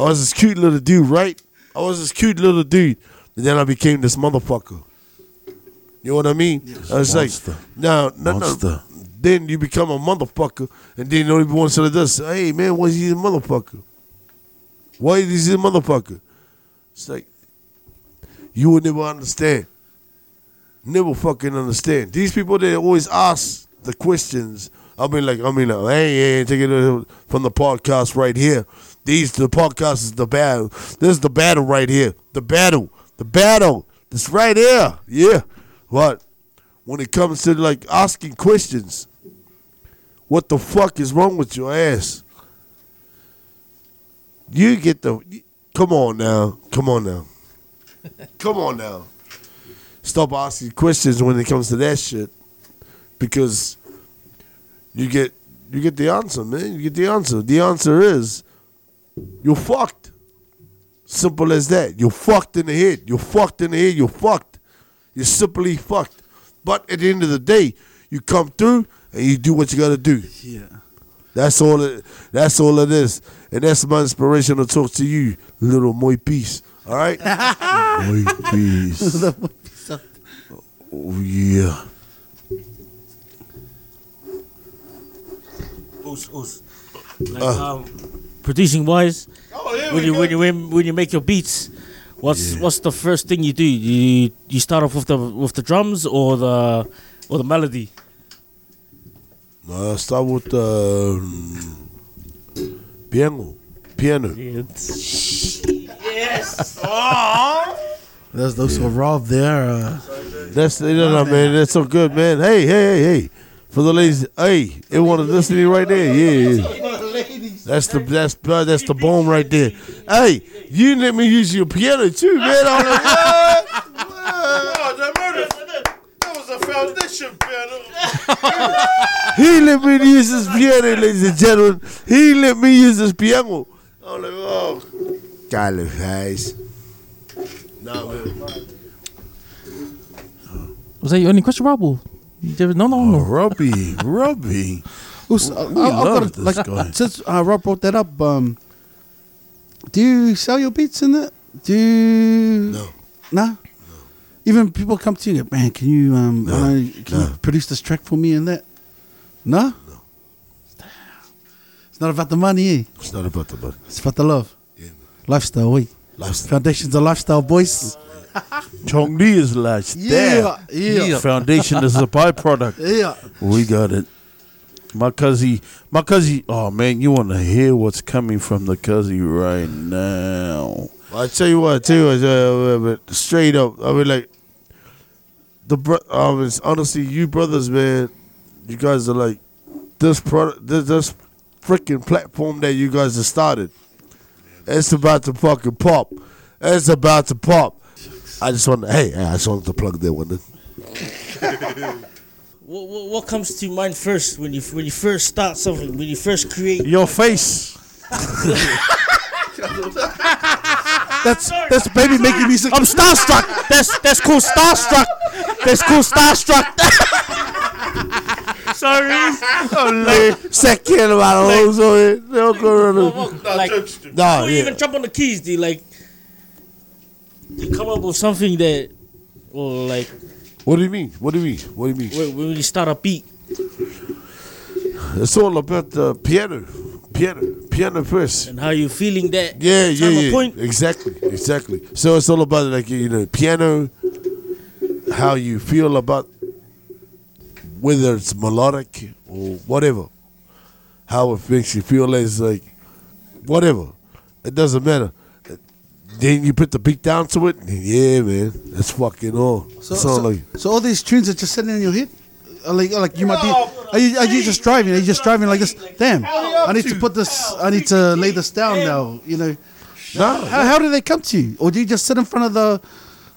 I was this cute little dude, right? I was this cute little dude, and then I became this motherfucker. You know what I mean? I was monster. like, no, no, no. Then you become a motherfucker, and then only one side of this. Hey man, why is he a motherfucker? Why is he a motherfucker? It's like you will never understand. Never fucking understand. These people they always ask the questions. I mean, like, I mean, like, hey, hey, take it from the podcast right here. These the podcast is the battle. This is the battle right here. The battle, the battle. This right here. Yeah. But When it comes to like asking questions, what the fuck is wrong with your ass? You get the. Come on now. Come on now. Come on now. Stop asking questions when it comes to that shit, because you get you get the answer, man. You get the answer. The answer is you're fucked. Simple as that. You're fucked in the head. You're fucked in the head. You're fucked. You're simply fucked. But at the end of the day, you come through and you do what you gotta do. Yeah. That's all it. That's all it is, and that's my inspiration to talk to you, little moy piece. All right. Boy, peace. Oh, yeah. Oos, oos. Like, um, producing wise, when you when you when, when you make your beats, what's what's the first thing you do? You you start off with the with the drums or the or the melody. Uh, start with uh, piano. Piano. There's those who are robbed there. Uh, That's you know, man. That's so good, man. Hey, hey, hey, hey. For the ladies, hey, it want to listen to you right there. Yeah, yeah. That's the that's uh, that's the bomb right there. Hey, you let me use your piano too, man. I'm like, what? That was a foundation piano. He let me use his piano, ladies and gentlemen. He let me use his piano. I'm like, oh, God, guys. Nah, man. Was that your only question, Rob? or you did- No, no, Oh, no. Robbie, Robbie. who's, uh, I- I've love got a- this like, guy. Since uh, Rob brought that up, um, do you sell your beats in that? Do you? No. No. Even people come to you, man. Can you um, No, uh, can no. you produce this track for me and that? No. No. It's not about the money, eh? It's not about the money. It's about the love, Yeah. Lifestyle. Wait, Lifestyle. foundations of lifestyle, boys. Chong Nee is lifestyle. Yeah, yeah, Foundation is a byproduct. yeah. We got it. My cousin, my cousin. Oh man, you want to hear what's coming from the cousin right now? I tell you what, I tell you what, uh, but straight up, I mean, like, the bro- I was honestly, you brothers, man, you guys are like this product, this, this freaking platform that you guys have started. It's about to fucking pop. It's about to pop. I just want to, hey, I just wanted to plug that one in. What, what, what comes to mind first when you when you first start something? When you first create? Your face. That's that's baby making music. I'm starstruck. That's that's called starstruck. That's called starstruck. Sorry. Second about a hose on it. They'll go around. like Nah, before you yeah. even jump on the keys, do you like you come up with something that or like What do you mean? What do you mean? What do you mean? when, when you start a beat? It's all about the piano. Piano. Piano first. and how you feeling that Yeah, yeah, time of yeah. point. Exactly, exactly. So it's all about like you know, piano, how you feel about whether it's melodic or whatever, how it makes you feel as like whatever. It doesn't matter. Then you put the beat down to it. and Yeah, man, that's fucking all. So, So, so, like, so all these tunes are just sitting in your head. Uh, Like, like you might be. Are you, are you just driving? Are you just driving like this? Damn! I need to put this. I need to lay this down now. You know. nah, How, how do they come to you? Or do you just sit in front of the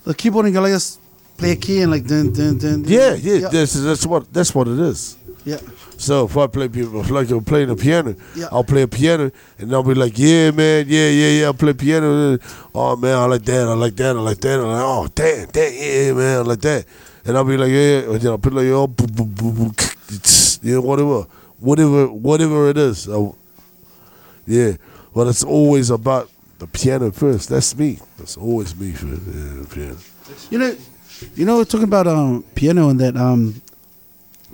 the keyboard and go like this, play a key and like dun dun dun? dun? yeah, yeah, That's, that's what that's what it is. Yeah. So if I play people like I'm playing the piano, Yeah. I'll play a piano and I'll be like, yeah, man, yeah, yeah, yeah, I'll play piano. Oh man, I like that, I like that, I like that. I'm like, oh damn, damn, yeah, man, I like that. And I'll be like, yeah, and then I'll put like, oh, boom, boom, boom, boom, yeah, whatever, whatever, whatever it is. I'll- yeah, but it's always about the piano first. That's me. That's always me for yeah, piano. You know, you know, talking about um piano and that um,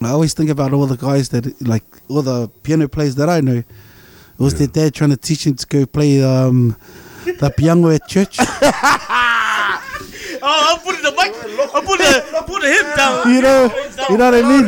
I always think about all the guys that like all the piano players that I know. It was their dad trying to teach him to go play um the piano at church. Oh, I'm putting the mic. I'm putting the, I'm putting him down. you know, you know what I mean?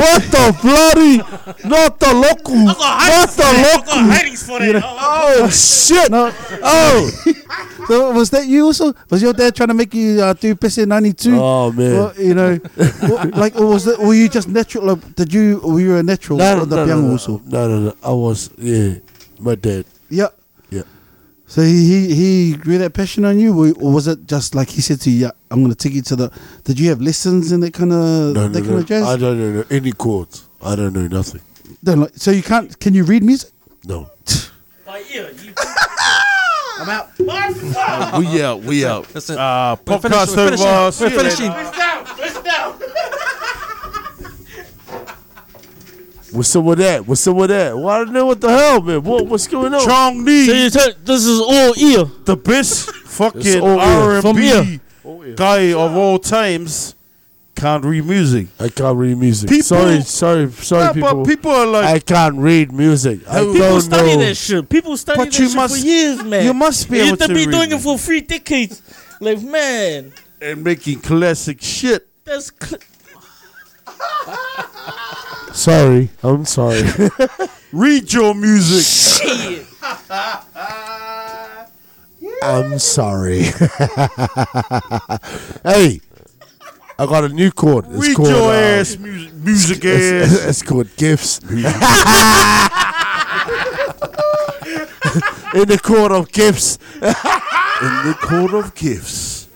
What the bloody? Not the local. I got hidings Not for the that. I local. got for that. Oh, Oh shit! No, Oh, so was that you also? Was your dad trying to make you uh, do PC ninety two? oh man. Well, you know, what- like, or was it? Were you just natural? Like, did you? Were you a natural no, no, on the no, no, also? no, no, no. I was yeah, my dad. Yeah. Yeah. So he, he he grew that passion on you, or or was it just like he said to you? Yeah, I'm gonna take you to the. Did you have lessons in that kind of No, no, that kind no. of jazz? I don't know any chords. I don't know nothing. Don't like, so you can't? Can you read music? No. my ear. I'm out. we out. We out. That's it. Uh, podcast finishing, we're finishing, over. we're See you later. finishing. Press down. Press down. What's up with that? What's up with that? Well, I don't know what the hell, man. What, what's going on? Chong So Lee, you tell this is all ear. the best fucking all R From and here. B guy of all times, can't read music. I can't read music. People- sorry, sorry, sorry, Yeah, people. but people are like, I can't read music. I People don't study know. that shit. People study But that you shit must- for years, man. you must be able used to to be read doing it. it for three decades. Like man, and making classic shit. that's cl- Sorry, I'm sorry. Read your music. shit. I'm sorry. hey, I got a new chord. It's Read called, your uh, ass music, music It's, ass. it's called gifts. In the court of gifts. in the court of gifts.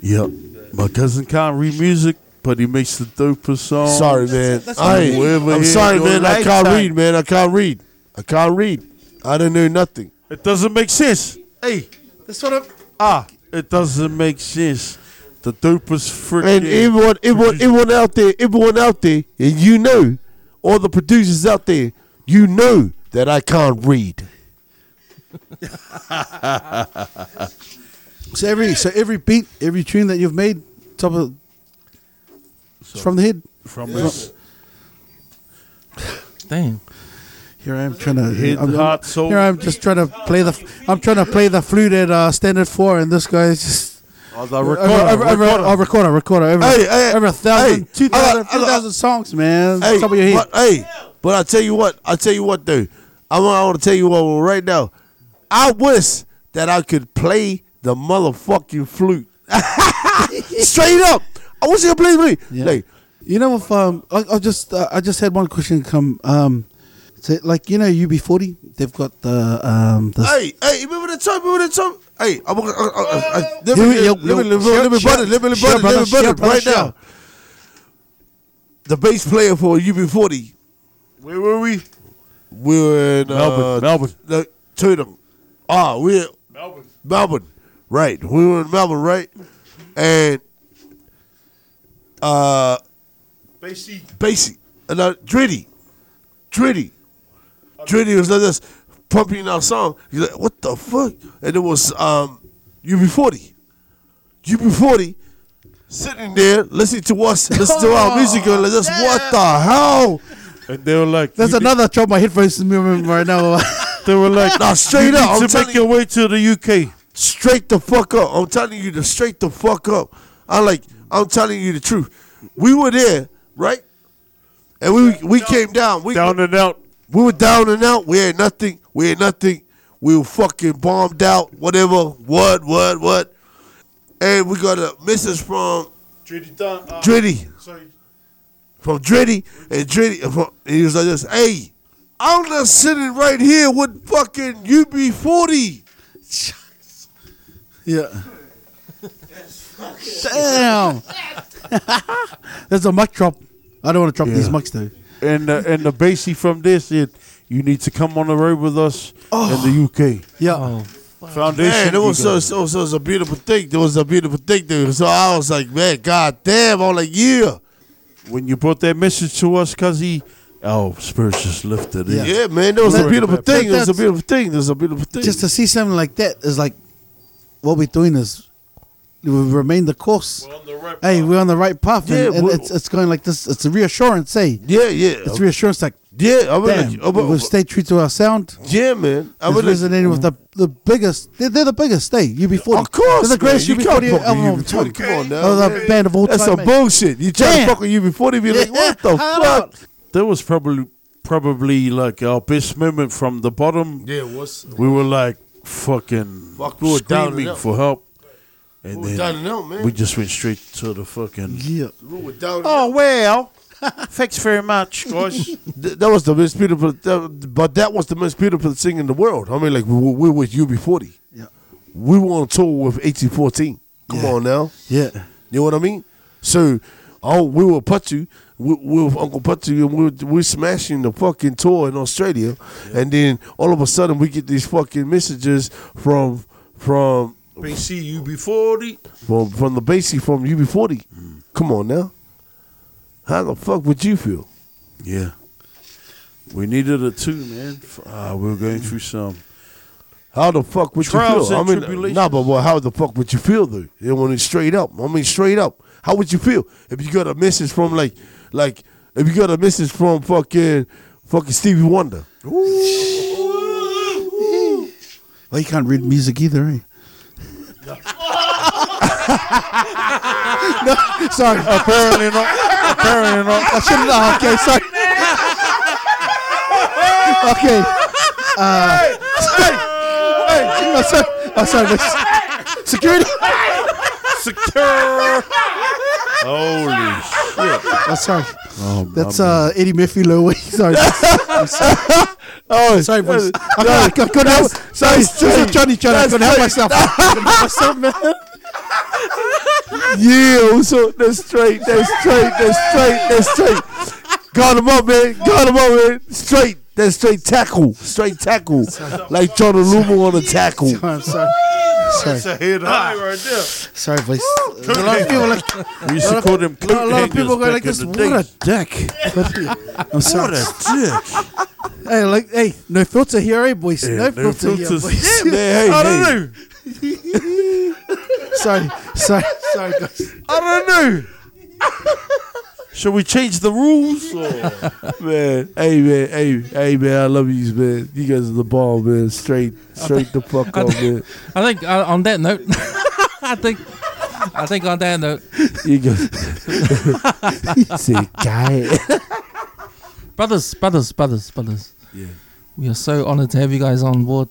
yep. My cousin can't read music, but he makes the dopest song. Sorry, man. that's I, what I mean. I'm sorry, Your man. I can't read, man. I can't read. I can't read. I don't know nothing. It doesn't make sense. Hey, That's what I'm. ah, it doesn't make sense. The dopest freaking. And everyone, everyone, everyone out there, everyone out there, and you know, all the producers out there, you know that I can't read. So every so every beat, every tune that you've made, top of it's from the head. from his Damn. Here I am trying to. head, I'm, heart, soul. Here I'm just trying to play the. I'm trying to play the flute at uh, standard four, and this guy's just. Oh, the Over, recorder, over, over, recorder. over, recorder, recorder, over, Hey, hey, over a thousand, hey, two thousand, I got- I two got- songs, man. Hey, top of your head. but, hey, but I tell you what, I tell you what, though, I want, I want to tell you what right now. I wish that I could play the motherfucking flute. Straight up, I wish I could play the flute. Yeah. Like, You know, if um, I, I just uh, I just had one question come um, so, like you know UB40, they've got the um the hey, hey, remember the time? Remember the time? Hey, I'm gonna. I, I, I, let You- me, you- let me, let me, you- let me, share- butt it, let me, share, butt it, brother, let me, butt share, it brother, right share. now. The bass player for UB40, Where were we? we were in Melbourne, uh, Melbourne. No, Tudum. Ah, we're Melbourne. Melbourne, right? We were in Melbourne, right? And uh, Basie. Basie, and uh, Dritty, Dritty, Dritty was like this, pumping our song. He's like, "What the fuck?" And it was um, UB40, UB40, sitting there listening to us, listening to our music, and like this. What the hell? And they were like, There's you another drop my headphones in me right now. They were like, Nah, straight you up, need I'm to telling make your way to the UK. Straight the fuck up. I'm telling you to straight the fuck up. I'm like, I'm telling you the truth. We were there, right? And we we came down. We Down and out. we were down and out. We had nothing. We had nothing. We were fucking bombed out. Whatever. What? What? What? And we got a message from Dritty. Uh, sorry. From Dritty. And Dritty. and from- and he was like this. Hey, I'm not sitting right here with fucking UB40. yeah. Damn. There's a mic drop. I don't want to drop Yeah. these mics though. And uh, and the basie from this, it you need to come on the road with us in the UK. Yeah. Oh, Foundation. Man, it was you so, so, so it was a beautiful thing. It was a beautiful thing, dude. So I was like, man, god damn. I'm like, yeah. when you brought that message to us, cause he, oh, spirits just lifted. Yeah. Yeah, man, that was That- a beautiful thing. It was a that's- beautiful thing. It was a beautiful thing. Just to see something like that is like what we're doing is we remain the course. Hey, we're on the right path, and, Yeah, and we- it's it's going like this. It's a reassurance. Hey, yeah, yeah. it's reassurance. Like, yeah, I mean, damn, like, but- we'll stay true to our sound. yeah, man. I It's mean, like, resonating with the the biggest. They're, they're the biggest. Hey, UB40. Of course, they're the greatest man. You UB40 can't fuck album with of all UB40. time. Come on now, Oh, the man. band of all That's time. some mate. bullshit. You try Damn. to fuck with you before they be like, what the fuck? know. That was probably probably like our best moment from the bottom. Yeah, what's We were like fucking Fuck, we were down and screaming out. for help, and we were then down and out, man. we just went straight to the fucking. Yeah. We were down and Oh out. well, thanks very much, guys. Th- That was the most beautiful, that, but that was the most beautiful thing in the world. I mean, like we we were with UB40. Yeah. We were on tour with 1814. Come Yeah. on now. Yeah. You know what I mean? So, oh, we were Patu, we, we with Uncle Patu, and we were, we were smashing the fucking tour in Australia, and then all of a sudden we get these fucking messages from from BC UB40. from from the basie from UB40. Come on now, how the fuck would you feel? Yeah, we needed it too, man. Uh, we were going through some. How the fuck would Trials you feel? I mean, nah, but well, how the fuck would you feel though? It straight up? I mean, straight up. How would you feel if you got a message from like, like if you got a message from fucking, fucking Stevie Wonder? Well, you can't read music either, eh? no, sorry. Apparently not. Apparently not. I shouldn't. Oh, okay, sorry. okay. Uh, hey, Oh, sorry. Oh, sorry. Security. Secure. Holy shit. Oh, sorry. Oh, That's uh, Eddie Murphy low. Sorry. I'm sorry. Oh, Sorry, boys. I couldn't- I couldn't help. Sorry, sorry, Johnny, Johnny. I couldn't help myself. I couldn't help myself, man. Yeah, so that's straight, that's straight, that's straight, that's straight. Got him up, man. Got him up, man. Straight, that's straight tackle, straight tackle, like Jonah Lomu on a tackle. I'm sorry. Sorry. That's a head high right there. Sorry, boys. A lot of people like. We used to call them A lot, of people go like this. the What a dick. I'm sorry. What a dick. Hey, like, hey, no filter here, eh, boys? Yeah, no, no filter here, filters. boys. Yeah, hey, I hey. don't know. sorry, sorry, sorry, guys. I don't know. Shall we change the rules? Or? Man, hey man, hey, hey man, I love you, man. You guys are the ball, man. Straight, straight the fuck up, man. I think uh, on that note, I think I think on that note, You guys, see, guy. brothers, brothers, brothers, brothers. Yeah. We are so honored to have you guys on board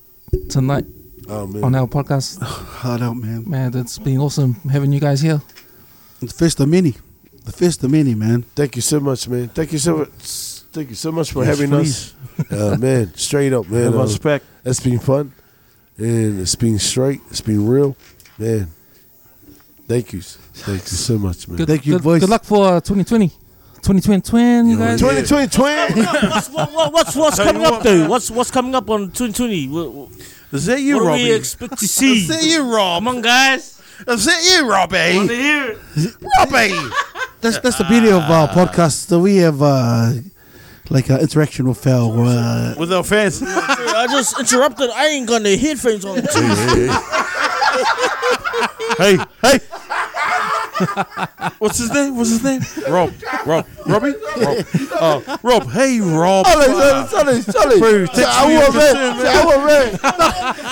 tonight Oh man, on our podcast. Hard out, man. Man, it's been awesome having you guys here. The first of many. The fist of many, man. thank you so much, man. Thank you so much. Thank you so much for Yes, having please. us. Uh, man, straight up, man. Have Uh, us back. it's been fun, and it's been straight. It's been real, man. Thank you, thank you so much, man. Good, Thank you, good, boys. Good luck for uh, 2020. 2020, twin, you Yo, guys. yeah. 2020 twin. what's, what, what- what's what's coming up what, though? What's what's coming up on 2020? What, what Is that you, do Robbie? we expect to see? Is that you, Rob? Come on, guys. Is that you, Want to Robbie? hear it? Robbie! That's that's the beauty of our podcast. So we have uh, like uh, interaction with our. Uh, With our fans. I just interrupted. I ain't got the headphones on. hey, hey. What's his name? What's his name? Rob. Rob. Robbie? Rob. Uh, Rob. Hey, Rob. Charlie, Charlie, Charlie. Bro, thanks I for your want concern, man. I want man.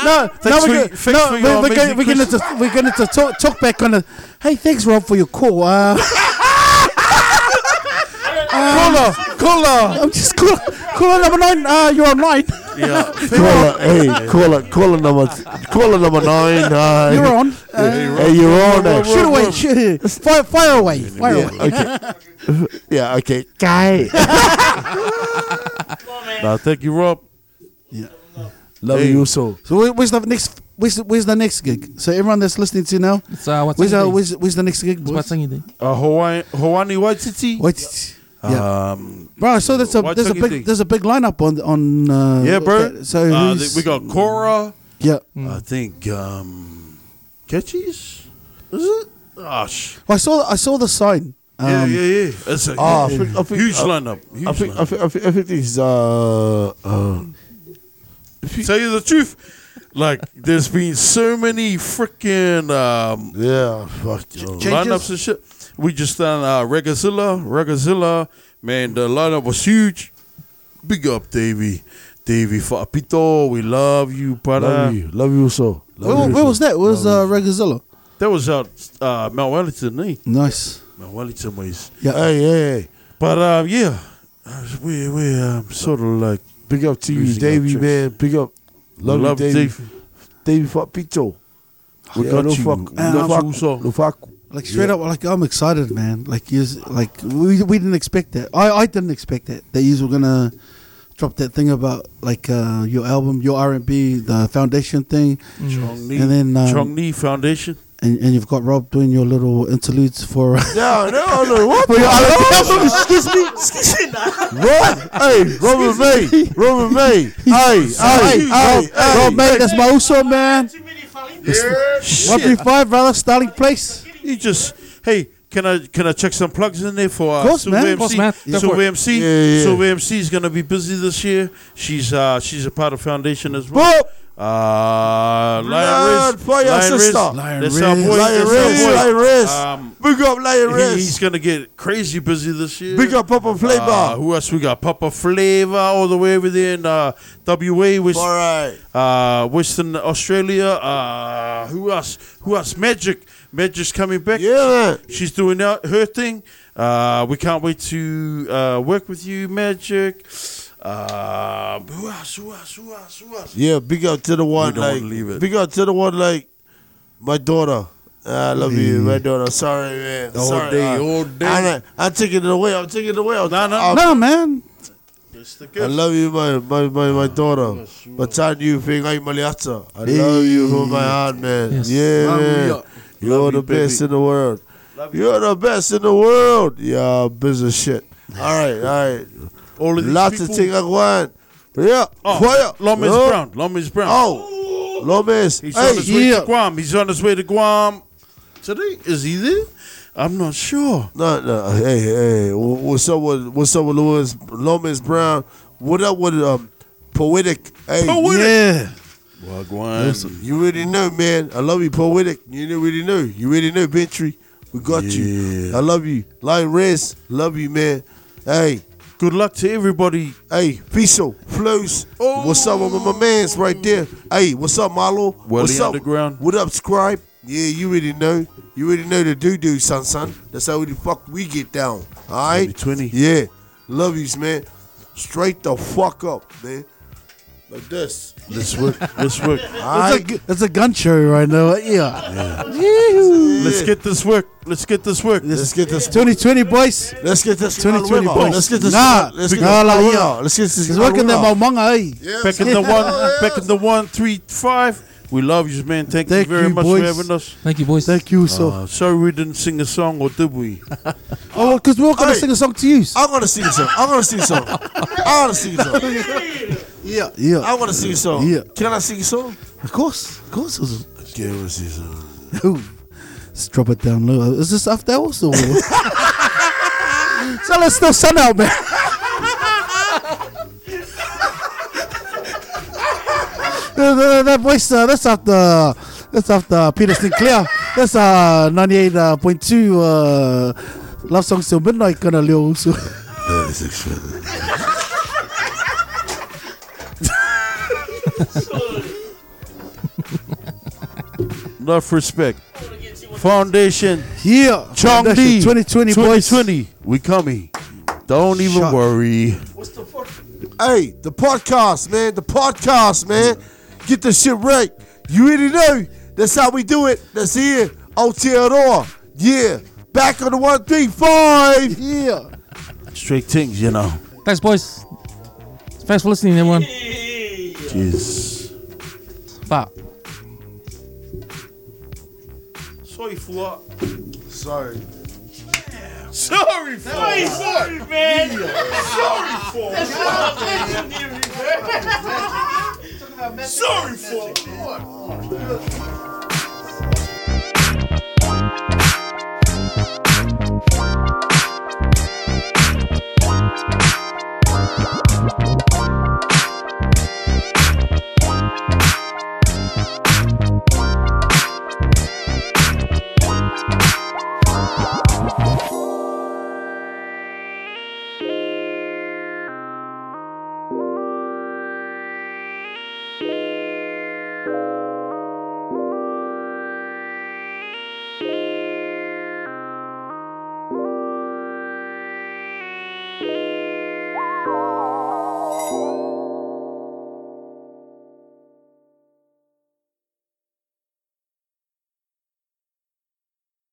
no, Thanks no, for- we're, thanks no, for we're, your we're, going, amazing we're to we're going to talk, talk back on the. Hey, thanks, Rob, for your call. Uh, Caller, caller. I'm just call, caller number nine. Uh, you're online. Yeah. Caller, hey, caller, caller number, caller number nine. Uh, You're on. Hey, you're on. uh, Shoot away. Shoot. Fire, fire away. Fire away. Okay. yeah. Okay. Guy. Nah, thank you, Rob. Love Hey. you so. So where- where's the next? where's the, where's the next gig? So everyone that's listening to you now, It's uh, what's where's uh, where's, where's the next gig? It's boys? what's Sunday. Uh, Hawaii, Hoani Waititi. Wait, yeah, Um, bro. So there's a there's a big Thing? there's a big lineup on on. Uh, yeah, bro. that- so uh, who's, we got Cora. yeah. I think um, Catchies. Is it? Oh, sh- I saw I saw the sign. Um, yeah, yeah, yeah. It's a Ah, I huge, think- I think- huge uh, lineup. Huge I think, I lineup. think, I think, I think this, uh, uh, Tell you the truth, like there's been so many freaking um, yeah, fuck you. Lineups and shit. We just done uh, Regazilla, Regazilla. Man, the lineup was huge. Big up, Davey. Davey Fapito, we love you, brother. Love you, love you so. Love Where, you where so. was that? Where was uh, Regazilla? That was out uh, Mount Wellington, eh? Nice. Mount Wellington ways. Yeah. Hey, hey, hey. But um, yeah, uh, we we um, sort of like Big up to you, Losing Davey, man. Big up. Love, love you, Davey. Dave. Davey fuck Pito. We Yeah, got no you. fuck, We no got fuck, you also. no fuck. Like straight up, like I'm excited, man. Like you, like we we didn't expect that. I I didn't expect that that you were gonna drop that thing about like uh, your album, your R and B, the foundation thing, Chong Nee, and then um, Chong Nee Foundation. and, and you've got Rob doing your little interludes for. No, no, no. What? for your R&B album. Excuse me. What? Hey, Robert May. Robert May. Hey, hey, hey, hey. Rob, mate, that's my Uso man. Shit. One three five, brother, starting place. You just hey, can I can I check some plugs in there for uh, Course, Sue man. MC? Course, man. Go Sue for it. Yeah, yeah. Sue MC is gonna be busy this year. She's uh she's a part of foundation as well. Whoop. Uh, Lion Riz, for your Lion Riz, sister. Lion that's Riz. Lion that's Riz, our. Lion Riz. Um, Big up Lion he- Riz. he's gonna get crazy busy this year. Big up Papa Flavor. Uh, who else we got? Papa Flavor all the way over there in uh, WA, which All right. uh, Western Australia. Uh, who else? Who else? Magic. Magic's coming back. Yeah. She's doing her her thing. Uh, we can't wait to uh, work with you, Magic. Uh, who else? Who else? Who else? Who else? Yeah, big up to the one don't like leave it. big up to the one like my daughter. I love you, my daughter. Sorry, man. All Sorry, day, uh, all day. I'm, I'm taking it away. I'm taking it away. I'm, Nah, nah. I'm- No, man. I love you, my my my, my daughter. But I you think I'm Maliata. I love you from my heart, man. Yes. Yeah, man. Love You're Love the you, baby. best in the world. Love you. You're the best in the world. Yeah, business shit. All right, all right. All of these Lots people. of things I want. Yeah, Oh, quiet. Lomas Oh. Brown. Lomas Brown. Oh, Lomas. He's hey, on his way yeah. to Guam. He's on his way to Guam today. Is he there? I'm not sure. No, no. Hey, hey. What's up with What's up with Lewis Lomas Brown? What up with um poetic? Hey, Poetic. Yeah. Wagwan. you already know, man. I love you, poetic. You already know. You already know, Bentry. We got you. I love you, Lion Rez. Love you, man. Hey, Good luck to everybody. hey, Fiso, Flows. Oh. What's up with my man's right there? Hey, what's up, Marlo? Welly what's up? Underground. What up, Scribe? Yeah, you already know. You already know the doo doo, son, son. That's how the fuck we get down. All right? 20. Yeah. Love yous, man. Straight the fuck up, man. Like this. Let's work. Let's work. All It's a, right? a gun show right now. Yeah. Let's get this work. Let's get this work. Let's get this. 2020, boys. Let's get this. 2020 boys. Let's get this. Nah, let's get nah, this. like, River. yeah. Let's get this. He's working that River. Maumanga, eh? Back in the one. Back in the one three five. We love you, man. Thank, Thank you very you, much boys. for having us. Thank you, boys. Thank you, so. Uh, sorry we didn't sing a song, or did we? oh, because we were going to sing a song to you. I'm gonna sing a song. I'm gonna sing a song. I wanna sing a song. Yeah. Yeah. I wanna sing a song. Yeah. Can I sing a song? Of course. Of course. it was- Okay, I wanna sing a song. Let's drop it down low. Is this after hours or? so let's still sun out, man. that, that- that voice, uh, that's after, that's after Peter Sinclair. That's uh 98.2 uh, love songs till midnight gonna live. So. Enough respect. Foundation. Yeah, Chong Foundation D. 2020 boys. 2020. We coming. Don't even Shut- worry. Hey, the podcast, man. The podcast, man. Get the shit right. You already know. That's how we do it. That's here. Aotearoa. Yeah. Back on the 135. Yeah. Straight things, you know. Thanks, boys. Thanks for listening, everyone. Jeez. Fuck. Sorry, for what? Sorry. Sorry for it. Sorry, man. Sorry for it. Sorry for it. Sorry for it.